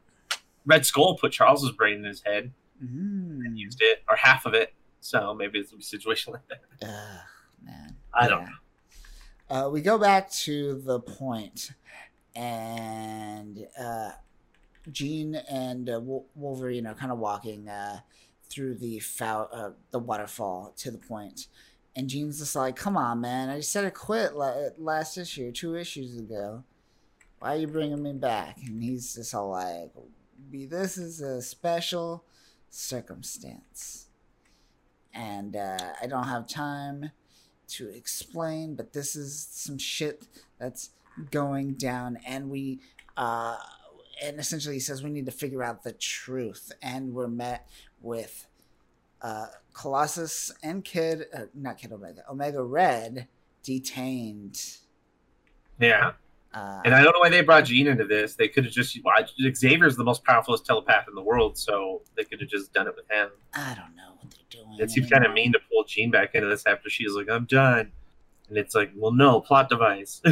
Red Skull put Charles's brain in his head mm, and used it or half of it. So maybe it's a situation like that. ugh, man. I don't Yeah. Uh, we go back to the point, and uh, Jean and uh, Wolverine are kind of walking uh, through the foul, uh, the waterfall to the point, and Jean's just like, "Come on, man! I just said I quit last issue, two issues ago. Why are you bringing me back?" And he's just all like, "Be this is a special circumstance." And uh, I don't have time to explain, but this is some shit that's going down, and we, uh, and essentially he says we need to figure out the truth, and we're met with uh, Colossus and Kid, uh, not Kid Omega, Omega Red detained. Yeah, Uh, and I don't know why they brought Jean into this. They could have just well, Xavier's the most powerful telepath in the world, so they could have just done it with him. I don't know what they're doing. It seems kind of mean to pull Jean back into this after she's like, "I'm done," and it's like, "Well, no, plot device."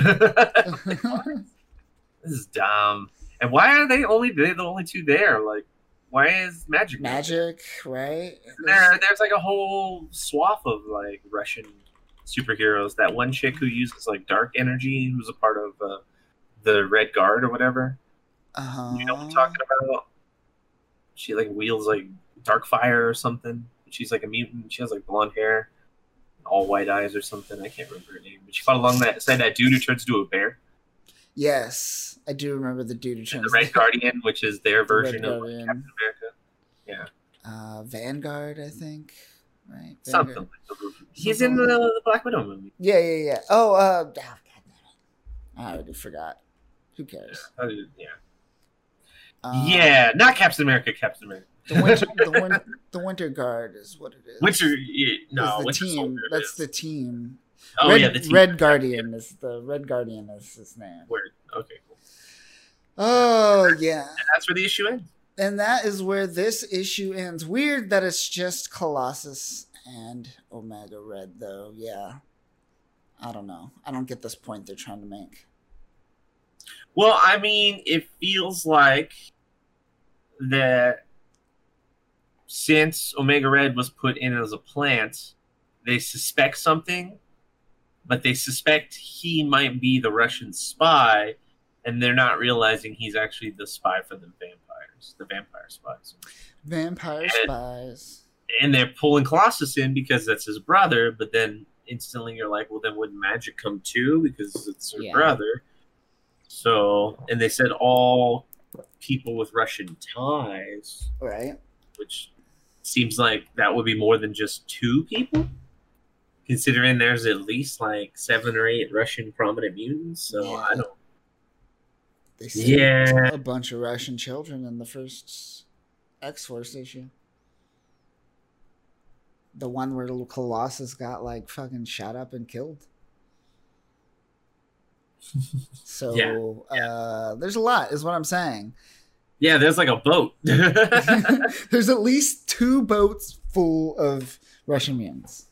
This is dumb. And why are they only they the only two there? Like, why is Magik there? Magik, right? There, there's like a whole swath of like Russian superheroes. That one chick who uses like dark energy, who's a part of uh, the Red Guard or whatever. Uh-huh. You know what I'm talking about? She like wields like dark fire or something. She's like a mutant. She has like blonde hair, all white eyes or something. I can't remember her name. But she fought along that side that dude who turns into a bear. Yes, I do remember the dude who And turns the Red Guardian, which is their the version of. Captain America. uh, Vanguard, I think. Right? Something. Vanguard. That. He's in the, the Black Widow movie. Yeah, yeah, yeah. Oh, uh, oh, God damn it. I already forgot. Who cares? Uh, yeah. Um, yeah, not Captain America. Captain America. The winter, the, win- the Winter Guard is what it is. Winter. Yeah, no, the team. That's is. the team. Oh Red, yeah, the team. Red Guardian is the Red Guardian is his name. Word. Okay, cool. Oh yeah, And that's where the issue ends. and that is where this issue ends. Weird that it's just Colossus and Omega Red, though. Yeah, I don't know. I don't get this point they're trying to make. Well, I mean, it feels like that since Omega Red was put in as a plant, they suspect something, but they suspect he might be the Russian spy, and they're not realizing he's actually the spy for the vampires, the vampire spies. Vampire And- spies. And they're pulling Colossus in because that's his brother, but then instantly you're like, well, then wouldn't Magik come too because it's her Yeah. brother? So, and they said all people with Russian ties, Right. which seems like that would be more than just two people, considering there's at least like seven or eight Russian prominent mutants. So Yeah. I don't. They Yeah. a bunch of Russian children in the first X Force issue. The one where Colossus got like fucking shot up and killed. So Yeah, uh there's a lot, is what I'm saying. Yeah, there's like a boat. there's at least two boats full of Russian mutants.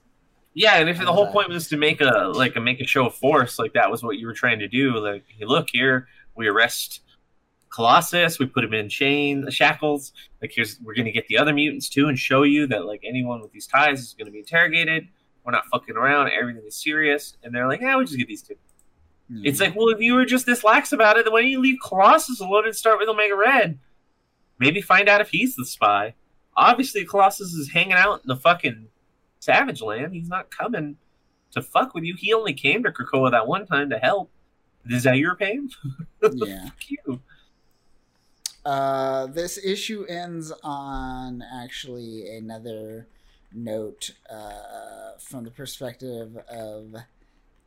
Yeah, and if the whole point was to make a like a make a show of force, like that was what you were trying to do. Like, hey, look here, we arrest Colossus, we put him in chain shackles. Like, here's we're gonna get the other mutants too, and show you that like anyone with these ties is gonna be interrogated. We're not fucking around. Everything is serious. And they're like, yeah, we just get these two. It's like, well, if you were just this lax about it, then why don't you leave Colossus alone and start with Omega Red? Maybe find out if he's the spy. Obviously, Colossus is hanging out in the fucking Savage Land. He's not coming to fuck with you. He only came to Krakoa that one time to help. Is that your pain? yeah. Fuck you. Uh, this issue ends on actually another note uh, from the perspective of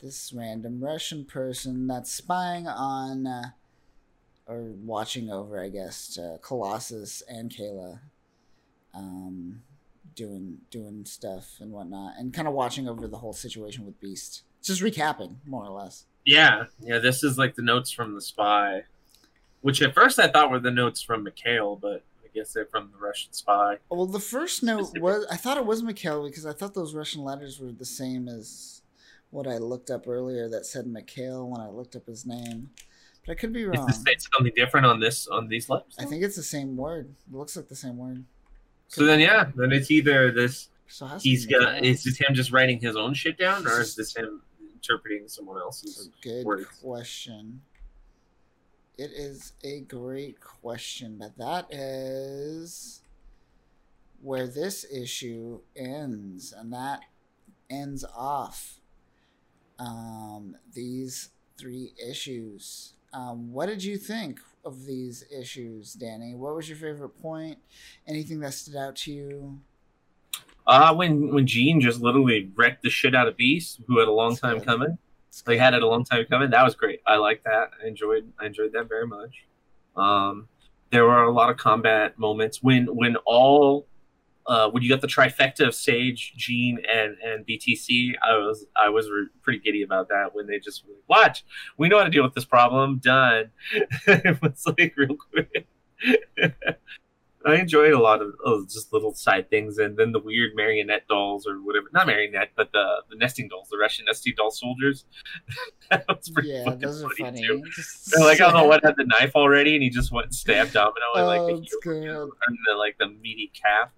this random Russian person that's spying on uh, or watching over, I guess, uh, Colossus and Kayla, um, doing doing stuff and whatnot, and kind of watching over the whole situation with Beast. Just recapping, more or less. Yeah, yeah. This is like the notes from the spy, which at first I thought were the notes from Mikhail, but I guess they're from the Russian spy. Well, the first note was I thought it was Mikhail because I thought those Russian letters were the same as what I looked up earlier that said Mikhail when I looked up his name. But I could be wrong. Is this something different on this on these letters? I think it's the same word. It looks like the same word. so. Then yeah, then it's either this So it has to he's got is this him just writing his own shit down, or is this him interpreting someone else's? good words. question. It is a great question, but that is where this issue ends, and that ends off um, these three issues. Um, what did you think of these issues, Danny? What was your favorite point? Anything that stood out to you? Uh when when Jean just literally wrecked the shit out of Beast, who had a long That's time good. coming. They had it a long time coming. That was great. I like that. I enjoyed I enjoyed that very much. Um, there were a lot of combat moments when when all uh, when you got the trifecta of Sage, Jean, and and BTC. I was I was re- pretty giddy about that when they just like, watch. We know how to deal with this problem. Done. it was like real quick. I enjoyed a lot of oh, just little side things, and then the weird marionette dolls or whatever. Not marionette, but the the nesting dolls, the Russian nesting doll soldiers. that was pretty Yeah, fucking those are funny. And like, I don't know what had the knife already, and he just went and stabbed Domino and like Oh, the heel and the like the meaty calf.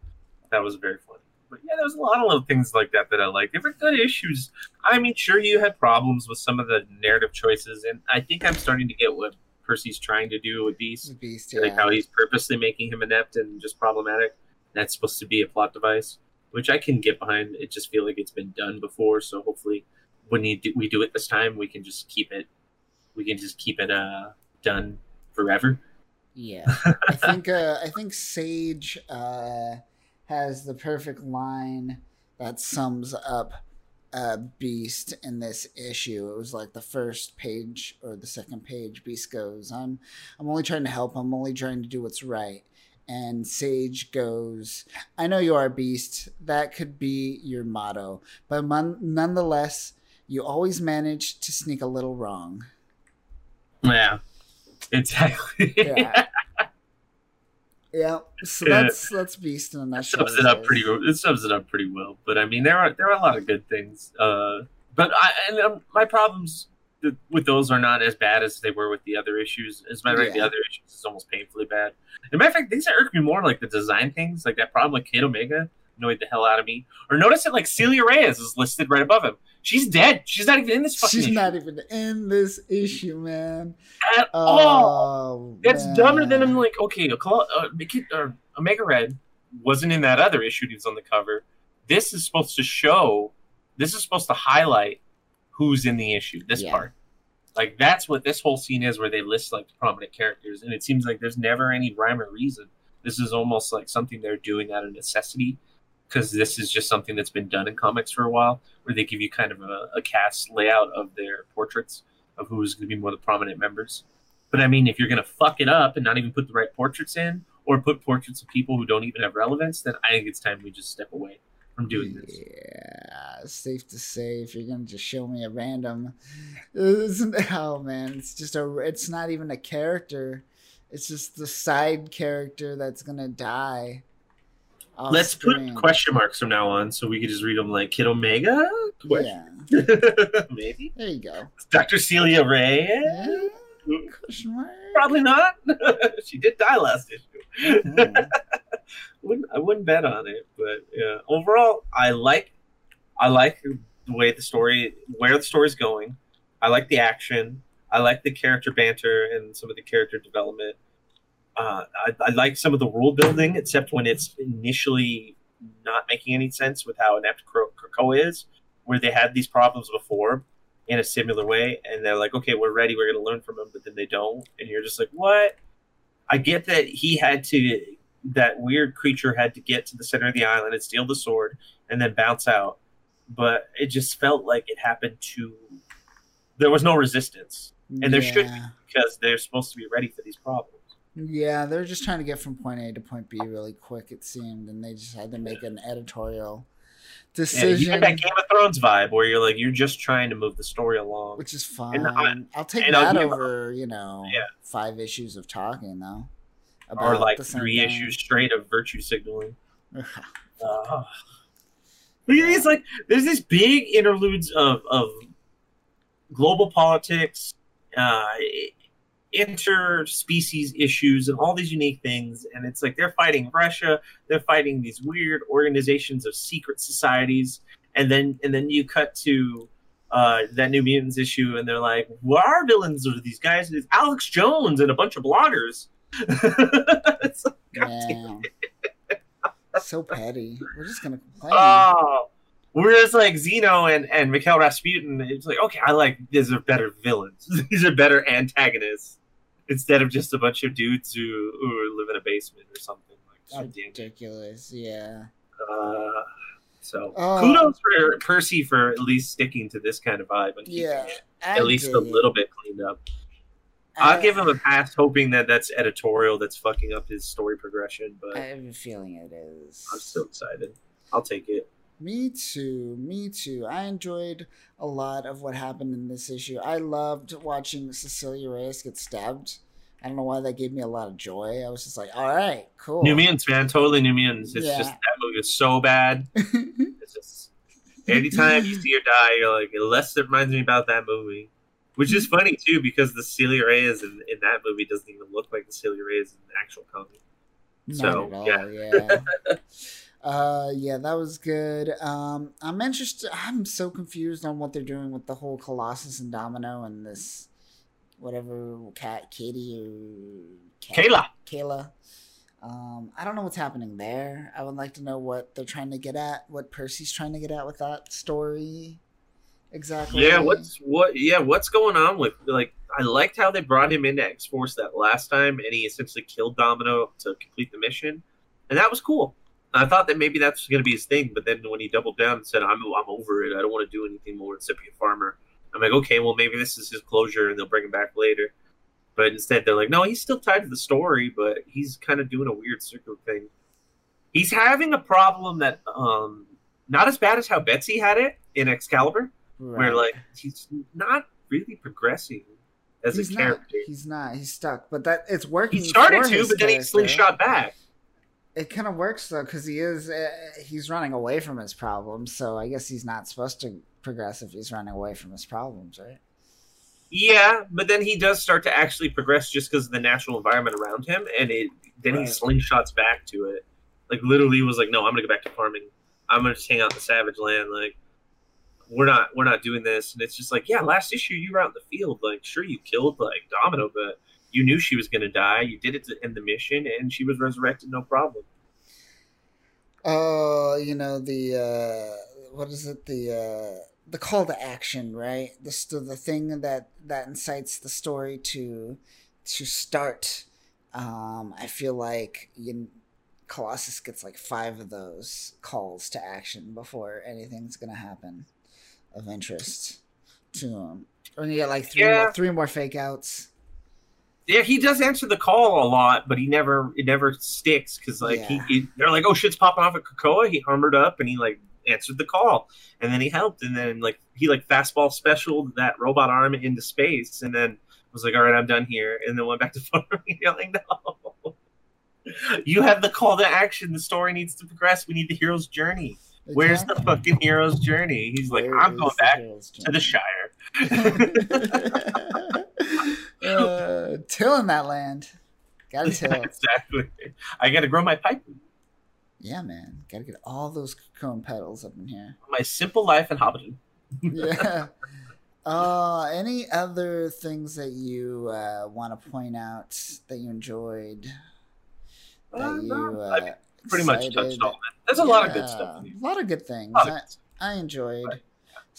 That was very funny. But yeah, there was a lot of little things like that that I liked. They were good issues. I mean, sure, you had problems with some of the narrative choices, and I think I'm starting to get what Percy's trying to do with Beast. Beast, Like how he's purposely making him inept and just problematic. That's supposed to be a plot device, which I can get behind. It just feel like it's been done before, so hopefully, when you do, we do it this time, we can just keep it. We can just keep it uh, done forever. Yeah, I think uh, I think Sage uh, has the perfect line that sums up uh, Beast in this issue. It was like the first page or the second page. Beast goes, "I'm I'm only trying to help. I'm only trying to do what's right." And Sage goes, "I know you are a Beast. That could be your motto, but mon- nonetheless, you always manage to sneak a little wrong." Yeah, exactly. Yeah. Yeah, so that's that's Beast in a That nutshell. sums it up pretty. It sums it up pretty well. But I mean, there are there are a lot of good things. Uh, but I and um, my problems with those are not as bad as they were with the other issues. As a matter of fact, the other issues is almost painfully bad. As a matter of fact, things that irk me more like the design things, like that problem with Kid Omega annoyed the hell out of me. Or notice that like Celia Reyes is listed right above him. She's dead. She's not even in this fucking She's issue not even in this issue, man. at all. Oh, That's man. dumber than I'm like, okay, a Col- uh, or Omega Red wasn't in that other issue he was on the cover. This is supposed to show, this is supposed to highlight who's in the issue, this Yeah. part. Like, that's what this whole scene is where they list like prominent characters, and it seems like there's never any rhyme or reason. This is almost like something they're doing out of necessity because this is just something that's been done in comics for a while, where they give you kind of a, a cast layout of their portraits of who's going to be more the prominent members. But I mean, if you're going to fuck it up and not even put the right portraits in, or put portraits of people who don't even have relevance, then I think it's time we just step away from doing this. Yeah, safe to say if you're gonna just show me a random, oh man, it's just a, it's not even a character, it's just the side character that's gonna die. Off Let's put question marks from now on, so we could just read them like Kid Omega, Yeah, maybe there you go. Dr. Celia Ray. Yeah, question mark. Probably not. she did die last issue. Mhm. wouldn't I wouldn't bet on it, but yeah. Overall, I like I like the way the story where the story's going. I like the action. I like the character banter and some of the character development. Uh, I, I like some of the world building, except when it's initially not making any sense with how inept Krakoa is, where they had these problems before in a similar way, and they're like, "Okay, we're ready. We're going to learn from them," but then they don't, and you're just like, "What?" I get that he had to that weird creature had to get to the center of the island and steal the sword and then bounce out. but it just felt like it happened to. There was no resistance And there should be. Because they're supposed to be ready for these problems. Yeah, they're just trying to get from point A to point B really quick. It seemed, and they just had to make an editorial Yeah, you decision, get that Game of Thrones vibe where you're like you're just trying to move the story along. which is fine. And I- I'll take and that over, you know, Yeah. five issues of talking though. or like three thing. issues straight of virtue signaling. Uh, these like there's these big interludes of of global politics, uh, interspecies issues, and all these unique things. And it's like they're fighting Russia, they're fighting these weird organizations of secret societies, and then and then you cut to. Uh, that New Mutants issue, and they're like, "Well, our villains are these guys. It's Alex Jones and a bunch of bloggers." Like, Yeah. so petty. We're just gonna complain. Oh. Whereas like Xeno and, and Mikhail Rasputin, it's like, okay, I like these are better villains. these are better antagonists. Instead of just a bunch of dudes who, who live in a basement or something. Like ridiculous. Yeah. Uh, so Oh. kudos for Percy for at least sticking to this kind of vibe and keeping Yeah. it I at least a little bit cleaned up. I- I'll give him a pass, hoping that that's editorial that's fucking up his story progression. But I have a feeling it is. I'm still excited. I'll take it. Me too. Me too. I enjoyed a lot of what happened in this issue. I loved watching Cecilia Reyes get stabbed. I don't know why that gave me a lot of joy. I was just like, all right, cool. New Mutants, man, totally New Mutants. It's Yeah. just that movie is so bad. It's just anytime you see her die, you're like, unless it reminds me about that movie. Which is funny too, because the Celia Reyes in, in that movie doesn't even look like the Celia Reyes in the actual comic. Not So, yeah. yeah. uh yeah, that was good. Um I'm interested I'm so confused on what they're doing with the whole Colossus and Domino and this whatever cat Katie or Kat- Kayla. Kayla. Um, I don't know what's happening there. I would like to know what they're trying to get at, what Percy's trying to get at with that story. Exactly. Yeah, what's what yeah, what's going on with like I liked how they brought him into X Force that last time and he essentially killed Domino to complete the mission. And that was cool. I thought that maybe that's gonna be his thing, but then when he doubled down and said, I'm I'm over it, I don't want to do anything more be farmer. I'm like, okay, well maybe this is his closure and they'll bring him back later. But instead they're like, no, he's still tied to the story, but he's kind of doing a weird circle thing. He's having a problem that um not as bad as how Betsy had it in Excalibur where Right. like he's not really progressing as he's a not. character. He's not. He's stuck. But that it's working. He started to, but then he slingshot back. It kind of works though, because he is. Uh, he's running away from his problems. So I guess he's not supposed to progress if he's running away from his problems, right? Yeah, but then he does start to actually progress just because of the natural environment around him, and it then he slingshots back to it. Like literally was like, no, I'm gonna go back to farming. I'm gonna just hang out in the savage land. Like we're not we're not doing this, and it's just like, yeah, last issue you were out in the field. Like sure you killed like Domino, but you knew she was gonna die. You did it to end the mission, and she was resurrected, no problem. Oh, you know the uh, what is it? The uh, the call to action, right? The the thing that that incites the story to to start. Um, I feel like you, Colossus gets like five of those calls to action before anything's gonna happen of interest to him. Or you get like three Yeah. more, three more fake outs. Yeah, he does answer the call a lot, but he never it never sticks because like Yeah. he, he they're like, oh shit's popping off at Krakoa. He armored up and he like answered the call, and then he helped, and then like he like fastball special that robot arm into space, and then was like, all right, I'm done here, and then went back to farming. You're like, no, you have the call to action. The story needs to progress. We need the hero's journey. Where's the fucking hero's journey? He's like, Where I'm going back to the? Shire. uh, tilling that land. Gotta till. exactly. I got to grow my pipe. Yeah, man. Gotta get all those cone petals up in here. My simple life in Hobbiton. Yeah. Uh, any other things that you uh, want to point out that you enjoyed? That Uh, you uh, I pretty much cited? touched on it. There's a lot of good stuff. A lot of good things. Of I, good stuff. I enjoyed Right.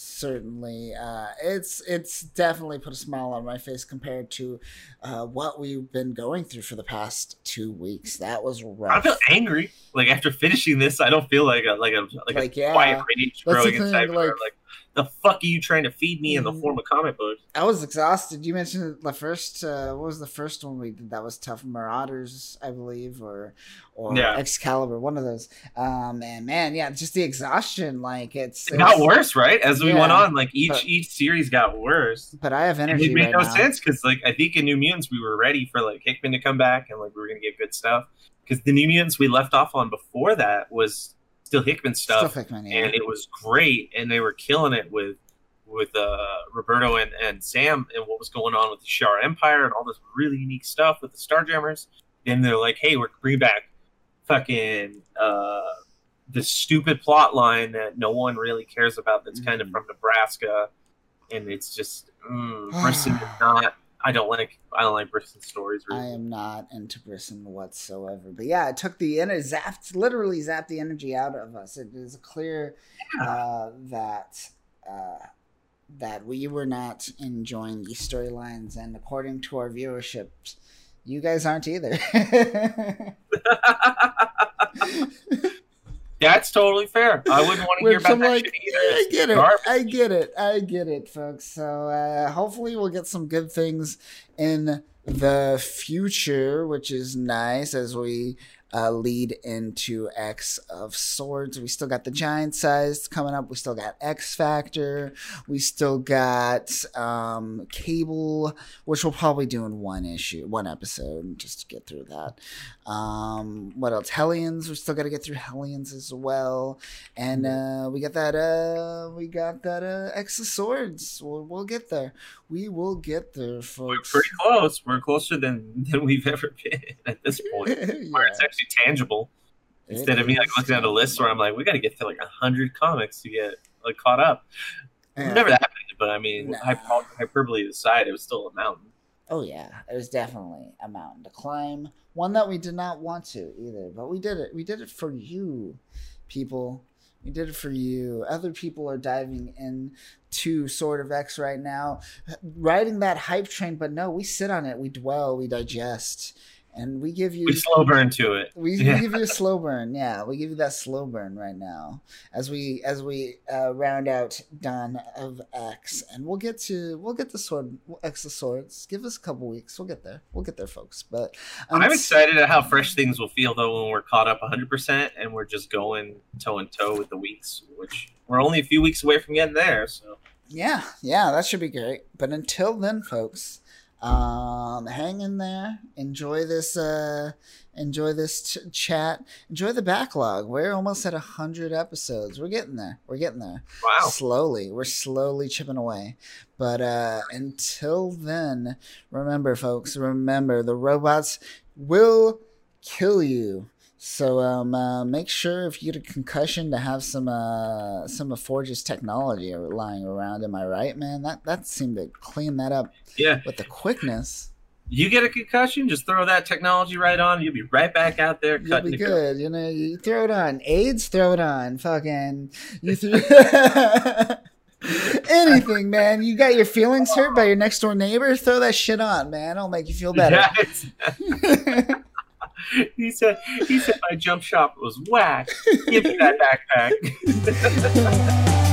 Certainly uh, it's it's definitely put a smile on my face compared to uh, what we've been going through for the past two weeks. That was rough. I feel angry. Like after finishing this, I don't feel like a like a like, Like, a yeah. quiet rage growing inside like- Like, the fuck are you trying to feed me in the form of comic books? I was exhausted. You mentioned the first. Uh, what was the first one we did? That was tough. Marauders, I believe, or or Yeah. Excalibur. One of those. Um, and man, yeah, just the exhaustion. Like it's, It got it's- worse, right? As we went on, like each But- each series got worse. But I have And energy it made right no now. sense because, like, I think in New Mutants we were ready for like Hickman to come back and like we were gonna get good stuff. Because the New Mutants we left off on before that was still Hickman stuff, Stuff Hickman, yeah. and it was great, and they were killing it with with uh, Roberto and, and Sam and what was going on with the Shi'ar Empire and all this really unique stuff with the Starjammers. Then they're like, "Hey, we're bringing back fucking uh, this stupid plot line that no one really cares about. That's kind of Mhm. from Nebraska, and it's just mm, Brisson is not. I don't like. I don't like Brisson's stories. I am not into Brisson whatsoever. But yeah, it took the energy, zapped, literally zapped the energy out of us. It is clear uh, that uh, that we were not enjoying the storylines, and according to our viewership, you guys aren't either. That's totally fair. I wouldn't want to hear about I'm that like, shit either. I get it. garbage. I get it. I get it, folks. So uh, hopefully we'll get some good things in the future, which is nice as we uh, lead into X of Swords. We still got the giant size coming up. We still got X Factor. We still got um, Cable, which we'll probably do in one issue, one episode, just to get through that. Um, what else? Hellions. We still got to get through Hellions as well and uh, we got that uh, we got that uh, X of Swords. We'll, we'll get there. We will get there, We're pretty close. We're closer than than we've ever been at this point. Where Yeah, it's actually tangible. Instead of me like looking at a list where I'm like, we got to get to like a hundred comics to get like caught up. Never that bad, but I mean, Nah. hyper- hyperbole aside, it was still a mountain. Oh yeah, it was definitely a mountain to climb. One that we did not want to either, but we did it. We did it for you, people. We did it for you. Other people are diving into Sword of X right now, riding that hype train. But no, we sit on it. We dwell. We digest, and we give you We slow burn to it. We, Yeah. we give you a slow burn, yeah. We give you that slow burn right now as we as we uh, round out Dawn of X, and we'll get to we'll get the sword X of Swords. Give us a couple weeks, we'll get there. We'll get there, folks. But um, I'm excited at how fresh things will feel though when we're caught up 100% and we're just going toe and toe with the weeks, which we're only a few weeks away from getting there. So Yeah, yeah, that should be great. But until then, folks, um, hang in there. Enjoy this. Uh, enjoy this ch- chat. Enjoy the backlog. We're almost at a hundred episodes. We're getting there. We're getting there. wow, Slowly, we're slowly chipping away. But uh, until then, remember, folks. Remember, the robots will kill you. So um, uh, make sure if you get a concussion to have some uh, some of Forge's technology lying around. Am I right, man? That that seemed to clean that up yeah. with the quickness. You get a concussion, just throw that technology right on. You'll be right back out there You'll be the good. You know, you throw it on. AIDS, throw it on. Fucking you threw anything, man. You got your feelings hurt by your next door neighbor? Throw that shit on, man. It'll make you feel better. It's- he said he said my jump shot was whack. Give me that backpack.